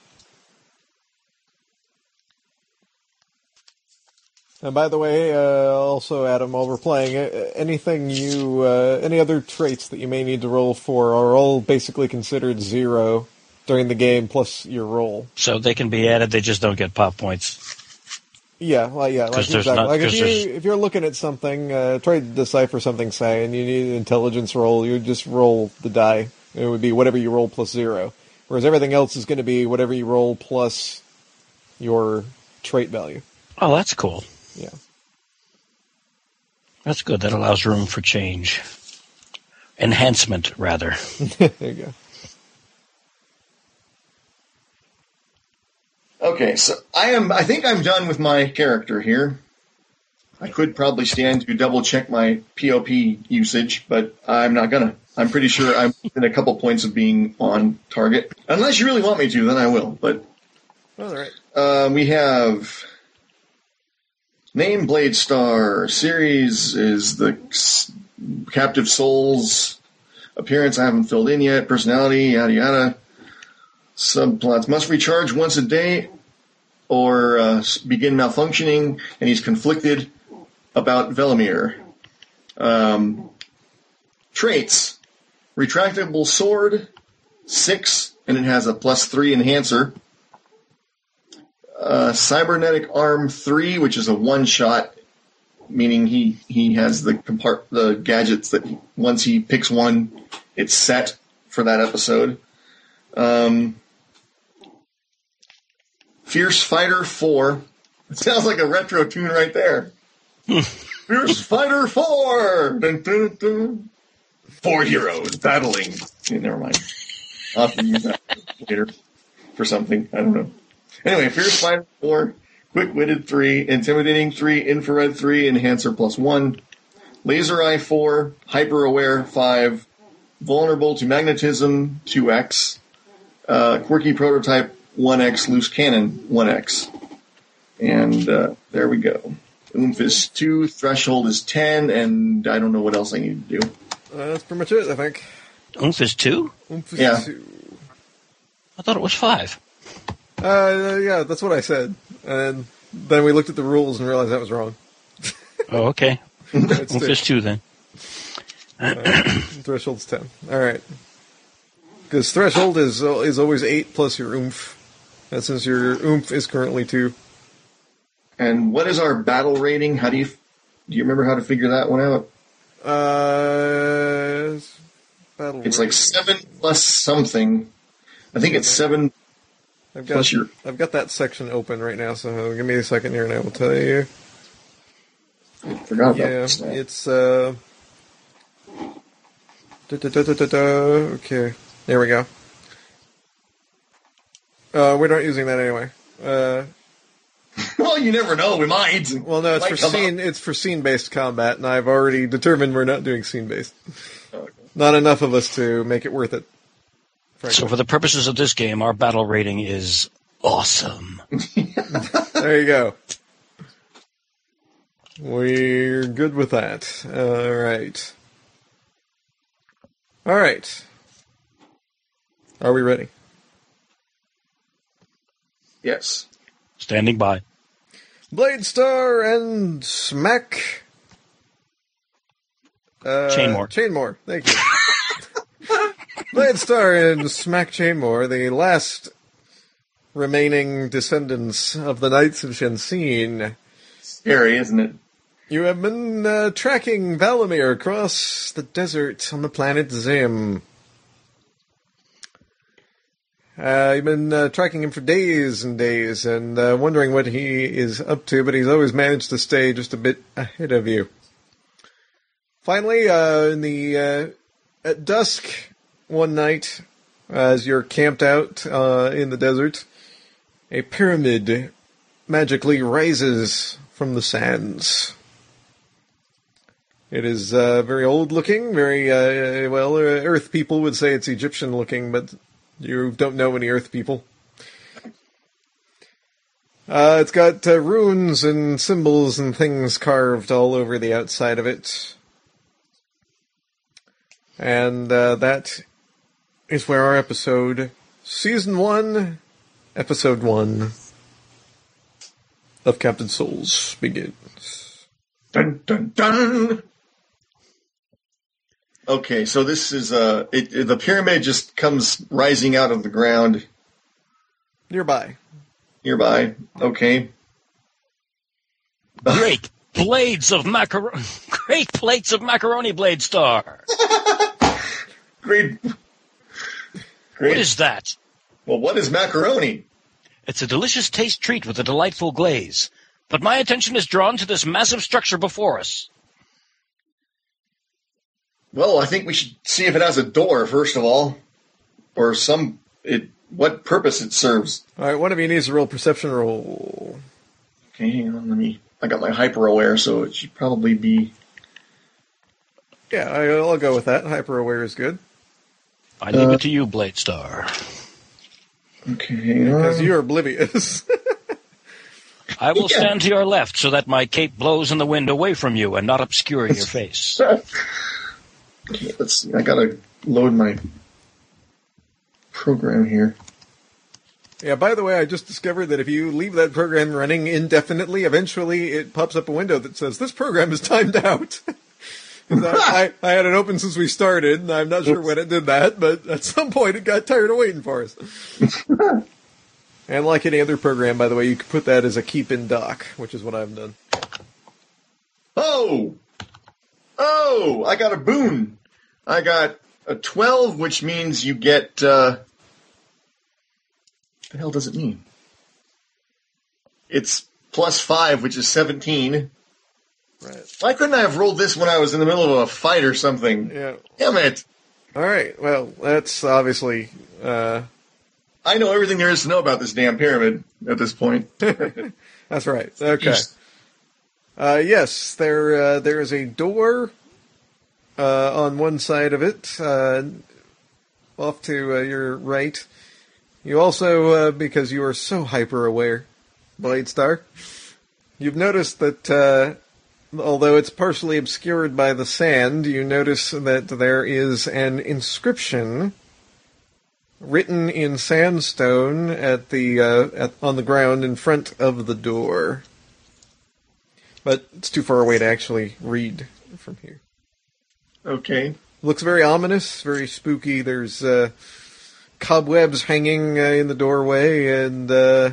And by the way, uh, also Adam, while we're playing, uh, anything you, uh, any other traits that you may need to roll for are all basically considered zero during the game plus your roll. So they can be added, they just don't get pop points. Yeah, like yeah, like 'Cause there's exactly. not- like if 'cause you there's- if you're looking at something, uh, try to decipher something, say, and you need an intelligence roll, you just roll the die. It would be whatever you roll plus zero. Whereas everything else is going to be whatever you roll plus your trait value. Oh, that's cool. Yeah. That's good. That allows room for change. Enhancement, rather. there you go. Okay, so I am. I think I'm done with my character here. I could probably stand to double check my POP usage, but I'm not gonna. I'm pretty sure I'm within a couple points of being on target. Unless you really want me to, then I will. But All right. uh, we have name Blade Star series is the Captive Souls appearance. I haven't filled in yet. Personality, yada yada. Subplots must recharge once a day or uh, begin malfunctioning, and he's conflicted about Velimir. Um, traits: retractable sword, six, and it has a plus three enhancer uh, cybernetic arm three, which is a one shot, meaning he he has the compart the gadgets that once he picks one, it's set for that episode. Um, Fierce Fighter four. It sounds like a retro toon right there. Fierce Fighter four. Dun, dun, dun. Four heroes battling. Yeah, never mind. I'll have to use that later for something. I don't know. Anyway, Fierce Fighter 4, Quick Witted 3, Intimidating 3, Infrared 3, Enhancer plus 1, Laser Eye 4, Hyper Aware 5, Vulnerable to Magnetism 2x, uh, Quirky Prototype 1x, Loose Cannon 1x. And uh, there we go. Oomph is 2, Threshold is 10, and I don't know what else I need to do. Uh, that's pretty much it, I think. Oomph is two? Oomph is Yeah. two. I thought it was five. Uh, yeah, that's what I said. And then we looked at the rules and realized that was wrong. Oh, okay. It's Oomph two. is two then. Threshold's ten. All right. Because threshold is is always eight plus your oomph, and since your oomph is currently two, And what is our battle rating? How do you do you remember how to figure that one out? Uh. It's like seven plus something. I think it's seven I've got plus your. I've got that section open right now, so give me a second here, and I will tell you. Forgot about Yeah, this. now. it's uh. Da, da, da. Okay, there we go. Uh, we're not using that anyway. Uh, Well, you never know. We might. well, no, it's Might for come scene. It's for scene-based combat, and I've already determined we're not doing scene-based. Okay. Not enough of us to make it worth it. Frankly. So for the purposes of this game, our battle rating is awesome. There you go. We're good with that. All right. All right. Are we ready? Yes. Standing by. Blade Star and Smack. Uh, Chainmore. Chainmore. Thank you. Blade Star and Smack Chainmore, the last remaining descendants of the Knights of Shensin. Scary, isn't it? You have been uh, tracking Valamir across the desert on the planet Zim. Uh, you've been uh, tracking him for days and days and uh, wondering what he is up to, but he's always managed to stay just a bit ahead of you. Finally, uh, in the uh, at dusk one night, as you're camped out uh, in the desert, a pyramid magically rises from the sands. It is uh, very old looking, very, uh, well, Earth people would say it's Egyptian looking, but you don't know any Earth people. Uh, it's got uh, runes and symbols and things carved all over the outside of it. And uh, that is where our episode, Season 1, Episode 1 of Captive Souls begins. Dun dun dun. Okay, so this is uh, it, it- the pyramid just comes rising out of the ground Nearby. nearby. Okay, Great blades of macaroni. Great plates of macaroni blade star. great, What great. is that? well, what is macaroni? It's a delicious taste treat with a delightful glaze. But my attention is drawn to this massive structure before us. Well, I think we should see if it has a door first of all, or some it what purpose it serves. All right, one of you needs to roll perception roll. Okay, hang on. Let me. I got my hyper aware, so it should probably be. Yeah, I- I'll go with that. Hyper aware is good I leave Uh, it to you, Blade Star. Okay, hang on. because you're oblivious. I will Yeah. stand to your left so that my cape blows in the wind away from you and not obscure your face. Okay, let's see. I gotta load my program here. yeah. By the way, I just discovered that if you leave that program running indefinitely, eventually it pops up a window that says this program is timed out. I, I, I had it open since we started, and I'm not sure when it did that, but at some point it got tired of waiting for us. and like any other program, by the way, you can put that as a keep in dock, which is what I've done. Oh! Oh! I got a boon! I got a 12, which means you get, uh. What the hell does it mean? It's plus 5, which is 17. Right. Why couldn't I have rolled this when I was in the middle of a fight or something? Yeah. Damn it! All right. Well, that's obviously. Uh, I know everything there is to know about this damn pyramid at this point. that's right. Okay. Uh, yes, there uh, there is a door uh, on one side of it, uh, off to uh, your right. You also, uh, because you are so hyper aware, Blade Star, you've noticed that uh, although it's partially obscured by the sand, you notice that there is an inscription written in sandstone at the uh, at, on the ground in front of the door but it's too far away to actually read from here. Okay. Looks very ominous, very spooky. There's uh, cobwebs hanging uh, in the doorway, and uh,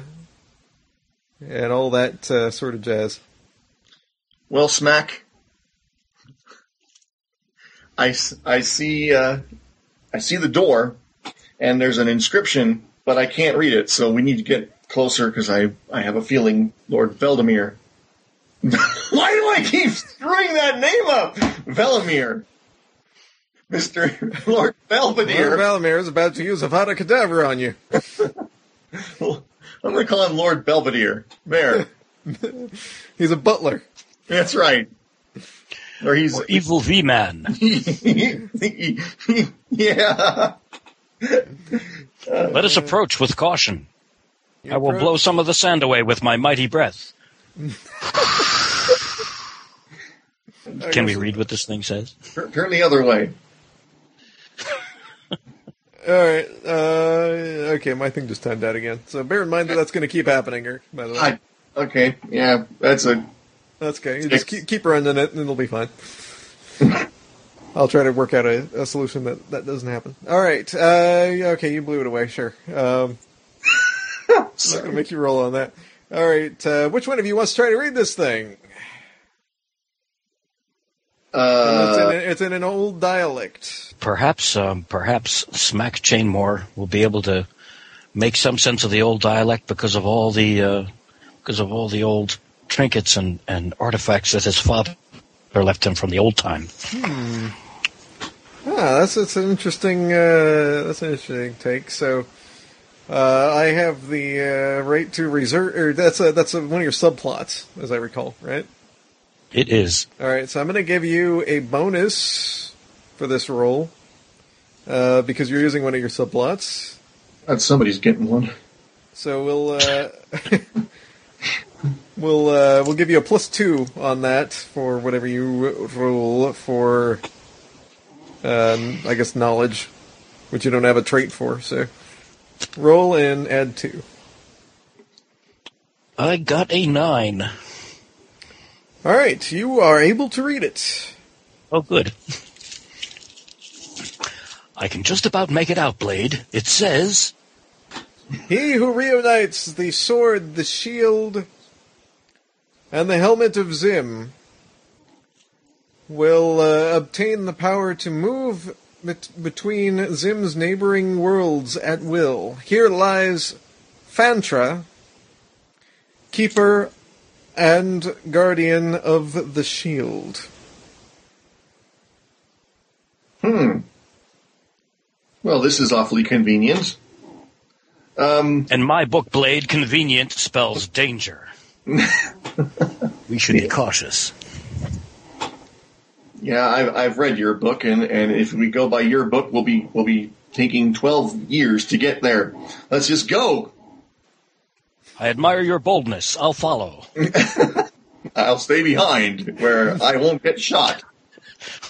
and all that uh, sort of jazz. Well, Smack, I, I see uh, I see the door, and there's an inscription, but I can't read it. So we need to get closer because I I have a feeling Lord Veldemir. Why do I keep screwing that name up? Velimir, Mister Lord Lord Belvedere. Valamir is about to use Avada Kedavra on you. I'm going to call him Lord Belvedere. There, He's a butler. that's right. Or he's Evil V Man. yeah. Let us approach with caution. I will blow some of the sand away with my mighty breath. Can we read what this thing says? Turn turn the other way. All right. Uh, okay, my thing just timed out again. So bear in mind that that's going to keep happening here. By the way, I, okay, yeah, that's a that's okay. You just keep, keep running it, and it'll be fine. I'll try to work out a, a solution that that doesn't happen. All right. Uh, okay, you blew it away. Sure. Um, I'm not going to make you roll on that. All right. Uh, which one of you wants to try to read this thing? It's, in uh, a, it's in an old dialect. Perhaps, um, perhaps Smack Chainmore will be able to make some sense of the old dialect because of all the uh, because of all the old trinkets and, and artifacts that his father left him from the old time. Hmm. Ah, that's that's an interesting uh, that's an interesting take. So, uh, I have the uh, right to reserve. Or that's a, that's a, one of your subplots, as I recall, right? It is. All right, so I'm going to give you a bonus for this roll uh, because you're using one of your subplots. That's somebody's getting one. So we'll uh, we'll uh, we'll give you a plus two on that for whatever you roll for. Um, I guess knowledge, which you don't have a trait for. So roll and add two. I got a nine. All right, you are able to read it. Oh, good. I can just about make it out, Blade. It says, He who reunites the sword, the shield, and the helmet of Zim will uh, obtain the power to move bet- between Zim's neighboring worlds at will. Here lies Fantra, keeper and guardian of the shield. Hmm. Well, this is awfully convenient. Um, In my book, Blade, convenient spells danger. we should be cautious. yeah, I've, I've read your book, and, and if we go by your book, we'll be we'll be taking twelve years to get there. Let's just go. I admire your boldness. I'll follow. I'll stay behind where I won't get shot.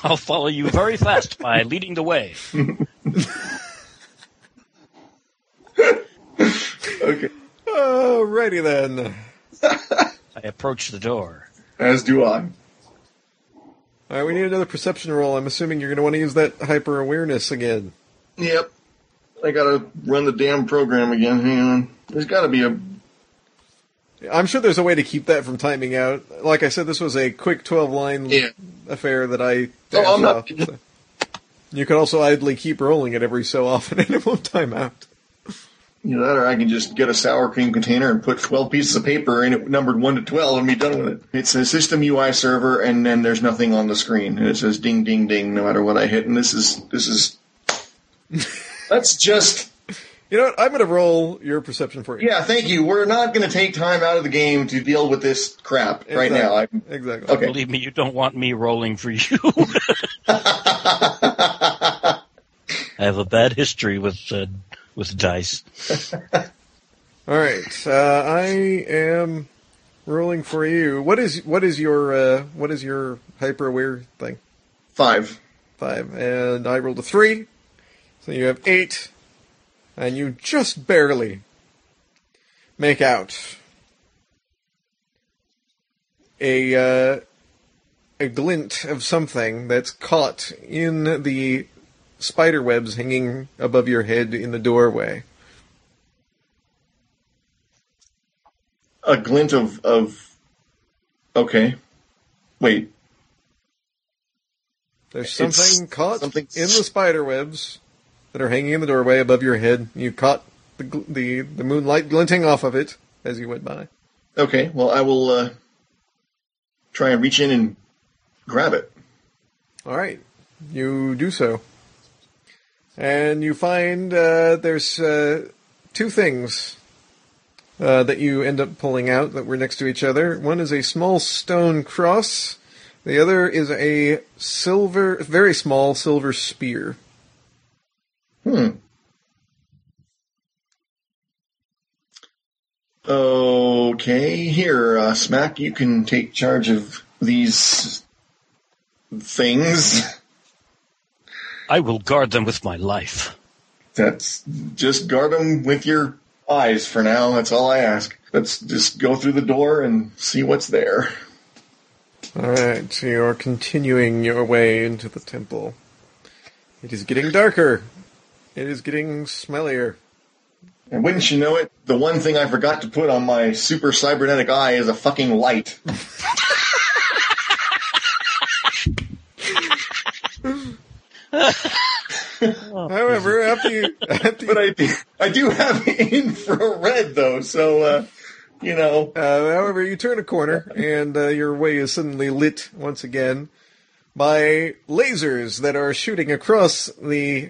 I'll follow you very fast by leading the way. Okay. Alrighty then. I approach the door. As do I. All right, we need another perception roll. I'm assuming you're going to want to use that hyper awareness again. Yep. I gotta run the damn program again. Hang on. There's gotta be a. I'm sure there's a way to keep that from timing out. Like I said, this was a quick 12 line Yeah. affair that I. Oh, I'm dashed not- off, so. You can also idly keep rolling it every so often and it won't time out. You know, that or I can just get a sour cream container and put 12 pieces of paper in it numbered 1 to 12 and be done with it. It's a system UI server and then there's nothing on the screen. And it says ding, ding, ding no matter what I hit. And this is, this is, that's just, You know what? I'm going to roll your perception for you. yeah, thank you. We're not going to take time out of the game to deal with this crap right now. I, Exactly. Exactly. okay. Believe me, you don't want me rolling for you. I have a bad history with uh, with dice. All right. Uh, I am rolling for you. What is what is your uh, what is your hyper aware thing? Five. Five, and I rolled a three, so you have eight, and you just barely make out a uh, a glint of something that's caught in the spider webs hanging above your head in the doorway. A glint of, of, okay. Wait. There's It's something caught something- in the spider webs that are hanging in the doorway above your head. You caught the gl- the the moonlight glinting off of it as you went by. Okay, well, I will uh, try and reach in and grab it. All right, you do so, and you find uh, there's uh, two things uh, that you end up pulling out that were next to each other. One is a small stone cross. The other is a silver, very small silver spear. Hmm. Okay, here, uh, Smack, you can take charge of these things. I will guard them with my life. That's just guard them with your eyes for now. That's all I ask. Let's just go through the door and see what's there. All right, so you're continuing your way into the temple. It is getting darker. It is getting smellier. And wouldn't you know it, the one thing I forgot to put on my super cybernetic eye is a fucking light. However, after you, after But you I do, I do have infrared though, so uh, you know. Uh, however, you turn a corner and uh, your way is suddenly lit once again by lasers that are shooting across the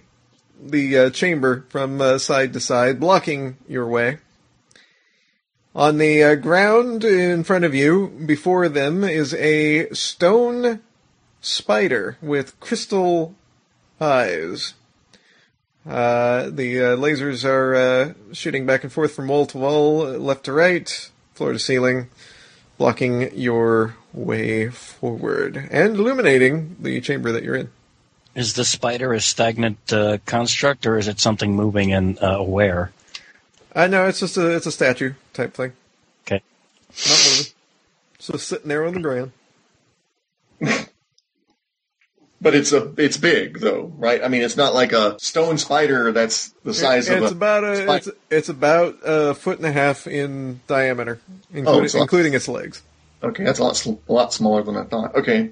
the uh, chamber from uh, side to side, blocking your way. On the uh, ground in front of you, before them, is a stone spider with crystal eyes. Uh, the uh, lasers are uh, shooting back and forth from wall to wall, left to right, floor to ceiling, blocking your way forward and illuminating the chamber that you're in. Is the spider a stagnant uh, construct, or is it something moving and uh, aware? I know it's just a it's a statue type thing, Okay. not moving. It's just sitting there on the ground. But it's a it's big though, right? I mean, it's not like a stone spider that's the size it's of a. about a spider. it's, it's about a foot and a half in diameter, including, so- including its legs. Okay, that's a lot a lot smaller than I thought. Okay.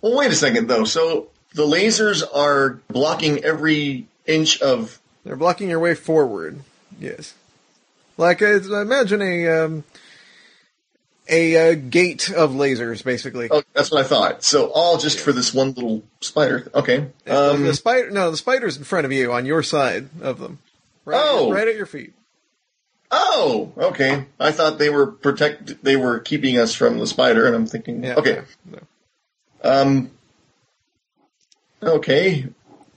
Well, wait a second though. So the lasers are blocking every inch of. They're blocking your way forward. Yes, like uh, imagine a um, a uh, gate of lasers, basically. Oh, that's what I thought. So all just for this one little spider. Okay. Um, the spider, no, the spider's in front of you on your side of them. Right, Oh. right at your feet. oh, okay. I thought they were protect. They were keeping us from the spider, and I'm thinking, Yeah. okay. no. Um. Okay.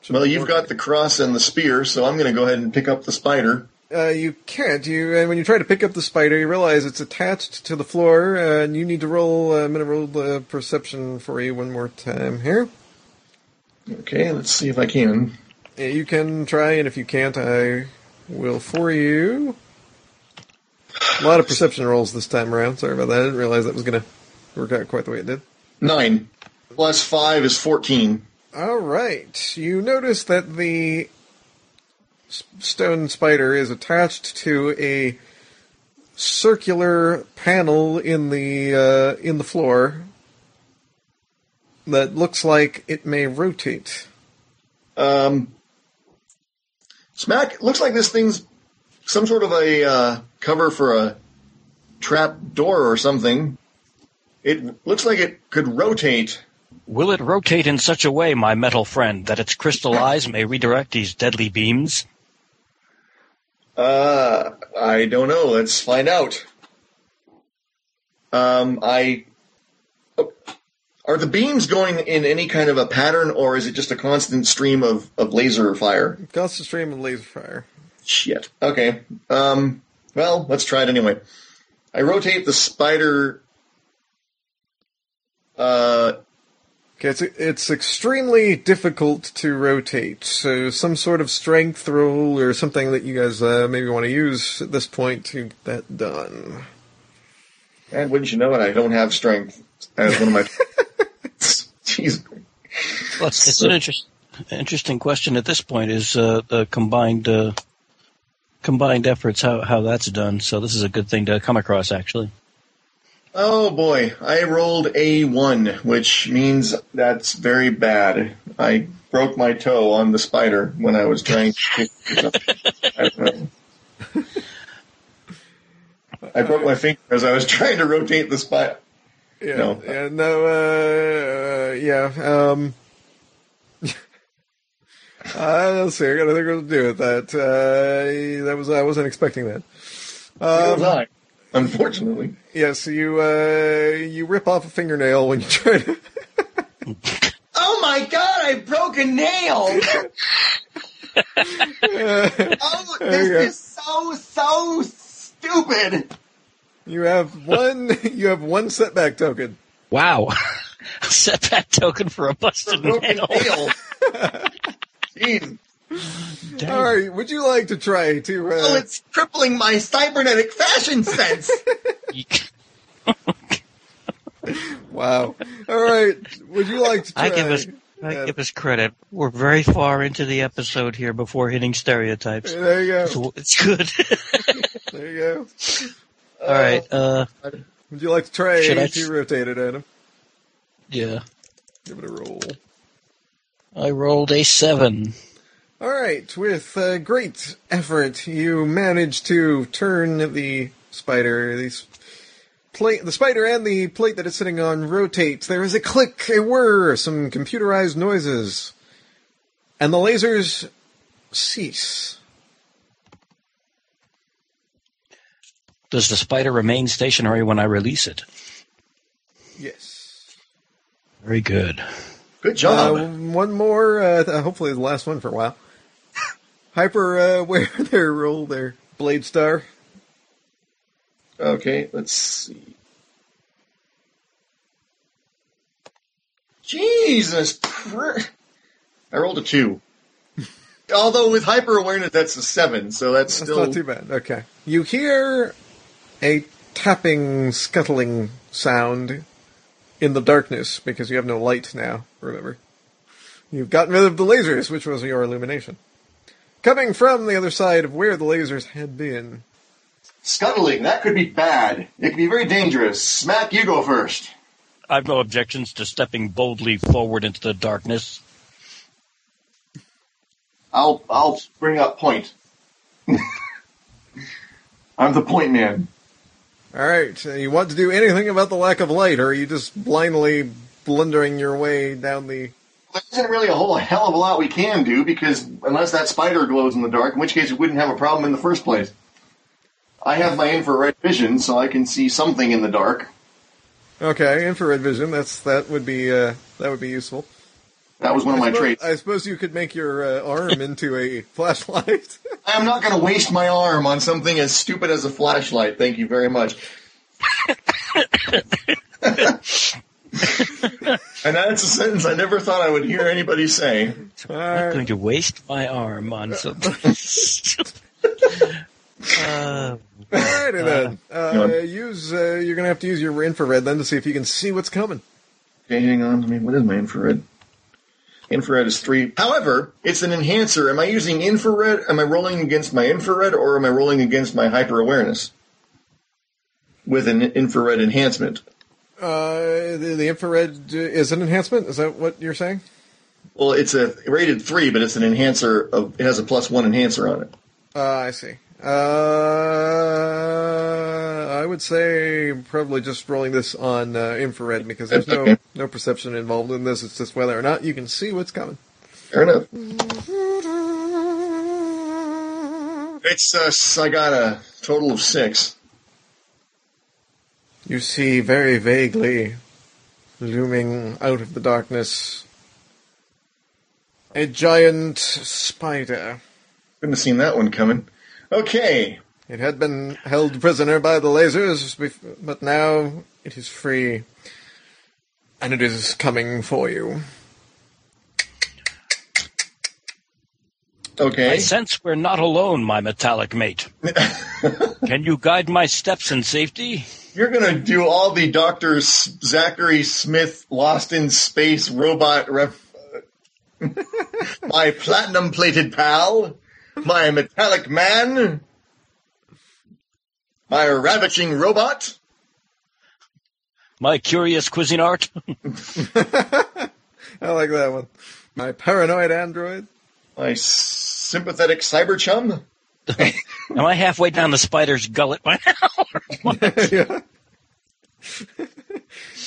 Well, you've got the cross and the spear, so I'm going to go ahead and pick up the spider. Uh, you can't. You and when you try to pick up the spider, you realize it's attached to the floor, uh, and you need to roll. Uh, I'm going to roll the perception for you one more time here. Okay, let's see if I can. Yeah, you can try, and if you can't, I will for you. A lot of perception rolls this time around. Sorry about that. I didn't realize that was going to work out quite the way it did. Nine plus five is fourteen. All right. You notice that the stone spider is attached to a circular panel in the uh, in the floor that looks like it may rotate. Um, Smack looks like this thing's some sort of a uh, cover for a trap door or something. It looks like it could rotate. Will it rotate in such a way, my metal friend, that its crystal eyes may redirect these deadly beams? Uh, I don't know. Let's find out. Um, I. oh, Are the beams going in any kind of a pattern, or is it just a constant stream of, of laser fire? Constant stream of laser fire. Shit. Okay. Um. Well, let's try it anyway. I rotate the spider. Uh. Okay, it's it's extremely difficult to rotate. So some sort of strength roll or something that you guys uh, maybe want to use at this point to get that done. And wouldn't you know it? I don't have strength as one of my. Jeez. Well, it's, it's an interest, interesting question at this point. Is uh, the combined uh, combined efforts how how that's done? So this is a good thing to come across, actually. Oh boy, I rolled a one, which means that's very bad. I broke my toe on the spider when I was trying to. I don't know. I broke my finger as I was trying to rotate the spider. Yeah, No. yeah, no, uh, uh, yeah. Um, uh, let's see. I gotta think what to do with that. Uh, that was I wasn't expecting that. Was Um, I, unfortunately. yes, you uh, you rip off a fingernail when you try to. Oh my god, I broke a nail! oh, this is so, so stupid! You have one. You have one setback token. Wow, setback token for a busted Broken nail. nail. Jeez. Dang. All right. Would you like to try to? Uh, Oh, it's crippling my cybernetic fashion sense. wow. All right. Would you like to try? I give us I uh, give us credit. We're very far into the episode here before hitting stereotypes. There you go. So it's good. There you go. All right. Uh, Would you like to try Should I if rotate it, Adam? yeah. Give it a roll. I rolled a seven. All right, with uh, great effort, you manage to turn the spider, the plate, the spider and the plate that it's sitting on rotate. There is a click, a whir, some computerized noises, and the lasers cease. Does the spider remain stationary when I release it? Yes. Very good. Good job. Uh, one more, uh, hopefully the last one for a while. Hyper, uh, where their roll their blade star. Okay, let's see. Jesus Christ. I rolled a two. Although with hyper awareness, that's a seven, so that's, That's still. not too bad. Okay. You hear a tapping, scuttling sound in the darkness because you have no light now, remember. You've gotten rid of the lasers, which was your illumination. Coming from the other side of where the lasers had been. Scuttling, that could be bad. It could be very dangerous. Smack, you go first. I've no objections to stepping boldly forward into the darkness. I'll I'll bring up point. I'm the point man. Alright, uh, you want to do anything about the lack of light, or are you just blindly blundering your way down the. There isn't really a whole hell of a lot we can do because unless that spider glows in the dark, in which case we wouldn't have a problem in the first place. I have my infrared vision, so I can see something in the dark. Okay, infrared vision, that's, that would be, uh, that would be useful. That was one of I my suppose, traits. I suppose you could make your uh, arm into a flashlight. I am not going to waste my arm on something as stupid as a flashlight. Thank you very much. and that's a sentence I never thought I would hear anybody say. I'm not going to waste my arm on something. uh, Alrighty then. Go Uh, use uh, you're gonna have to use your infrared then to see if you can see what's coming. Okay, hang on. I mean, what is my infrared? Infrared is three. However, it's an enhancer. Am I using infrared? Am I rolling against my infrared or am I rolling against my hyper awareness? With an infrared enhancement. Uh, the, the infrared uh, is an enhancement. Is that what you're saying? Well, it's a rated three, but it's an enhancer of, it has a plus one enhancer on it. Uh, I see. Uh, I would say probably just rolling this on uh, infrared because there's no Okay. no perception involved in this. It's just whether or not you can see what's coming. Fair enough. It's, uh, s- I got a total of six. You see very vaguely, looming out of the darkness, a giant spider. Couldn't have seen that one coming. Okay. It had been held prisoner by the lasers, but now it is free, and it is coming for you. I Okay. sense we're not alone, my metallic mate. Can you guide my steps in safety? You're gonna do all the Dr. S- Zachary Smith Lost in Space robot ref- my platinum plated pal, my metallic man, my ravaging robot, My curious quizzing art? I like that one. My paranoid android. My sympathetic cyber chum. Am I halfway down the spider's gullet by now? yeah.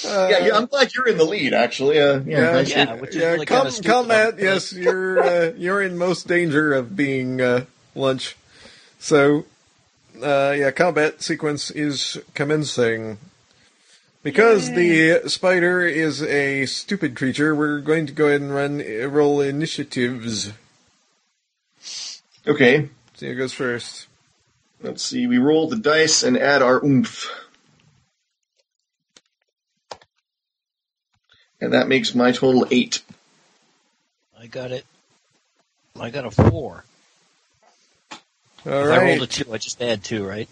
yeah, yeah, I'm glad you're in the lead, actually. Uh, yeah, Yeah, yeah, which is yeah, really com- kinda combat. Yes, you're uh, you're in most danger of being uh, lunch. So, uh, yeah, combat sequence is commencing. Because the spider is a stupid creature, we're going to go ahead and run uh, roll initiatives. Okay, See who goes first. let's see. We roll the dice and add our oomph. And that makes my total eight. I got it. I got a four. All if I rolled a two, I just add two, right?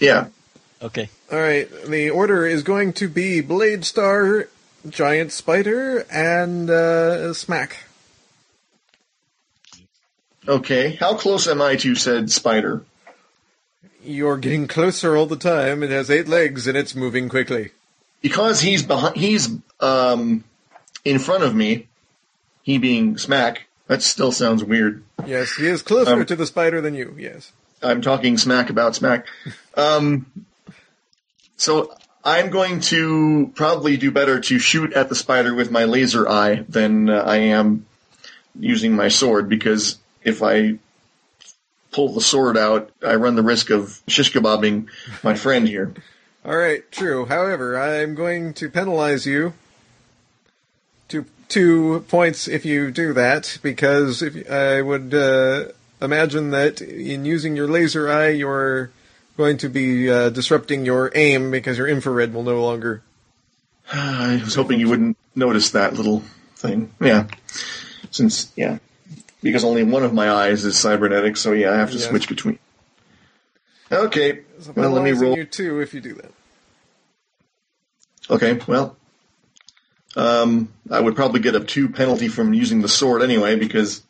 Yeah. Okay. all right. The order is going to be Blade Star, Giant Spider, and uh, Smack. Okay. How close am I to said spider? You're getting closer all the time. It has eight legs and it's moving quickly. Because he's behind, he's um, in front of me. He being smack. That still sounds weird. Yes, he is closer Um, to the spider than you. Yes. I'm talking smack about smack. Um, so I'm going to probably do better to shoot at the spider with my laser eye than uh, I am using my sword because if I pull the sword out, I run the risk of shish kebabbing my friend here. All right, true. However, I'm going to penalize you two two points if you do that because if I would uh, imagine that in using your laser eye, you're going to be uh, disrupting your aim because your infrared will no longer. I was hoping you wouldn't notice that little thing. Yeah. Since, yeah. Because only one of my eyes is cybernetic, so yeah, I have to Yes. switch between. Okay. So Well, let me roll. you two if you do that. Okay, well. Um, I would probably get a two penalty from using the sword anyway because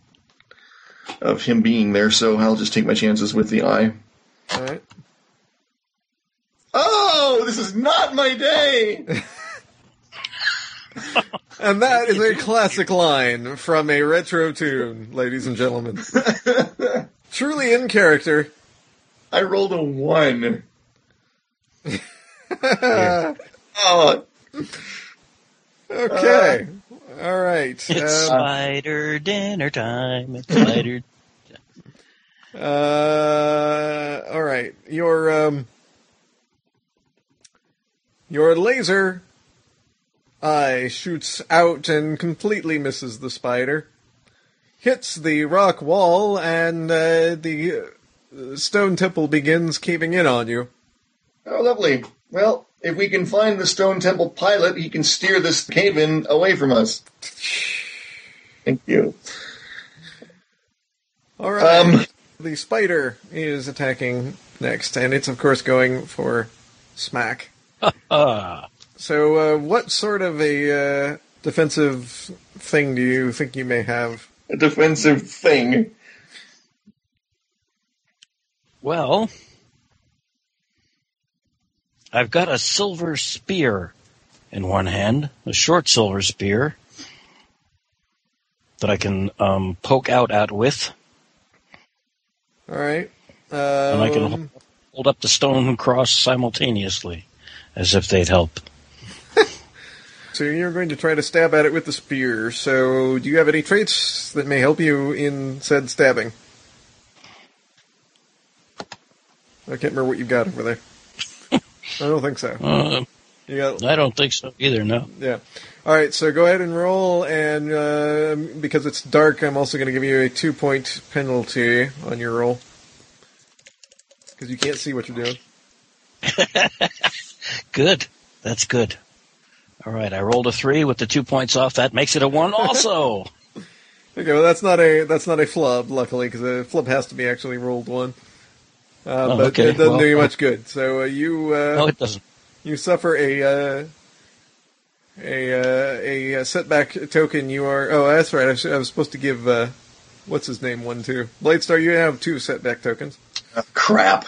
of him being there, so I'll just take my chances with the eye. All right. Oh, this is not my day! And that is a classic line from a retro toon, ladies and gentlemen. Truly in character. I rolled a one. Oh, Okay. All right. It's Um, spider dinner time. It's spider. Uh, all right. Your um, your laser eye shoots out and completely misses the spider. Hits the rock wall, and uh, the uh, stone temple begins caving in on you. oh, lovely. Well, if we can find the Stone Temple pilot, he can steer this cave-in away from us. Thank you. All right. Um, the spider is attacking next, and it's of course going for smack. So, uh, what sort of a uh, defensive thing do you think you may have? a defensive thing. well, I've got a silver spear in one hand, a short silver spear that I can um, poke out at with, All right. and I can Um, hold, hold up the stone cross simultaneously, as if they'd help. So you're going to try to stab at it with the spear. So, do you have any traits that may help you in said stabbing? I can't remember what you've got over there. I don't think so. Uh, You got I don't think so either. No. Yeah. All right, so go ahead and roll, and uh, because it's dark, I'm also going to give you a two point penalty on your roll. Because you can't see what you're doing. Good. That's good. All right, I rolled a three with the two points off. That makes it a one also. Okay, well that's not a that's not a flub, luckily, because a flub has to be actually rolled one. Uh, Oh, but okay, it doesn't well, do you uh, much good. So uh, you uh, no, it doesn't. you suffer a uh, a uh, a uh, setback token. You are oh that's right. I, was- I was supposed to give uh, what's his name one too. Bladestar, you have two setback tokens. Crap.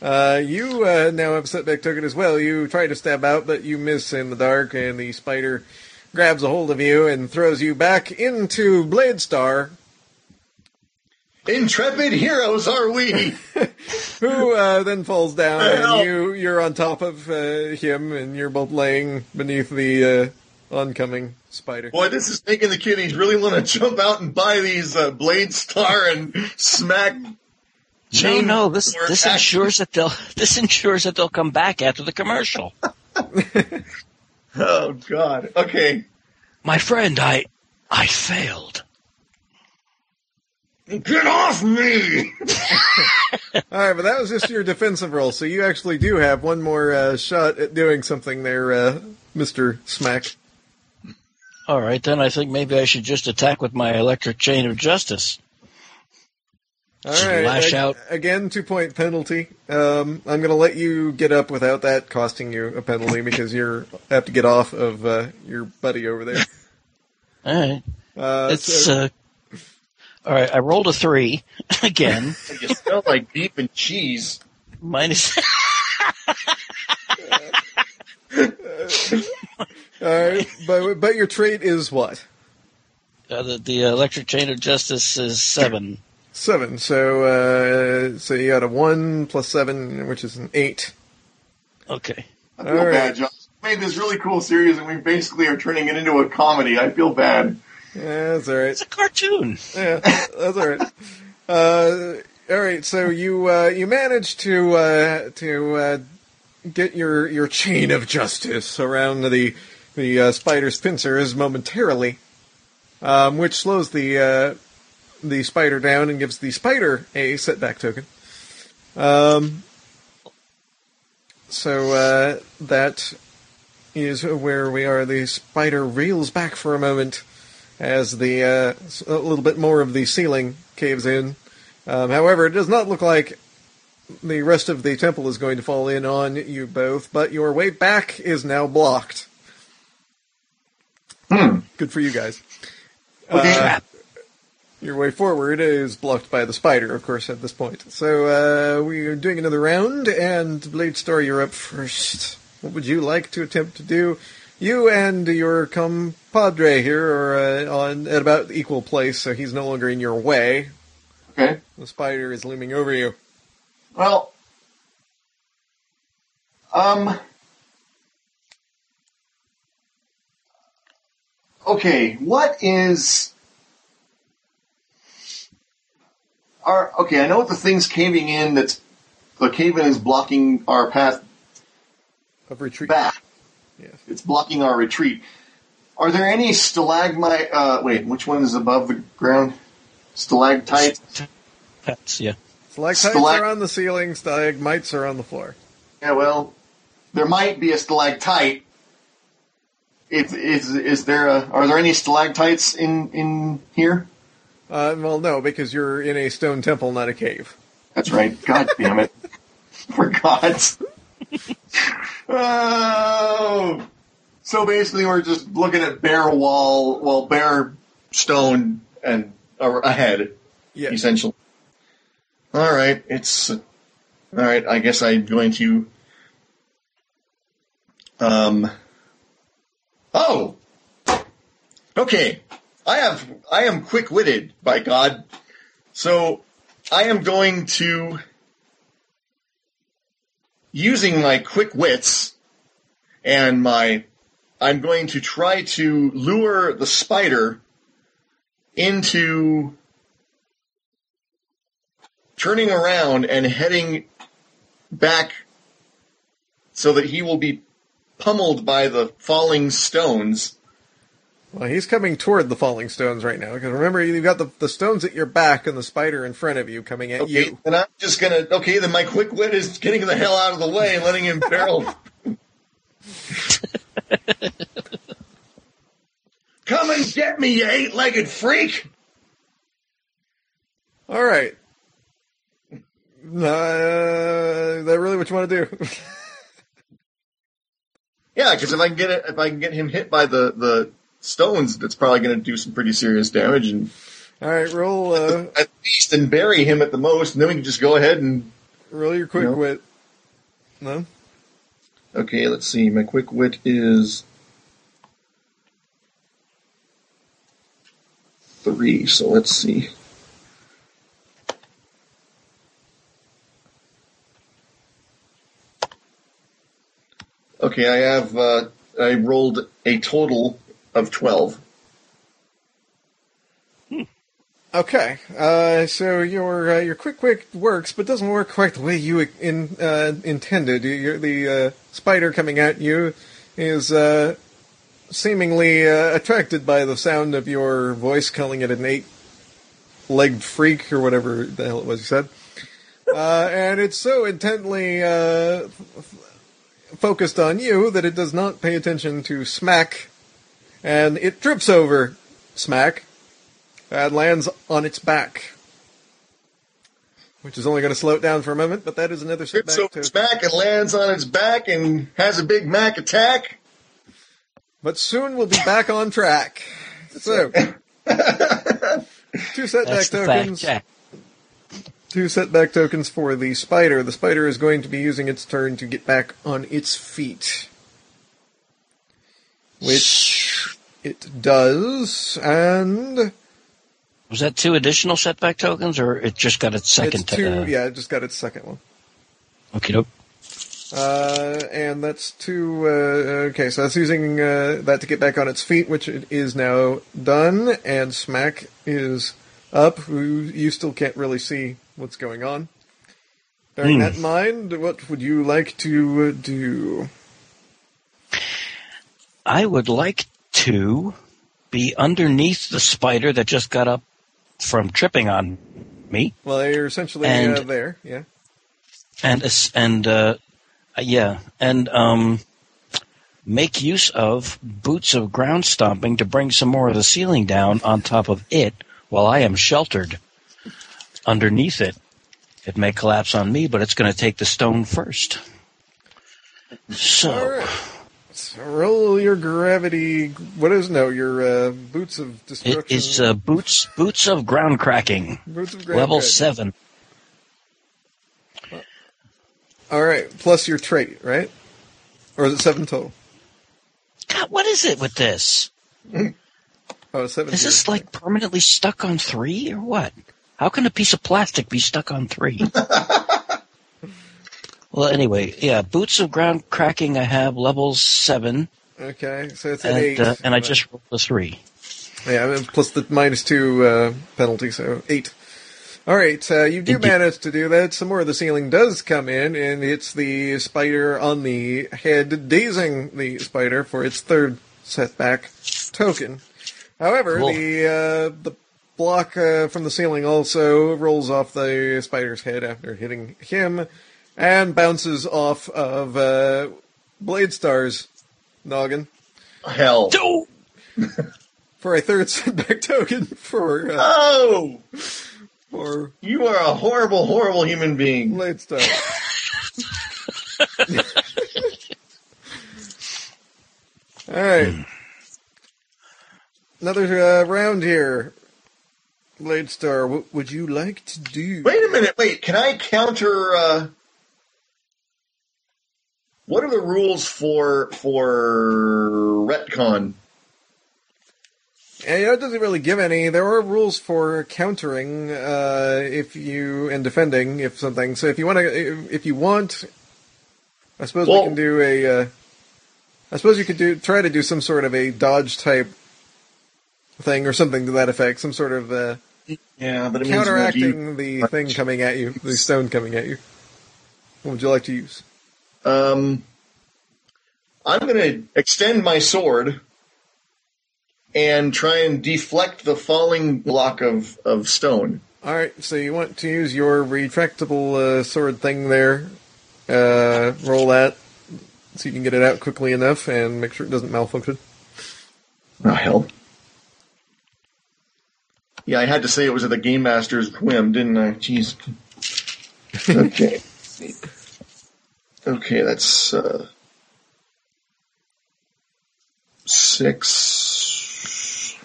Uh, you uh, now have a setback token as well. You try to stab out, but you miss in the dark, and the spider grabs a hold of you and throws you back into Blade Star. Intrepid heroes are we? who uh, then falls down, and you you're on top of uh, him, and you're both laying beneath the uh, oncoming spider. Boy, this is making the kiddies really want to jump out and buy these uh, Blade Star and smack. No, chain no. This this action. ensures that they'll this ensures that they'll come back after the commercial. Oh God. Okay. My friend, I I failed. Get off me! All right, but that was just your defensive role, so you actually do have one more uh, shot at doing something there, uh, Mister Smack. All right, then I think maybe I should just attack with my electric chain of justice. All Should right, lash out. again. Two point penalty. Um, I'm going to let you get up without that costing you a penalty because you have to get off of uh, your buddy over there. All right, Uh, it's so- uh, all right. I rolled a three again. you smell like beef and cheese. minus. all right, but but your trait is what? Uh, the, the electric chain of justice is seven. Seven. So, uh, so you got a one plus seven, which is an eight. Okay. I feel All right. bad, John. We made this really cool series, and we basically are turning it into a comedy. I feel bad. Yeah, that's all right. It's a cartoon. Yeah, that's all right. Uh, all right. So you uh, you managed to uh, to uh, get your your chain of justice around the the uh, spider's pincers momentarily, um, which slows the uh, the spider down and gives the spider a setback token. Um, so uh, that is where we are. The spider reels back for a moment as the uh, a little bit more of the ceiling caves in. Um, however, it does not look like the rest of the temple is going to fall in on you both, but your way back is now blocked. Good for you guys. Okay. Trap. Your way forward is blocked by the spider, of course, at this point. So uh, we are doing another round, and Blade Star, you're up first. What would you like to attempt to do? You and your compadre here are uh, on at about equal place, so he's no longer in your way. Okay. The spider is looming over you. Well, um, okay, what is our okay? I know what the thing's caving in. That's the cave in is blocking our path Of retreat. back. Yes. It's blocking our retreat. Are there any stalagmite? Uh, wait, which one is above the ground? Stalactites. Pets, yeah. Stalactites Stalact- are on the ceiling, stalagmites are on the floor. Yeah, well, there might be a stalactite. If is is there a are there any stalactites in in here? Uh, well, no, because you're in a stone temple, not a cave. That's right. God damn it! Forgot. oh, so basically we're just looking at bare wall, well, bare stone and a- ahead, Yes. essentially. All right, it's all right. I guess I'm going to. Um. Oh. Okay. I have. I am quick-witted, by God. So I am going to, using my quick wits and my, I'm going to try to lure the spider into turning around and heading back so that he will be pummeled by the falling stones. Well, he's coming toward the falling stones right now, because remember, you've got the, the stones at your back and the spider in front of you coming at Okay, you. and I'm just gonna. Okay, then my quick wit is getting the hell out of the way and letting him barrel. Come and get me, you eight-legged freak! All right. Uh, is that really what you want to do? Yeah, because if I can get it, if I can get him hit by the the stones, that's probably going to do some pretty serious damage, and All right, roll uh, at least and bury him at the most, and then we can just go ahead and. roll your quick No. wit. No. Okay, let's see. My quick wit is three. So let's see. Okay, I have. Uh, I rolled a total of twelve. Okay, uh, so your uh, your quick quick works, but doesn't work quite the way you in, uh, intended. You- the uh, spider coming at you is uh, seemingly uh, attracted by the sound of your voice, calling it an eight-legged freak or whatever the hell it was you said, uh, and it's so intently uh, f- focused on you that it does not pay attention to Smack, and it trips over Smack and lands on its back. Which is only going to slow it down for a moment, but that is another setback. Trips over to- its back and lands on its back and has a big Mac attack. But soon we'll be back on track. So, two setback That's the fact tokens. check. Two setback tokens for the spider. The spider is going to be using its turn to get back on its feet. Which it does, and Was that two additional setback tokens, or it just got its second? it's two. uh, yeah, it just got its second one. Okay, doke. Uh, and that's two. Uh, okay, so that's using uh, that to get back on its feet, which it is now done. And Smack is up. Who you still can't really see what's going on. Bearing Hmm. that in mind, what would you like to uh, do? I would like to be underneath the spider that just got up from tripping on me, Well, you're essentially And- uh, there. Yeah. and and uh, yeah, and um, make use of boots of ground stomping to bring some more of the ceiling down on top of it, while I am sheltered underneath it. It may collapse on me, but it's going to take the stone first. So. All right. So roll your gravity. What is no? Your uh, boots of It destruction. is uh, boots boots of ground cracking, boots of ground level cracking. seven. All right, plus your trait, right? Or is it seven total? God, what is it with this? Oh, seven. Is this like permanently stuck on three or what? How can a piece of plastic be stuck on three? well, anyway, yeah, boots of ground cracking. I have level seven, Okay, so it's an and eight. uh, and I just rolled a three. yeah, plus the minus two uh, penalty, so eight. All right, uh, you do manage to do that. Some more of the ceiling does come in, and hits the spider on the head, dazing the spider for its third setback token. However, Cool. the uh, the block uh, from the ceiling also rolls off the spider's head after hitting him, and bounces off of uh, Blade Star's noggin Hell. For a third setback token for uh, Oh! for You are a horrible, horrible human being. Blade Star. All right. Another uh, round here. Blade Star, what would you like to do? Wait a minute, wait, can I counter uh what are the rules for for retcon? Yeah, you know, it doesn't really give any. There are rules for countering uh, if you and defending if something. So if you want to, if you want, I suppose Well- we can do a. Uh, I suppose you could do try to do some sort of a dodge type thing or something to that effect. Some sort of uh, Yeah, but it means you have to counteracting the thing coming at you, the stone coming at you. What would you like to use? Um, I'm going to extend my sword and try and deflect the falling block of, of stone. All right, so you want to use your retractable uh, sword thing there. Uh, roll that so you can get it out quickly enough and make sure it doesn't malfunction. Oh, hell. Yeah, I had to say it was at the Game Master's whim, didn't I? Jeez. Okay. Okay, that's uh, six.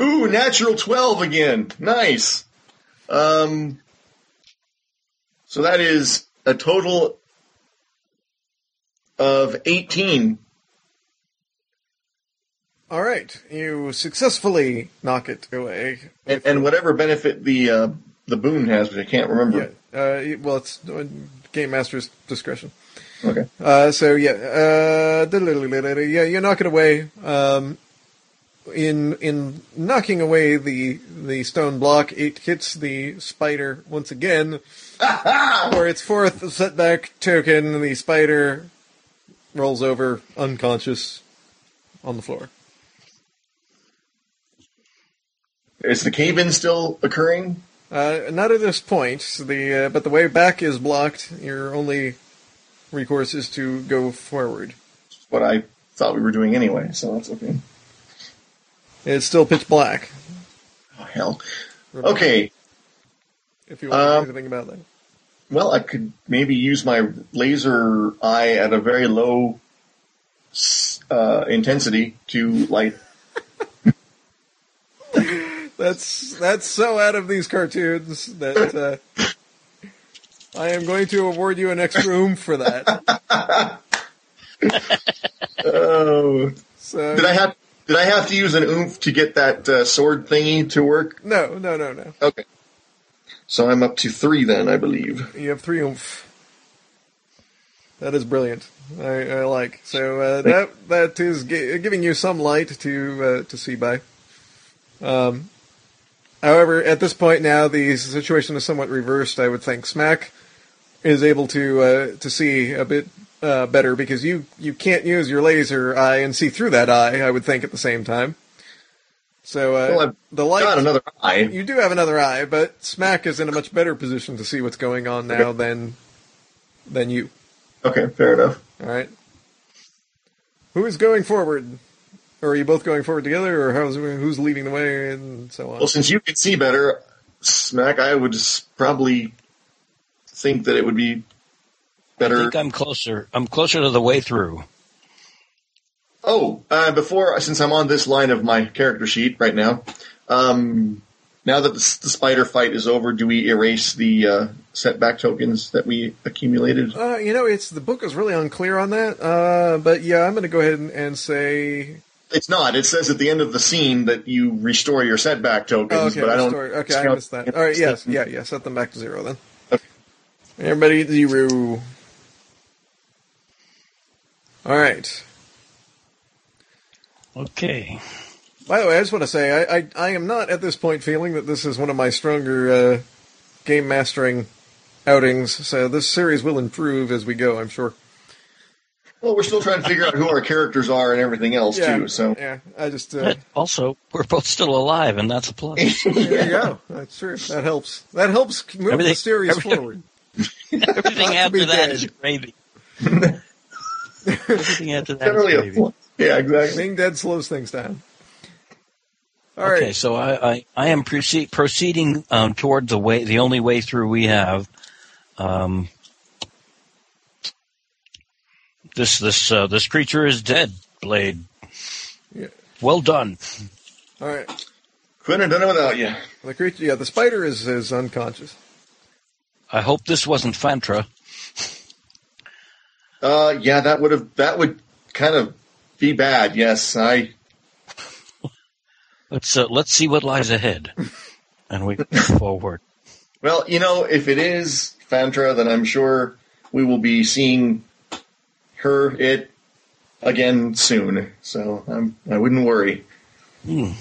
Ooh, natural 12 again. Nice. Um, so that is a total of 18. All right, you successfully knock it away. And, and whatever benefit the uh, the boon has, which I can't remember. Yeah, uh, well, it's uh, game master's discretion. Okay. Uh, so yeah, uh, yeah, you knock it away. Um, in in knocking away the the stone block, it hits the spider once again for its fourth setback token. The spider rolls over unconscious on the floor. Is the cave in still occurring? Uh, not at this point. The uh, but the way back is blocked. Your only recourse is to go forward. What I thought we were doing anyway, so that's okay. It's still pitch black. Oh, hell. Okay. If you want to Um, do anything about that. Well, I could maybe use my laser eye at a very low uh, intensity to light. That's that's so out of these cartoons that uh, I am going to award you an extra oomph for that. Oh, So did I have did I have to use an oomph to get that uh, sword thingy to work? No, no, no, no. Okay. So I'm up to three then, I believe. You have three oomph. That is brilliant. I, I like. So uh, that that is gi- giving you some light to uh, to see by. Um, however, at this point now, the situation is somewhat reversed. I would think Smack is able to uh, to see a bit uh, better because you you can't use your laser eye and see through that eye. I would think at the same time. So uh, Well, the light Got another eye. you do have another eye, but Smack is in a much better position to see what's going on now than than you. Okay, fair enough. All right. Who is going forward? Or are you both going forward together, or how's, who's leading the way, and so on? Well, since you can see better, Smack, I would just probably think that it would be better. I think I'm closer. I'm closer to the way through. Oh, uh, before since I'm on this line of my character sheet right now, um, now that the, the spider fight is over, do we erase the uh, setback tokens that we accumulated? Uh, you know, it's the book is really unclear on that. Uh, but yeah, I'm going to go ahead and, and say. It's not. It says at the end of the scene that you restore your setback tokens, Oh, okay, but I don't. restore- okay, I missed that. All right, yes, yeah, yeah. Set them back to zero then. Okay. Everybody zero. All right. Okay. By the way, I just want to say I, I, I am not at this point feeling that this is one of my stronger uh, game mastering outings. So this series will improve as we go, I'm sure. Well, we're still trying to figure out who our characters are and everything else Yeah, too. So yeah. I just uh, also, we're both still alive, and that's a plus. there you go. That's true. That helps. That helps move the Everything- series everything- forward. Everything Not after that dead. is gravy. Everything after that is generally a gravy. plus. Yeah, exactly. Being dead slows things down. All okay, right. so I, I, I am proceed, proceeding um, toward the way, the only way through we have. Um, this this uh, this creature is dead, Blade. Yeah. Well done. All right. Couldn't have done it without you. The creature, yeah, the spider is is unconscious. I hope this wasn't Fantra. Uh, yeah, that would have that would kind of be bad. Yes, I. Let's uh, let's see what lies ahead, and we move forward. Well, you know, if it is Fantra, then I'm sure we will be seeing her it again soon. So I'm, I wouldn't worry. Hmm.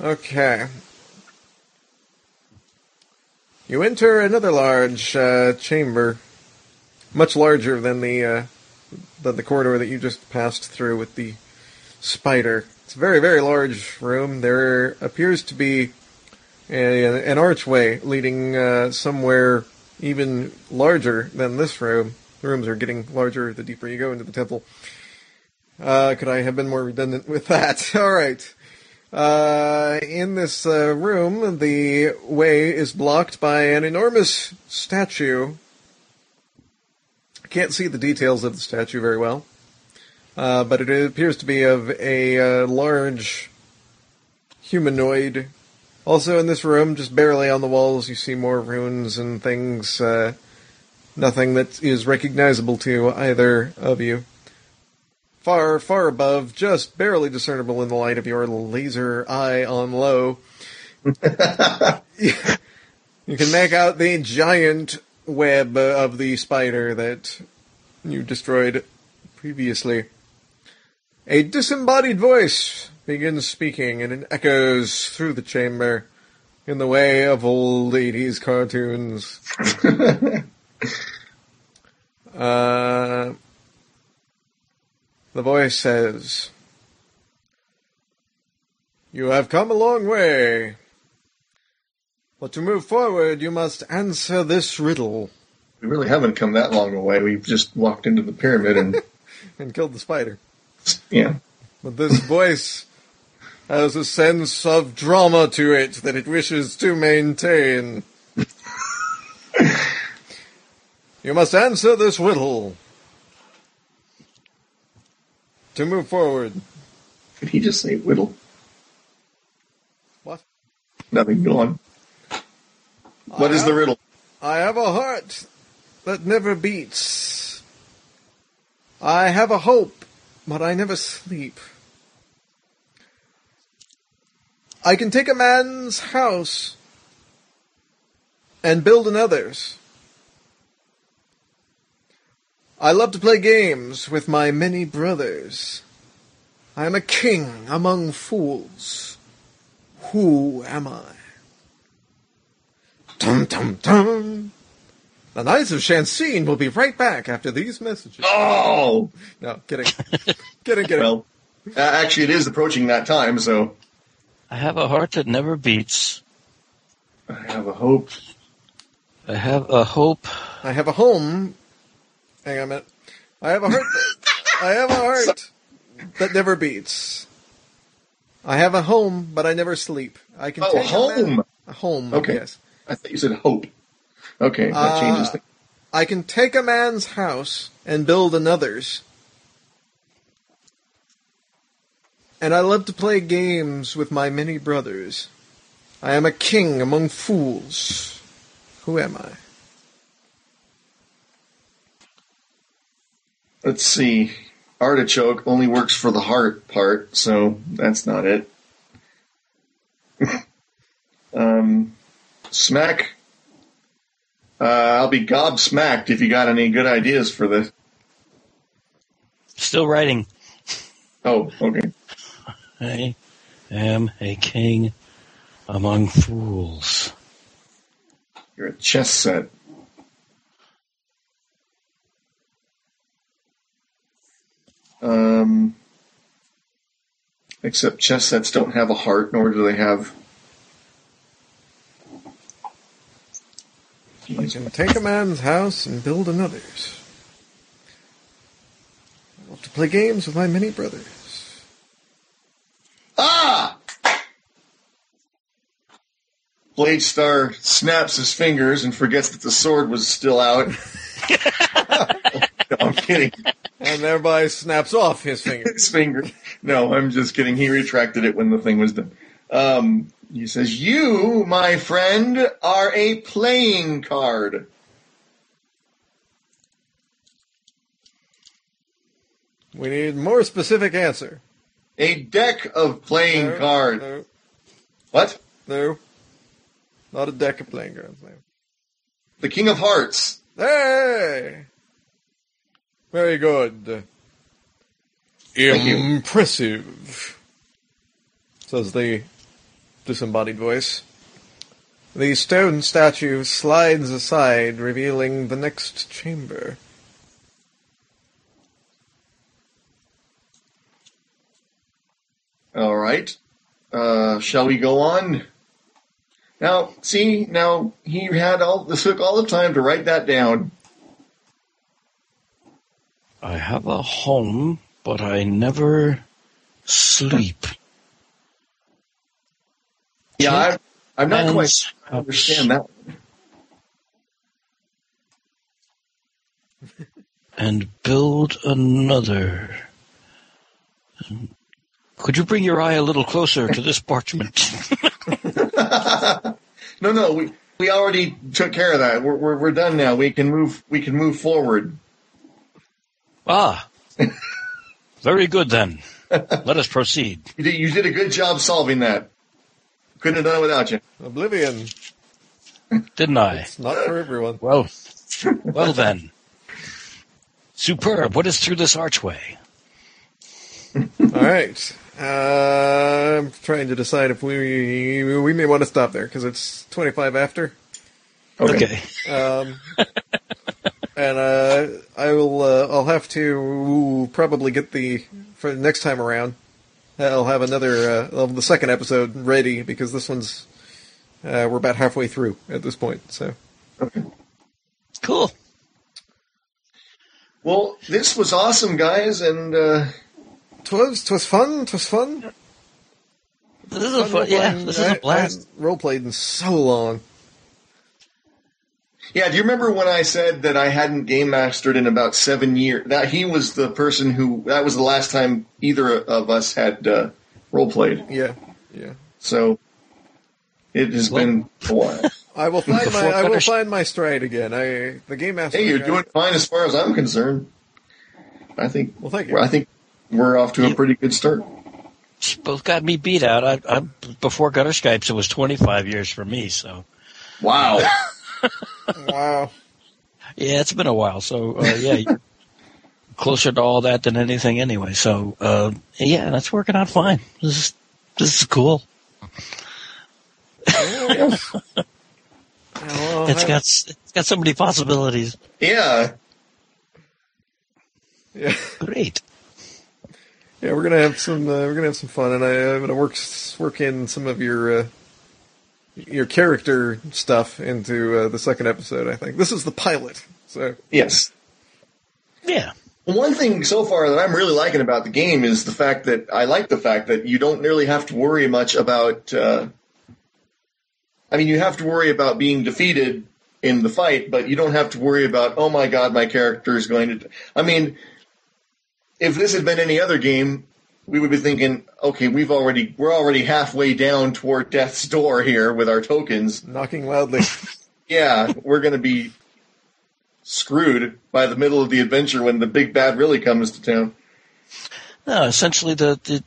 Okay. You enter another large uh, chamber, much larger than the uh, than the corridor that you just passed through with the spider. It's a very very large room. There appears to be a, an archway leading uh, somewhere even larger than this room. The rooms are getting larger the deeper you go into the temple. Uh, could I have been more redundant with that? All right. Uh, in this uh, room, the way is blocked by an enormous statue. I can't see the details of the statue very well, uh, but it appears to be of a uh, large humanoid. Also, in this room, just barely on the walls, you see more runes and things. Uh, nothing that is recognizable to either of you far, far above, just barely discernible in the light of your laser eye on low. you can make out the giant web of the spider that you destroyed previously. A disembodied voice begins speaking, and it echoes through the chamber in the way of old 80s cartoons. uh, the voice says, You have come a long way. But to move forward, you must answer this riddle. We really haven't come that long away. We've just walked into the pyramid and And killed the spider. yeah. But this voice has a sense of drama to it that it wishes to maintain. you must answer this riddle. To move forward. Did he just say whittle? What? Nothing. Go on. What I is the riddle? I have a heart that never beats. I have a hope, but I never sleep. I can take a man's house and build another's. I love to play games with my many brothers. I am a king among fools. Who am I? Dum dum dum. The Knights of Shansine will be right back after these messages. Oh, No, kidding. kidding, kidding. well, actually, it is approaching that time, so I have a heart that never beats. I have a hope. I have a hope. I have a home. Hang on a minute. I have a heart. I have a heart that never beats. I have a home, but I never sleep. I can Oh, take a home. A home. Okay. Yes. I thought you said hope. Okay, that Uh, changes things. I can take a man's house and build another's. And I love to play games with my many brothers. I am a king among fools. Who am I? Let's see. Artichoke only works for the heart part, so that's not it. um, smack. Uh, I'll be gobsmacked if you got any good ideas for this. Still writing. Oh, okay. I am a king among fools. You're a chess set. Um, except chess sets don't have a heart, nor do they have. I can take a man's house and build another's. I love to play games with my many brothers. Ah! Blade Star snaps his fingers and forgets that the sword was still out. no, I'm kidding. And thereby snaps off his finger. His finger. No, I'm just kidding. He retracted it when the thing was done. Um, he says, "You, my friend, are a playing card." We need more specific answer. A deck of playing No, cards. No, What? no. Not a deck of playing cards. No. The King of Hearts. Hey! Very good. Impressive. Says the disembodied voice. The stone statue slides aside, revealing the next chamber. All right. Uh, shall we go on? Now, see, now he had all this took all the time to write that down. I have a home, but I never sleep. Yeah, I, I'm not quite sure I understand that. And build another. Could you bring your eye a little closer to this parchment? No, no, we we already took care of that. We're we're, we're done now. We can move. We can move forward. ah. Very good then. Let us proceed. You did, you did a good job solving that. Couldn't have done it without you. Oblivion. Didn't I? It's not for everyone. Well, well then. Superb. What is through this archway? All right. Uh, I'm trying to decide if we we may want to stop there because it's 25 after. Okay. Um, and uh, I will. Uh, I'll have to probably get the for the next time around. I'll have another uh, of the second episode ready because this one's uh, we're about halfway through at this point. So Cool. Well, this was awesome, guys, and uh, twas twas fun. Twas fun. This is a fun, yeah, this is a blast. Role played in so long. yeah. Do you remember when I said that I hadn't game mastered in about seven years? That he was the person who. That was the last time either of us had uh, role played. Yeah, yeah. So it has been a while. I will find my I will find my stride again. I the game master. Hey, you're guy- doing fine as far as I'm concerned. I think. Well, thank you. I think we're off to a pretty good start. You both got me beat out. I, I before Gutter Skypes, it was 25 years for me. So Wow. Wow. yeah, it's been a while. So uh, yeah, closer to all that than anything anyway. So uh, yeah, that's working out fine. This is this is cool. Well, It's I- got it's got so many possibilities. yeah. yeah. Great. Yeah, we're gonna have some. Uh, we're gonna have some fun, and I, I'm gonna work work in some of your uh, your character stuff into uh, the second episode. I think this is the pilot, so Yes. Yeah. One thing so far that I'm really liking about the game is the fact that I like the fact that you don't really have to worry much about. Uh, I mean, you have to worry about being defeated in the fight, but you don't have to worry about, oh my god, my character is going to. I mean, if this had been any other game, we would be thinking, okay, we've already we're already halfway down toward death's door here with our tokens. knocking loudly. Yeah, we're going to be screwed by the middle of the adventure when the big bad really comes to town. No, essentially the, the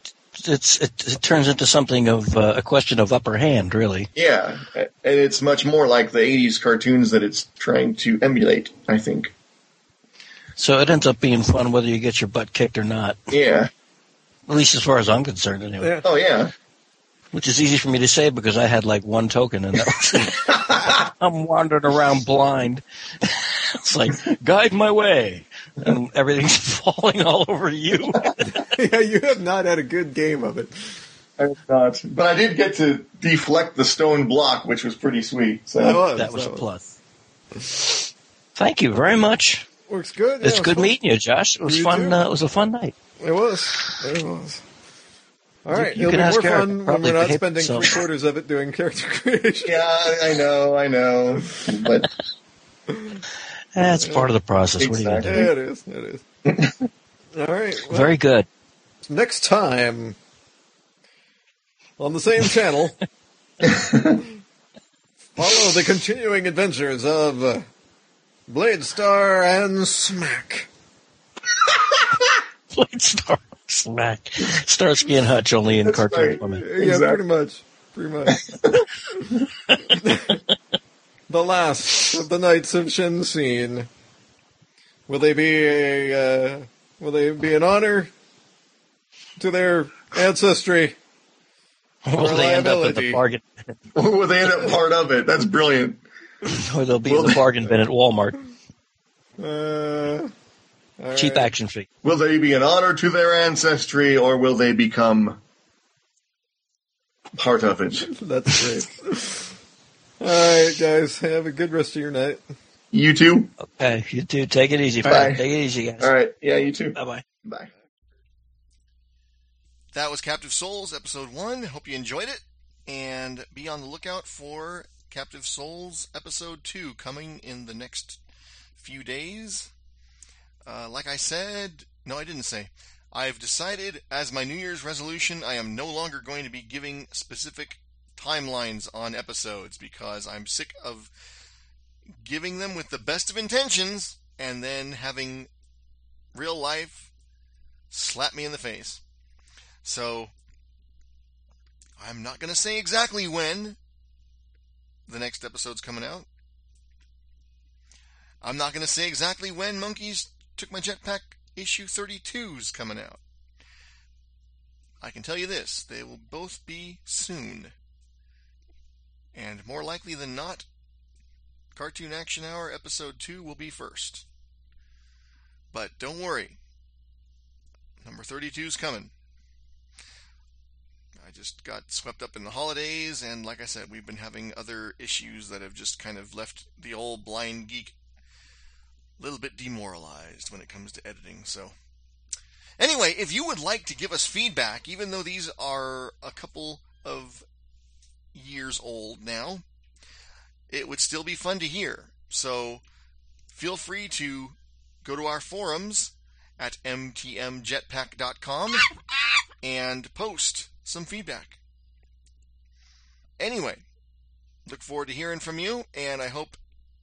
it's it, it turns into something of uh, a question of upper hand, really. Yeah, and it's much more like the 80s cartoons that it's trying to emulate, I think. So it ends up being fun whether you get your butt kicked or not. Yeah. At least as far as I'm concerned, anyway. Yeah. Oh, yeah. Which is easy for me to say because I had like one token and that was. I'm wandering around blind. it's like, guide my way. And everything's falling all over you. yeah, you have not had a good game of it. I have not. But I did get to deflect the stone block, which was pretty sweet. So That was, that was a that plus. Thank you very much. Works good. It's yeah, good fun. meeting you, Josh. It was You fun. Uh, it was a fun night. It was. It was. All right, you it'll can be ask more Eric. fun when Probably we're not spending himself. three quarters of it doing character creation. yeah, I know, I know. But That's part of the process. What are you gonna Exactly. Yeah, it is. It is. All right. well, Very good. next time on the same channel, follow the continuing adventures of uh, Blade Star and Smack. Blade Star Smack. Starsky and Hutch only in That's cartoon right. form. Yeah, Exactly. pretty much. Pretty much. the last of the Knights of Shensin. Will they be a? Uh, will they be an honor to their ancestry? Will they end up at the bargain? well, they end up part of it. That's brilliant. Or they'll be in the bargain bin at Walmart. Uh, Cheap right. action figure. Will they be an honor to their ancestry, or will they become part of it? That's great. All right, guys. Have a good rest of your night. You too? Okay, you two take it easy. Bye. Take it easy, guys. All right. Yeah, you too. Bye bye. Bye. That was Captive Souls, episode one. Hope you enjoyed it. And be on the lookout for Captive Souls, episode two, coming in the next few days. Uh, like I said, no, I didn't say. I've decided, as my New Year's resolution, I am no longer going to be giving specific timelines on episodes because I'm sick of giving them with the best of intentions and then having real life slap me in the face. So, I'm not going to say exactly when the next episode's coming out. I'm not going to say exactly when Monkeys Took My Jetpack issue 32's coming out. I can tell you this, they will both be soon. And more likely than not, Cartoon Action Hour episode 2 will be first. But don't worry, number 32's coming. Just got swept up in the holidays, and like I said, we've been having other issues that have just kind of left the old blind geek a little bit demoralized when it comes to editing. So, anyway, if you would like to give us feedback, even though these are a couple of years old now, it would still be fun to hear. So, feel free to go to our forums at mtmjetpack.com and post some feedback. Anyway, look forward to hearing from you, and I hope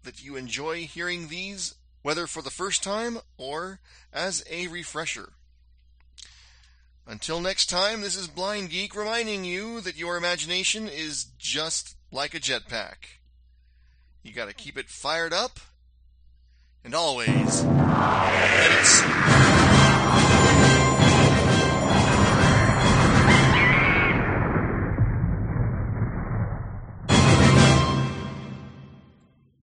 that you enjoy hearing these, whether for the first time or as a refresher. Until next time, this is Blind Geek reminding you that your imagination is just like a jetpack. You gotta keep it fired up and always let it